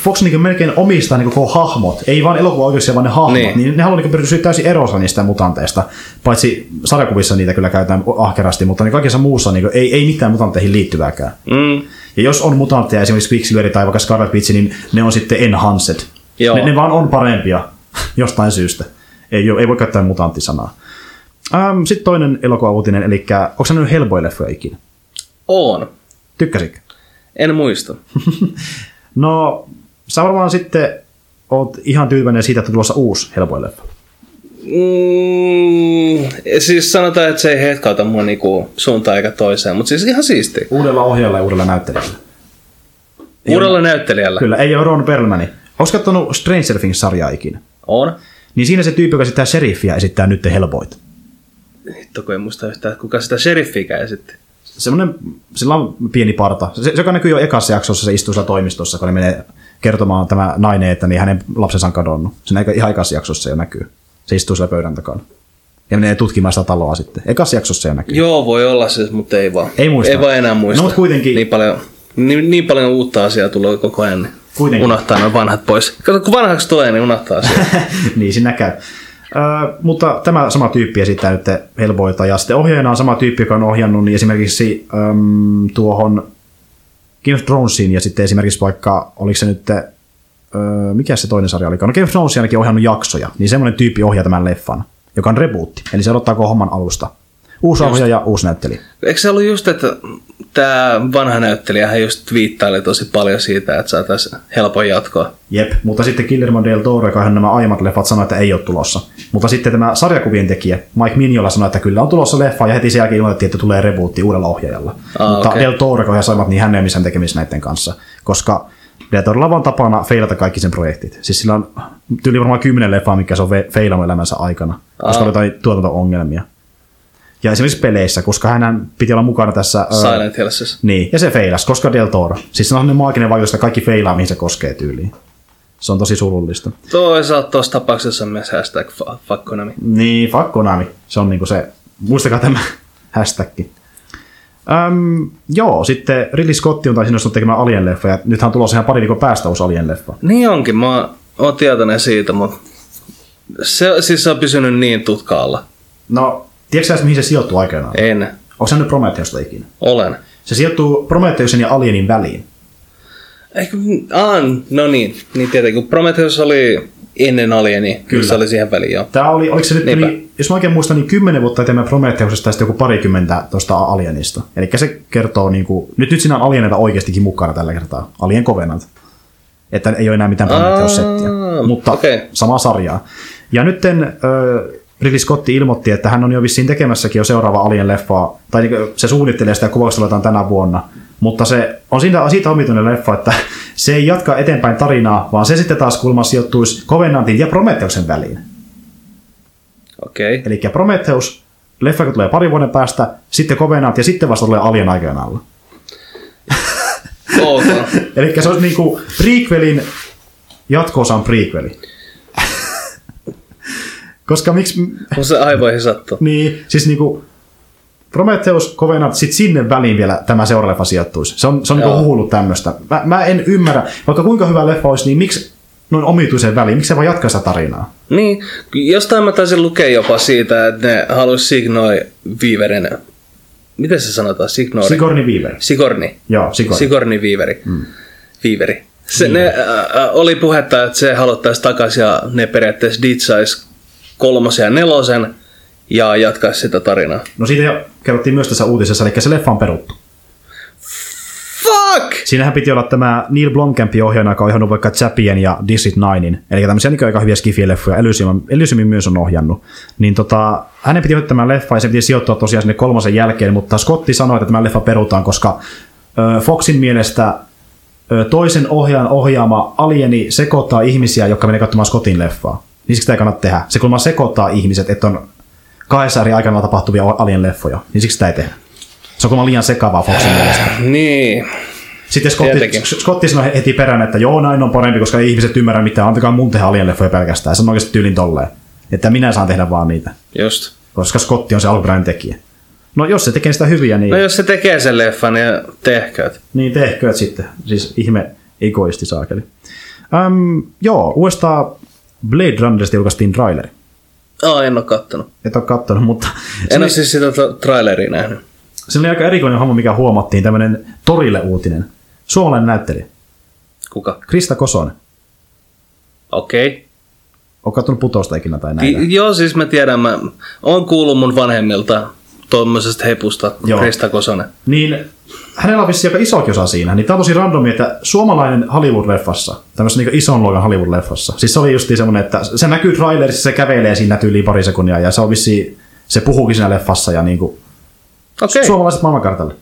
Fox niin melkein omistaa niin koko hahmot. Ei vaan elokuvaoikeuksia, vaan ne hahmot. Niin. Niin. ne haluaa niin pysyä täysin erossa niistä mutanteista. Paitsi sarjakuvissa niitä kyllä käytetään ahkerasti, mutta niin kaikessa muussa niin ei, ei mitään mutanteihin liittyvääkään. Mm, Ja jos on mutantteja, esimerkiksi Quicksilver tai vaikka Scarlet Witch, niin ne on sitten enhanced. Joo. Ne, ne vaan on parempia jostain syystä. Ei, ei voi käyttää mutanttisanaa. Ähm, sitten toinen elokuvauutinen, eli onko sä nähnyt Hellboy-leffoja ikinä? on. Tykkäsitkö? En muista. No, sä varmaan sitten oot ihan tyytyväinen siitä, että on tulossa uusi Hellboy-leffa. Mm, siis sanotaan, että se ei hetkauta mua niinku suuntaan eikä toiseen, mutta siis ihan siisti. Uudella ohjaajalla ja uudella näyttelijällä. Uudella näyttelijällä. Kyllä, ei ole Ron Perlmani. Onko katsonut Stranger Things-sarjaa ikinä? On. Niin siinä se tyyppi, joka esittää sheriffiä, esittää nyt Hellboyt. hitto kun en muista yhtään, että kuka sitä sheriffiä esitti. Semmoinen, sillä on pieni parta. Se, joka näkyy jo ekassa jaksossa, se istuu siellä toimistossa, kun ne menee kertomaan tämä nainen, että niin hänen lapsensa on kadonnut. Se näkyy ihan ekassa jaksossa jo näkyy. Se istuu siellä pöydän takana. Ja menee tutkimaan sitä taloa sitten. Ekassa jaksossa jo näkyy. Joo, voi olla se, mutta ei vaan. Ei muista. Ei vaan enää muista. No, mutta kuitenkin- Niin paljon, niin, niin paljon uutta asiaa tulee koko ajan, niin Kuitenkin. unohtaa noin vanhat pois. Kato, kun vanhaksi tulee, niin unohtaa asiaa. niin siinä käy. Ö, mutta tämä sama tyyppi esittää nyt Hellboyta, ja sitten ohjaajana on sama tyyppi, joka on ohjannut niin esimerkiksi äm, tuohon Game of Thronesiin, ja sitten esimerkiksi vaikka, oliko se nyt, ö, mikä se toinen sarja oli, no Game of Thronesin ainakin ohjannut jaksoja, niin semmoinen tyyppi ohjaa tämän leffan, joka on rebootti, eli se aloittaa koko homman alusta. Uusi ohjaaja, uusi näyttelijä. Eikö se ollut just, että tämä vanha näyttelijä hän just viittaili tosi paljon siitä, että saataisiin helpon jatkoa. Jep, mutta sitten Guillermo del Toro, joka nämä aiemmat leffat, sanoi, että ei ole tulossa. Mutta sitten tämä sarjakuvien tekijä, Mike Mignola, sanoi, että kyllä on tulossa leffa, ja heti sen jälkeen ilmoitettiin, että tulee rebootti uudella ohjaajalla. Aa, mutta okei. del Toro, joka aiemmat, niin hän ei missään tekemisissä näiden kanssa, koska del Torolla on tapana feilata kaikki sen projektit. Siis sillä on tyyli varmaan kymmenen leffaa, mikä se on feilannut elämänsä aikana, koska Aa. oli jotain tuotanto-ongelmia. Ja esimerkiksi peleissä, koska hän piti olla mukana tässä... Silent Hillsissä. niin, ja se feilas, koska Del Toro. Siis se on sellainen maaginen vaikutus, että kaikki feilaa, mihin se koskee tyyliin. Se on tosi surullista. Toisaalta tuossa tapauksessa myös hashtag fa- fuck Konami. Niin, fuck Konami. Se on niinku se, muistakaa tämä hashtag. Öm, joo, sitten Ridley Scott on taisi innostunut tekemään Alien-leffa, ja nythän on tulossa ihan pari viikon päästä uusi Alien-leffa. Niin onkin, mä oon tietoinen siitä, mutta se, siis se on pysynyt niin tutkaalla. No, tiedätkö sä mihin se sijoittuu aikanaan? En. Onko se nyt Prometheusta ikinä? Olen. Se sijoittuu Prometheusen ja Alienin väliin. Eikö, aan, no niin, niin tietenkin, kun Prometheus oli ennen Alieni, Kyllä. kyllä. se oli siihen väliin joo. Tämä oli, oliko se nyt, Niinpä. yli, jos mä oikein muistan, niin kymmenen vuotta eteenpäin Prometheusesta ja sitten joku parikymmentä tuosta Alienista. Eli se kertoo, niin kuin, nyt, nyt siinä on Alieneita oikeastikin mukana tällä kertaa. Alien Covenant. Että ei ole enää mitään Prometheus-settiä. Aa, Mutta okei. samaa sarjaa. Ja nyt äh, Ridley Scott ilmoitti, että hän on jo vissiin tekemässäkin jo seuraava Alien-leffaa, tai niin se suunnittelee sitä aletaan tänä vuonna. Mutta se on siitä, siitä omituinen leffa, että se ei jatka eteenpäin tarinaa, vaan se sitten taas kulma sijoittuisi Covenantin ja Prometheuksen väliin. Okei. Okay. Eli Prometheus, leffa, joka tulee parin vuoden päästä, sitten Covenant ja sitten vasta tulee Alien aikana alla. Eli se olisi niinku prequelin jatkoosan prequeli. Koska miksi... Kun se aivoihin sattuu. Niin, siis niinku Prometheus, Covenant, sitten sinne väliin vielä tämä seuraava leffa sijoittuisi. Se on, se on niinku huullut tämmöistä. Mä, mä, en ymmärrä, vaikka kuinka hyvä leffa olisi, niin miksi noin omituisen väliin, miksi se vaan jatkaa sitä tarinaa? Niin, jostain mä taisin lukea jopa siitä, että ne haluaisi Signoi Viiverin, miten se sanotaan, Signori? Sigourney Weaver. Sigourney. Joo, Sigourney. Sigourney Viiveri. Mm. Viiveri. Se, ne, äh, oli puhetta, että se haluttaisi takaisin ja ne periaatteessa ditsaisi kolmosen ja nelosen ja jatkaisi sitä tarinaa. No siitä jo kerrottiin myös tässä uutisessa, eli se leffa on peruttu. Fuck! Siinähän piti olla tämä Neil Blomkamp ohjaajana, joka on ohjannut vaikka Chappien ja District Ninein, eli tämmöisiä niin aika hyviä skifi-leffoja, Elysium, Elysiumin myös on ohjannut. Niin tota, hänen piti ohjata tämä leffa ja se piti sijoittua tosiaan sinne kolmosen jälkeen, mutta Scotti sanoi, että tämä leffa perutaan, koska Foxin mielestä toisen ohjaajan ohjaama alieni sekoittaa ihmisiä, jotka menee katsomaan Scottin leffaa. Niin siksi sitä ei kannata tehdä. Se kulma sekoittaa ihmiset, että on kahdessa eri aikana tapahtuvia alien-leffoja, niin siksi sitä ei tehdä. Se on kuulemma liian sekavaa Foxin mielestä. Niin. Sitten Scotti. Scotti sanoi heti perään, että joo, näin on parempi, koska ei ihmiset ymmärrä mitään, antakaa mun tehdä alien-leffoja pelkästään. Se on oikeasti tyylin tolleen, että minä saan tehdä vaan niitä, Just. koska Scotti on se alkuperäinen tekijä. No jos se tekee sitä hyviä, niin, No jos se tekee sen leffan, niin tehkööt. niin tehkööt sitten. Siis ihme egoisti saakeli. Öm, joo, uudestaan Blade Runnerista julkaistiin traileri. Aa, en oo kattonut. Et ole kattonut, mutta En ole siis sitä tra- traileria nähnyt. se oli aika erikoinen homma, mikä huomattiin, tämmöinen torille uutinen. Suomalainen näyttelijä, Kuka? Krista Kosonen. Okei. Okay. Oletko kattonut putosta ikinä tai näin? Ki- joo, siis mä tiedän, mä oon kuullut mun vanhemmilta tuommoisesta hepusta, Joo. Krista Kosonen. niin hänellä on vissiin aika isokin osa siinä. Niin tämä on tosi randomi, että suomalainen Hollywood-leffassa, tämmöisessä niin ison luokan Hollywood-leffassa, siis se oli just semmoinen, että se näkyy trailerissa, se kävelee siinä tyyliin pari sekunnia ja se on vissiin, se puhuukin siinä leffassa ja niin kuin, Okei. Okay. suomalaiset maailmankartalle.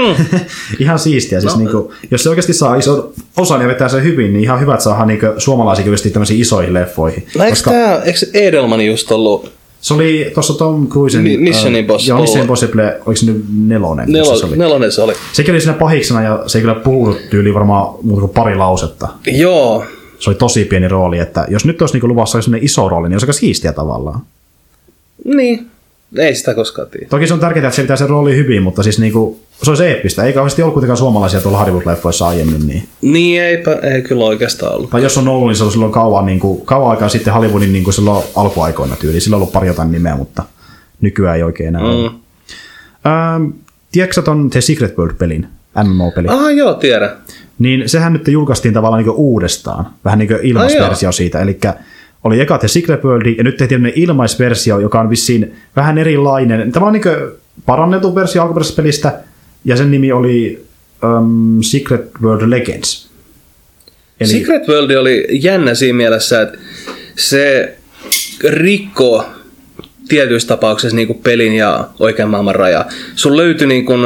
Hmm. ihan siistiä. Siis No. niin kuin, jos se oikeasti saa ison osan ja vetää sen hyvin, niin ihan hyvä, että saadaan niin suomalaisikin tämmöisiin isoihin leffoihin. No eikö, tää, eikö Edelman just ollut Se oli tuossa Tom Cruisen... Mi- Mission äh, Impossible. Joo, Mission Impossible, oliko se nyt nelonen? missä se Nelo, oli? nelonen se oli. Sekin oli siinä pahiksena ja se ei kyllä puhunut tyyli varmaan muuta kuin pari lausetta. Joo, Se oli tosi pieni rooli, että jos nyt olisi niinku luvassa sellainen iso rooli, niin olisi aika siistiä tavallaan. niin. Ei sitä koskaan tiedä. Toki se on tärkeää, että se pitää sen rooli hyvin, mutta siis niinku, se olisi eeppistä. Ei kauheasti ollut kuitenkaan suomalaisia tuolla Hollywood-leffoissa aiemmin. Niin. Niin, eipä, ei kyllä oikeastaan ollut. Tai jos on ollut, niin se on silloin kauan, niin kuin, kauan aikaa sitten Hollywoodin niin kuin silloin alkuaikoina tyyli. Sillä on ollut pari jotain nimeä, mutta nykyään ei oikein enää ole. Mm. Ähm, tiedätkö ton The Secret World-pelin, MMO-peli? Ah, joo, tiedän. Niin sehän nyt julkaistiin tavallaan niin uudestaan, vähän niin kuin ilmaisversio siitä. Eli oli eka The Secret World, ja nyt tehtiin ilmaisversio, joka on vissiin vähän erilainen. Tavallaan niin kuin parannettu versio alkuperäisestä pelistä, ja sen nimi oli um, Secret World Legends. Eli... Secret World oli jännä siinä mielessä, että se rikkoo tietyissä tapauksissa niin kuin pelin ja oikean maailman raja. Sun löytyi niin kuin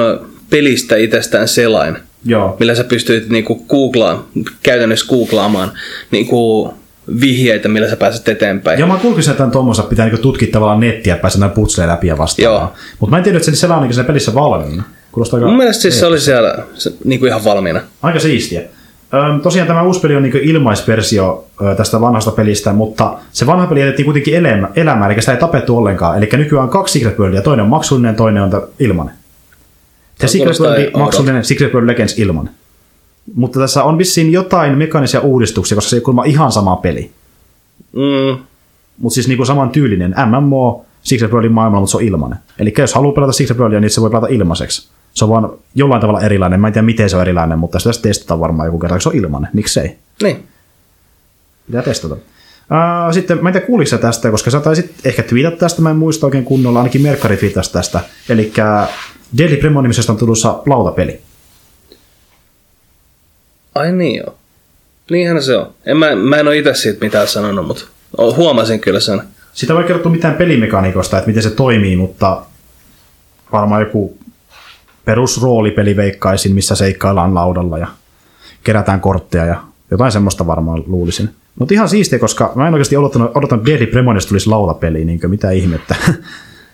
pelistä itsestään selain, Joo. millä sä pystyit niin kuin googlaa, käytännössä googlaamaan niin kuin vihjeitä, millä sä pääset eteenpäin. Joo, mä kuulin, että tuommoista pitää niinku tutkia tavallaan nettiä, että pääsee näin putsleen läpi ja vastaavaa. Joo. Mutta mä en tiedä, että se selä on niinku siinä pelissä valmiina. Kuulostaa aika, Mun mielestä siis se oli siellä se, niin kuin ihan valmiina. aika siistiä. Öm, tosiaan tämä uusi peli on niinku ilmaisversio ö, tästä vanhasta pelistä, mutta se vanha peli jätettiin kuitenkin elämä, elämään, eli sitä ei tapettu ollenkaan. Eli nykyään on kaksi Secret Worldia, toinen on maksullinen, toinen on ilmanen. Se Secret World maksullinen, Secret World Legends ilman. Mutta tässä on vissiin jotain mekaanisia uudistuksia, koska se ei kuulemma ihan sama peli. Mm, Mutta siis niinku saman tyylinen MMO Secret Worldin maailmalla, mutta se on ilmanen. Eli jos haluaa pelata Secret Worldia, niin se voi pelata ilmaiseksi. Se on vaan jollain tavalla erilainen. Mä en tiedä, miten se on erilainen, mutta sitä testataan varmaan joku kerta, kun se on ilmanen. Miksei? niin. Pitää testata. Uh, sitten, mä en tiedä kuuliko tästä, koska sä taisit ehkä twiitata tästä, mä en muista oikein kunnolla, ainakin Merkkari twiittasi tästä. Eli Deadly Premon nimisestä on tulossa lautapeli. Ai niin joo. Niinhän se on. En mä, mä en ole itse siitä mitään sanonut, mutta huomasin kyllä sen. Sitä ei voi kertoa mitään pelimekaniikosta, että miten se toimii, mutta varmaan joku perusroolipeli veikkaisin, missä seikkaillaan laudalla ja kerätään kortteja ja jotain semmoista varmaan luulisin. Mutta ihan siistiä, koska mä en oikeasti odottanut, odottanut Deadly Premonista tulisi lautapeli, niin mitä ihmettä.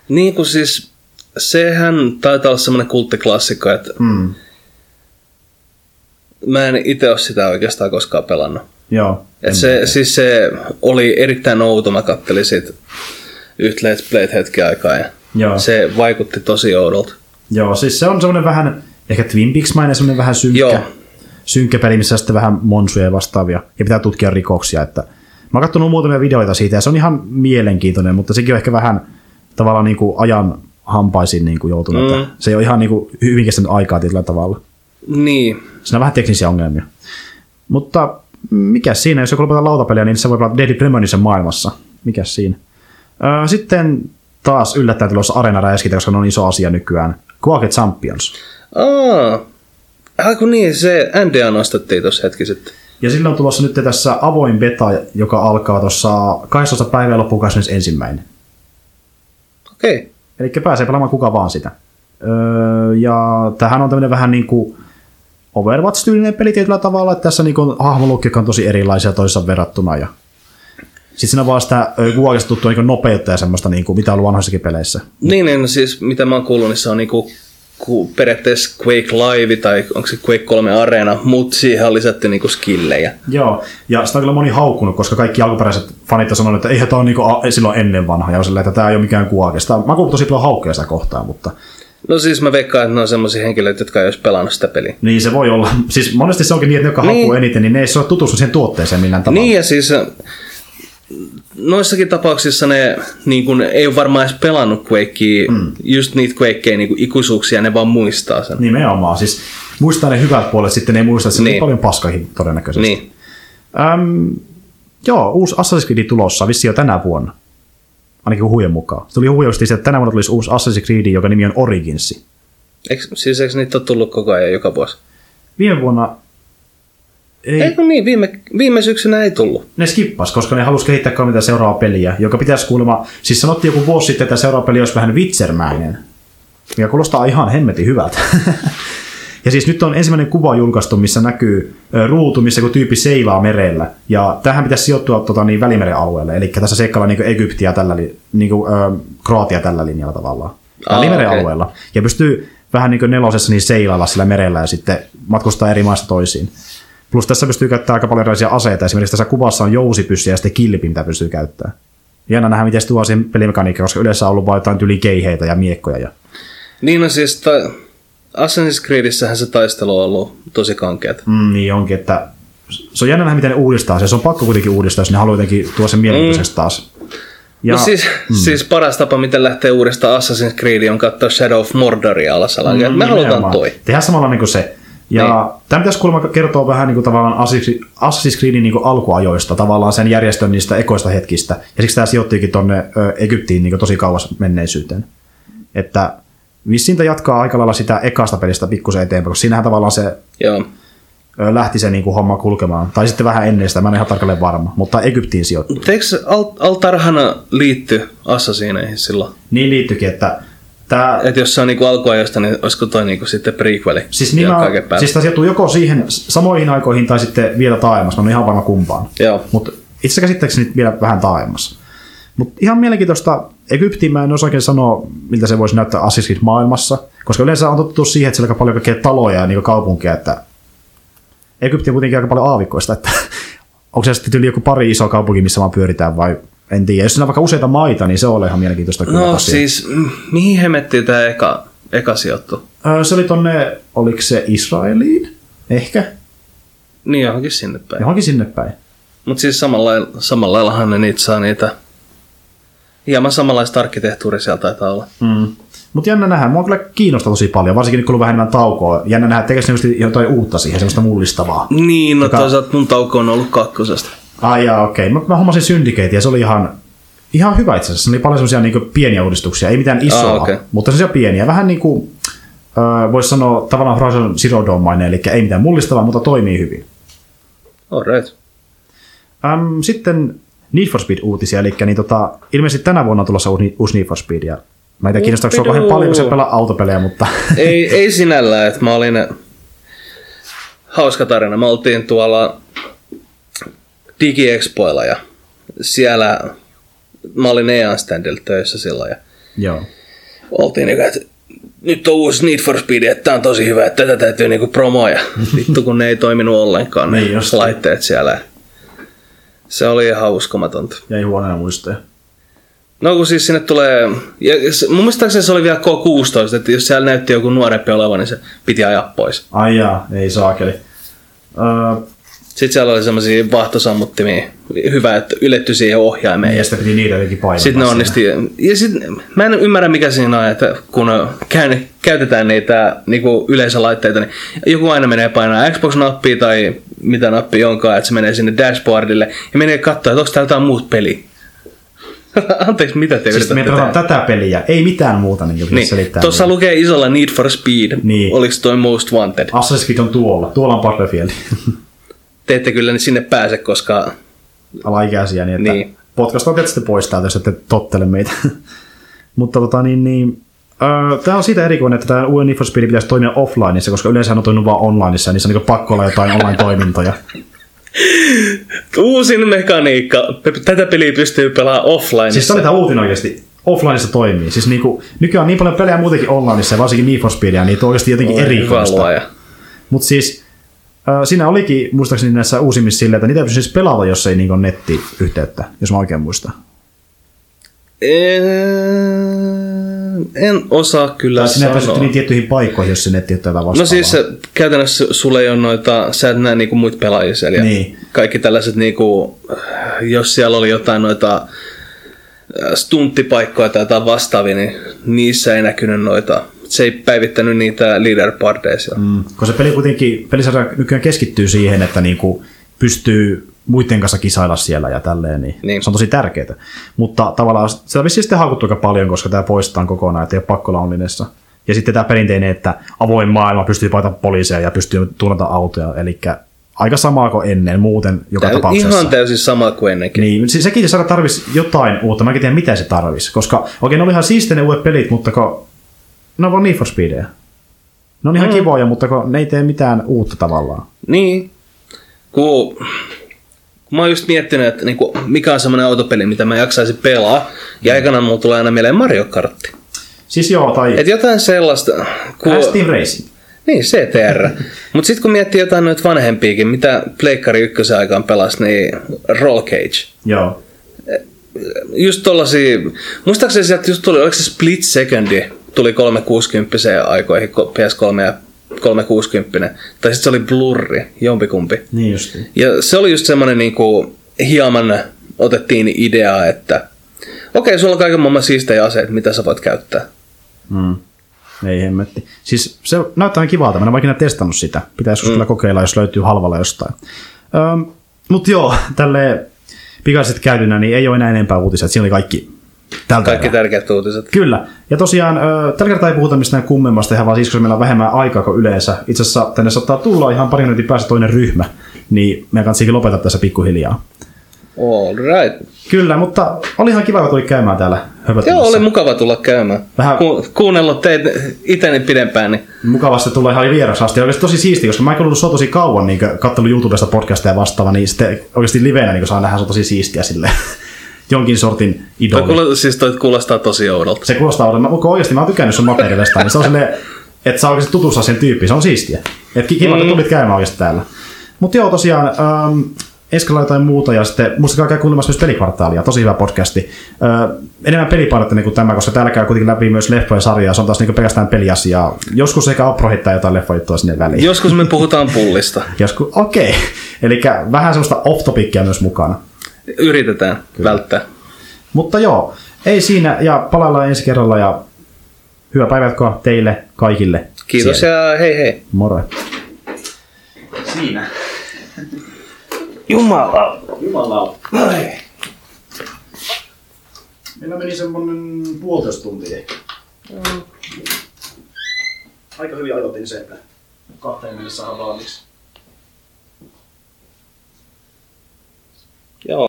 Niin kuin siis, sehän taitaa olla semmoinen kulttiklassikko, että mm. Mä en itse ole sitä oikeastaan koskaan pelannut. Joo. Et se, siis se oli erittäin outo, mä kattelin siitä yhtä Let's Playt hetken aikaa ja Joo. se vaikutti tosi oudolta. Joo, siis se on semmoinen vähän, ehkä Twin Peaks-mainen semmoinen vähän synkkä, Joo. synkkä peli, missä on sitten vähän monsuja ja vastaavia, ja pitää tutkia rikoksia, että mä oon katsonut muutamia videoita siitä, ja se on ihan mielenkiintoinen, mutta sekin on ehkä vähän tavallaan niin kuin ajan hampaisiin niin kuin joutunut, mm. se ei ole ihan niin kuin hyvin kestänyt aikaa tietyllä tavalla. Niin, Siinä on vähän teknisiä ongelmia. Mutta mikä siinä, jos joku lopettaa lautapeliä, niin se voi pelata Deadly Premonisen maailmassa. Mikä siinä? Öö, sitten taas yllättäen tulossa Arena Räiskintä, koska ne on iso asia nykyään. Quake Champions. Aa, ah, kun niin, se NDA nostettiin tuossa hetki sitten. Ja sillä on tulossa nyt tässä avoin beta, joka alkaa tuossa 12. päivää loppuun 21. Okei, okay. Eli pääsee pelaamaan kuka vaan sitä. Öö, ja tähän on tämmöinen vähän niin kuin Overwatch-tyylinen peli tietyllä tavalla, että tässä niin on hahmolukki on tosi erilaisia toisaan verrattuna. Ja... Sitten siinä on vaan sitä kuvaukista tuttua niin nopeutta ja semmoista, niin kuin, mitä on ollut vanhoissakin peleissä. Niin, niin, siis mitä mä oon kuullut, niin se on niinku ku, periaatteessa Quake Live tai onko se Quake 3 Arena, mutta siihen on lisätty niinku skillejä. Joo, ja sitä on kyllä moni haukkunut, koska kaikki alkuperäiset fanit on sanonut, että eihän tämä ole niin kuin silloin ennen vanha, ja on silleen, että tämä ei ole mikään kuvaukista. Mä kuulin tosi paljon haukkeja sitä kohtaan, mutta No siis mä veikkaan, että ne on semmoisia henkilöitä, jotka ei olisi pelannut sitä peliä. niin se voi olla. Siis monesti se onkin niin, että ne, jotka Niin. haukkuu eniten, niin ne ei ole tutustunut siihen tuotteeseen millään tavalla. Niin ja siis äh, noissakin tapauksissa ne niin kun, ei ole varmaan edes pelannut Quakea, mm. just niitä Quakeja niin ikuisuuksia, ne vaan muistaa sen. Nimenomaan. Siis muistaa ne hyvät puolet, sitten ne ei muista, että niin. Niin. on paljon paskakin todennäköisesti. Niin. Öm, joo, uusi Assassin's Creed tulossa, vissi jo tänä vuonna. Ainakin huhujen mukaan. Se tuli huhuja että tänä vuonna tulisi uusi Assassin's Creed, joka nimi on Originsi. Eikö, siis eikö niitä ole tullut koko ajan joka vuosi? Viime vuonna ei, Ei, kun niin, viime, viime syksynä ei tullut. ne skippas, koska ne halusi kehittää kolmita seuraavaa peliä, joka pitäisi kuulemma, siis sanottiin joku vuosi sitten, että seuraava peli olisi vähän vitsermäinen, mikä kuulostaa ihan hemmetin hyvältä. Ja siis nyt on ensimmäinen kuva julkaistu, missä näkyy ruutu, missä joku tyyppi seilaa merellä. Ja tähän pitäisi sijoittua tota, niin, Välimeren alueelle. Eli tässä seikkaillaan niin Egyptiä tällä, niin kuin, ö, Kroatia tällä linjalla tavallaan. Aa, Välimeren okei. alueella. Ja pystyy vähän niin kuin nelosessa niin seilailla sillä merellä ja sitten matkustaa eri maista toisiin. Plus tässä pystyy käyttämään aika paljon erilaisia aseita. Esimerkiksi tässä kuvassa on jousipyssy ja sitten kilpi, mitä pystyy käyttämään. Jännä nähdä, miten se tuo siihen pelimekaniikkaan, koska yleensä on ollut vain jotain tyli keiheitä ja miekkoja. Ja... Niin no siis ta- Assassin's Creedissähän se taistelu on ollut tosi kankeat. Mm, niin onkin, että se on jännä nähdä, miten ne uudistaa se. Se on pakko kuitenkin uudistaa, jos ne haluaa jotenkin tuoda sen mielenkiintoiseksi taas. Ja, no siis, mm. siis paras tapa, miten lähtee uudestaan Assassin's Creed on katsoa Shadow of Mordoria alasalaan. Mm, Me halutaan toi. Tehdään samalla niin kuin se. Ja Niin. tämä pitäisi kuulemma kertoa vähän niin kuin tavallaan Assassin's Assassin's Creedin niin kuin alkuajoista, tavallaan sen järjestön niistä ekoista hetkistä. Ja siksi tämä sijoittiikin tuonne Egyptiin niin kuin tosi kauas menneisyyteen. Että vissiin jatkaa aika lailla sitä ekasta pelistä pikkusen eteenpäin, koska siinähän tavallaan se Joo. lähti se niin kuin homma kulkemaan. Tai sitten vähän ennen sitä, mä en ihan tarkalleen varma, mutta Egyptiin sijoittuu. Eikö Al- Altarhana liitty Assassineihin silloin? Niin liittyykin, että tämä Että jos se on niinku alkuajoista, niin olisiko toi niinku sitten prequeli? Siis, kaiken päälle? siis tämä sijoittuu joko siihen samoihin aikoihin tai sitten vielä taaemmas. Mä en ihan varma kumpaan. Mutta itse käsittääkseni vielä vähän taaemmas. Mutta ihan mielenkiintoista. Egyptiin mä en osaa oikein sanoa, miltä se voisi näyttää Assassin's maailmassa. Koska yleensä on totuttu siihen, että siellä on paljon kaikkea taloja ja niin kaupunkeja. Että Egypti on kuitenkin aika paljon aavikkoista. Että onko se sitten yli joku pari iso kaupunki, missä vaan pyöritään vai en tiedä. Jos siinä on vaikka useita maita, niin se on ihan mielenkiintoista. kyllä No tosiaan. siis, mihin hemmettiin tämä eka, eka sijoittu? Öö, Se oli tonne, oliko se Israeliin? Ehkä. Niin johonkin sinne päin. Johonkin sinne päin. Mutta siis samalla, samalla laillahan ne niitä saa niitä... Hieman samanlaista arkkitehtuuria siellä taitaa olla. Mm. Mutta jännä nähdä, mua kyllä kiinnostaa tosi paljon, varsinkin kun on vähän enemmän taukoa. Jännä nähdä, tekeekö just jotain uutta siihen, semmoista mullistavaa. Niin, no Joka- toisaalta mun tauko on ollut kakkosesta. Ai jaa, okei. Mä, mä hommasin Syndicate ja se oli ihan, ihan hyvä itse asiassa. Se oli paljon semmoisia niin pieniä uudistuksia, ei mitään isoa, Ah, okei. mutta semmoisia pieniä. Vähän niin kuin, äh, voisi sanoa tavallaan Horizon Zero Dawn-mainen, eli ei mitään mullistavaa, mutta toimii hyvin. Alright. Ähm, sitten Need for Speed-uutisia, eli niin tota, ilmeisesti tänä vuonna on tulossa uusi, Need for Speed, ja mä en tiedä kiinnostaako se paljon, kun se pelaa autopelejä, mutta ei, ei sinällään, että mä olin... Hauska tarina. Me oltiin tuolla DigiExpoilla ja siellä mä olin EAN standilla töissä silloin ja joo. oltiin niin, että nyt on uusi Need for Speed, että tää on tosi hyvä, että tätä täytyy niinku promoja. Vittu kun ne ei toiminut ollenkaan ne Niin laitteet siellä. Se oli ihan uskomatonta. Jäi huonoja muistoja. No kun siis sinne tulee, ja se- mun muistaakseni se oli vielä K16, että jos siellä näytti joku nuorempi oleva, niin se piti ajaa pois. Ai jaa, ei saakeli. Öö, Sitten siellä oli semmoisia vahtosammuttimia. Hyvä, että yletty siihen ohjaimeen. ja sitten piti niitä jotenkin painaa. Sitten ne onnisti. Ja sit, mä en ymmärrä mikä siinä on, että kun käyn, käytetään niitä niinku yleisölaitteita, niin joku aina menee painaa Xbox-nappia tai mitä nappia onkaan, että se menee sinne dashboardille ja menee katsoa, että onko täällä jotain muut peliä. Anteeksi, mitä te Siis me tätä peliä, ei mitään muuta niin Niin, selittää. tuossa lukee isolla Need for Speed. Niin. Oliko toi Most Wanted? Assassin's Creed on tuolla, tuolla on Battlefield. Te ette kyllä sinne pääse, koska Alaikäisiä, niin että Niin. niin. podcast on tietysti pois täältä, jos ette tottele meitä. Mutta tota niin, niin öö, Tämä on siitä erikoinen, että tämä uuden Need for Speed pitäisi toimia offlineissa, koska yleensä on toiminut vain onlineissa, ja niissä on niin pakko olla jotain online-toimintoja. uusin mekaniikka, tätä peliä pystyy pelaamaan offline. Siis tämä oli tämä uutinen oikeasti. Offlineissa toimii. Siis niinku, nykyään on niin paljon pelejä muutenkin onlineissa, ja varsinkin Need for Speedia, niin on oikeasti jotenkin erikoista. Mutta siis äh, siinä olikin muistaakseni näissä uusimmissa silleen, että niitä ei pysty siis pelata, jos ei niin nettiyhteyttä, jos mä oikein muistan. En osaa kyllä Tai sinne ei päässyt sanoa. niin tiettyihin paikkoihin, jos se nettiyhteyttä vastaavaa. No siis käytännössä sulle ei ole noita, sä et näe niinku muita pelaajia siellä. Niin. Kaikki tällaiset, niinku, jos siellä oli jotain noita äh, stunttipaikkoja tai jotain vastaavia, niin niissä ei näkynyt noita. Se ei päivittänyt niitä siellä. Mm, kun se peli kuitenkin, pelisarja nykyään keskittyy siihen, että niinku pystyy muiden kanssa kisailla siellä ja tälleen, niin, Niin. se on tosi tärkeää. Mutta tavallaan se vissiin sitten haukuttu aika paljon, koska tämä poistetaan kokonaan, että ei ole pakko olla onlinessa. Ja sitten tämä perinteinen, että avoin maailma pystyy paita poliiseja ja pystyy tunnata autoja, eli aika samaa kuin ennen, muuten joka Tää tapauksessa. Ihan täysin sama kuin ennenkin. Niin, se, sekin saada tarvisi jotain uutta. Mä en tiedä, mitä se tarvisi. Koska, okei, ne oli ihan siistejä ne uudet pelit, mutta kun ne on vaan Need for Speedia. Ne on ihan mm. kivoja, mutta kun ne ei tee mitään uutta tavallaan. Niin. Kun mä oon just miettinyt, että niinku, mikä on semmoinen autopeli, mitä mä jaksaisin pelaa, ja aikana mulla tulee aina mieleen Mario Kartti. Siis joo, tai Et jotain sellaista... Kun, Team Racing. Niin, CTR. Mutta sitten kun miettii jotain noita vanhempiakin, mitä Pleikkari ykkösen aikaan pelasi, niin Roll Cage. Joo. Just tollasia, muistaakseni sieltä just tuli, oliko se Split Secondi, tuli 360 aikoihin, PS3 ja 360, tai sitten se oli Blurri, jompikumpi. Niin justi. Ja se oli just semmoinen niinku, hieman otettiin idea, että okei, okay, sulla on kaiken maailman siistejä aseet, mitä sä voit käyttää. Mm. Ei hemmetti. Siis se näyttää ihan kivalta. Mä en ole ikinä testannut sitä. Pitäisi mm. kyllä kokeilla, jos löytyy halvalla jostain. Öm, Mutta joo, tälle pikaisesti käytynä, niin ei ole enää enempää uutisia. Siinä oli kaikki tältä Kaikki erää. tärkeät uutiset. Kyllä. Ja tosiaan, tällä kertaa ei puhuta mistään kummemmasta, ihan vaan siis, koska meillä on vähemmän aikaa kuin yleensä. Itse asiassa tänne saattaa tulla ihan parin minuutin päästä toinen ryhmä, niin meidän kanssa lopettaa tässä pikkuhiljaa. All right. Kyllä, mutta oli ihan kiva, kun tuli käymään täällä. Joo, oli mukava tulla käymään. Vähän- Ku, kuunnellut teitä iteni pidempään, niin mukavasti tulla ihan vieras asti. Oikeasti tosi siisti, koska mä en ollut sua tosi kauan niin kattellut YouTubesta podcasteja vastaava, niin sitten oikeasti livenä niin saa nähdä se on tosi siistiä sille jonkin sortin toi, idoli. kuulo, siis toi kuulostaa tosi oudolta. Se kuulostaa oudolta. Mä, oikeasti mä oon tykännyt sun materiaalista, niin se on silleen, että saa oikeasti tutustua sen tyyppiin. Se on siistiä. Et ki- kiva, mm. että tulit käymään oikeasti täällä. Mutta joo, tosiaan, ähm, ensi jotain muuta ja sitten muistakaa käydä kuuntelemassa myös pelikvartaalia. Tosi hyvä podcasti. Äh, enemmän pelipainottinen kuin tämä, koska täällä käy kuitenkin läpi myös leffojen sarjaa. Se on taas niinku pelkästään peliasiaa. Joskus ehkä Opro heittää jotain leffojuttua sinne väliin. Joskus me puhutaan pullista. Joskus, okei. Okay. Eli vähän semmoista off-topicia myös mukana yritetään Kyllä. välttää. Mutta joo, ei siinä ja palaillaan ensi kerralla ja hyvää päivätkoa teille kaikille. Kiitos siellä. ja hei hei. Moro. Siinä. Jumala. Jumala. Ai. Meillä meni semmonen puolitoista tuntia. Mm. Aika hyvin ajoitin se, että kahteen mennessä saadaan valmiiksi. Joo.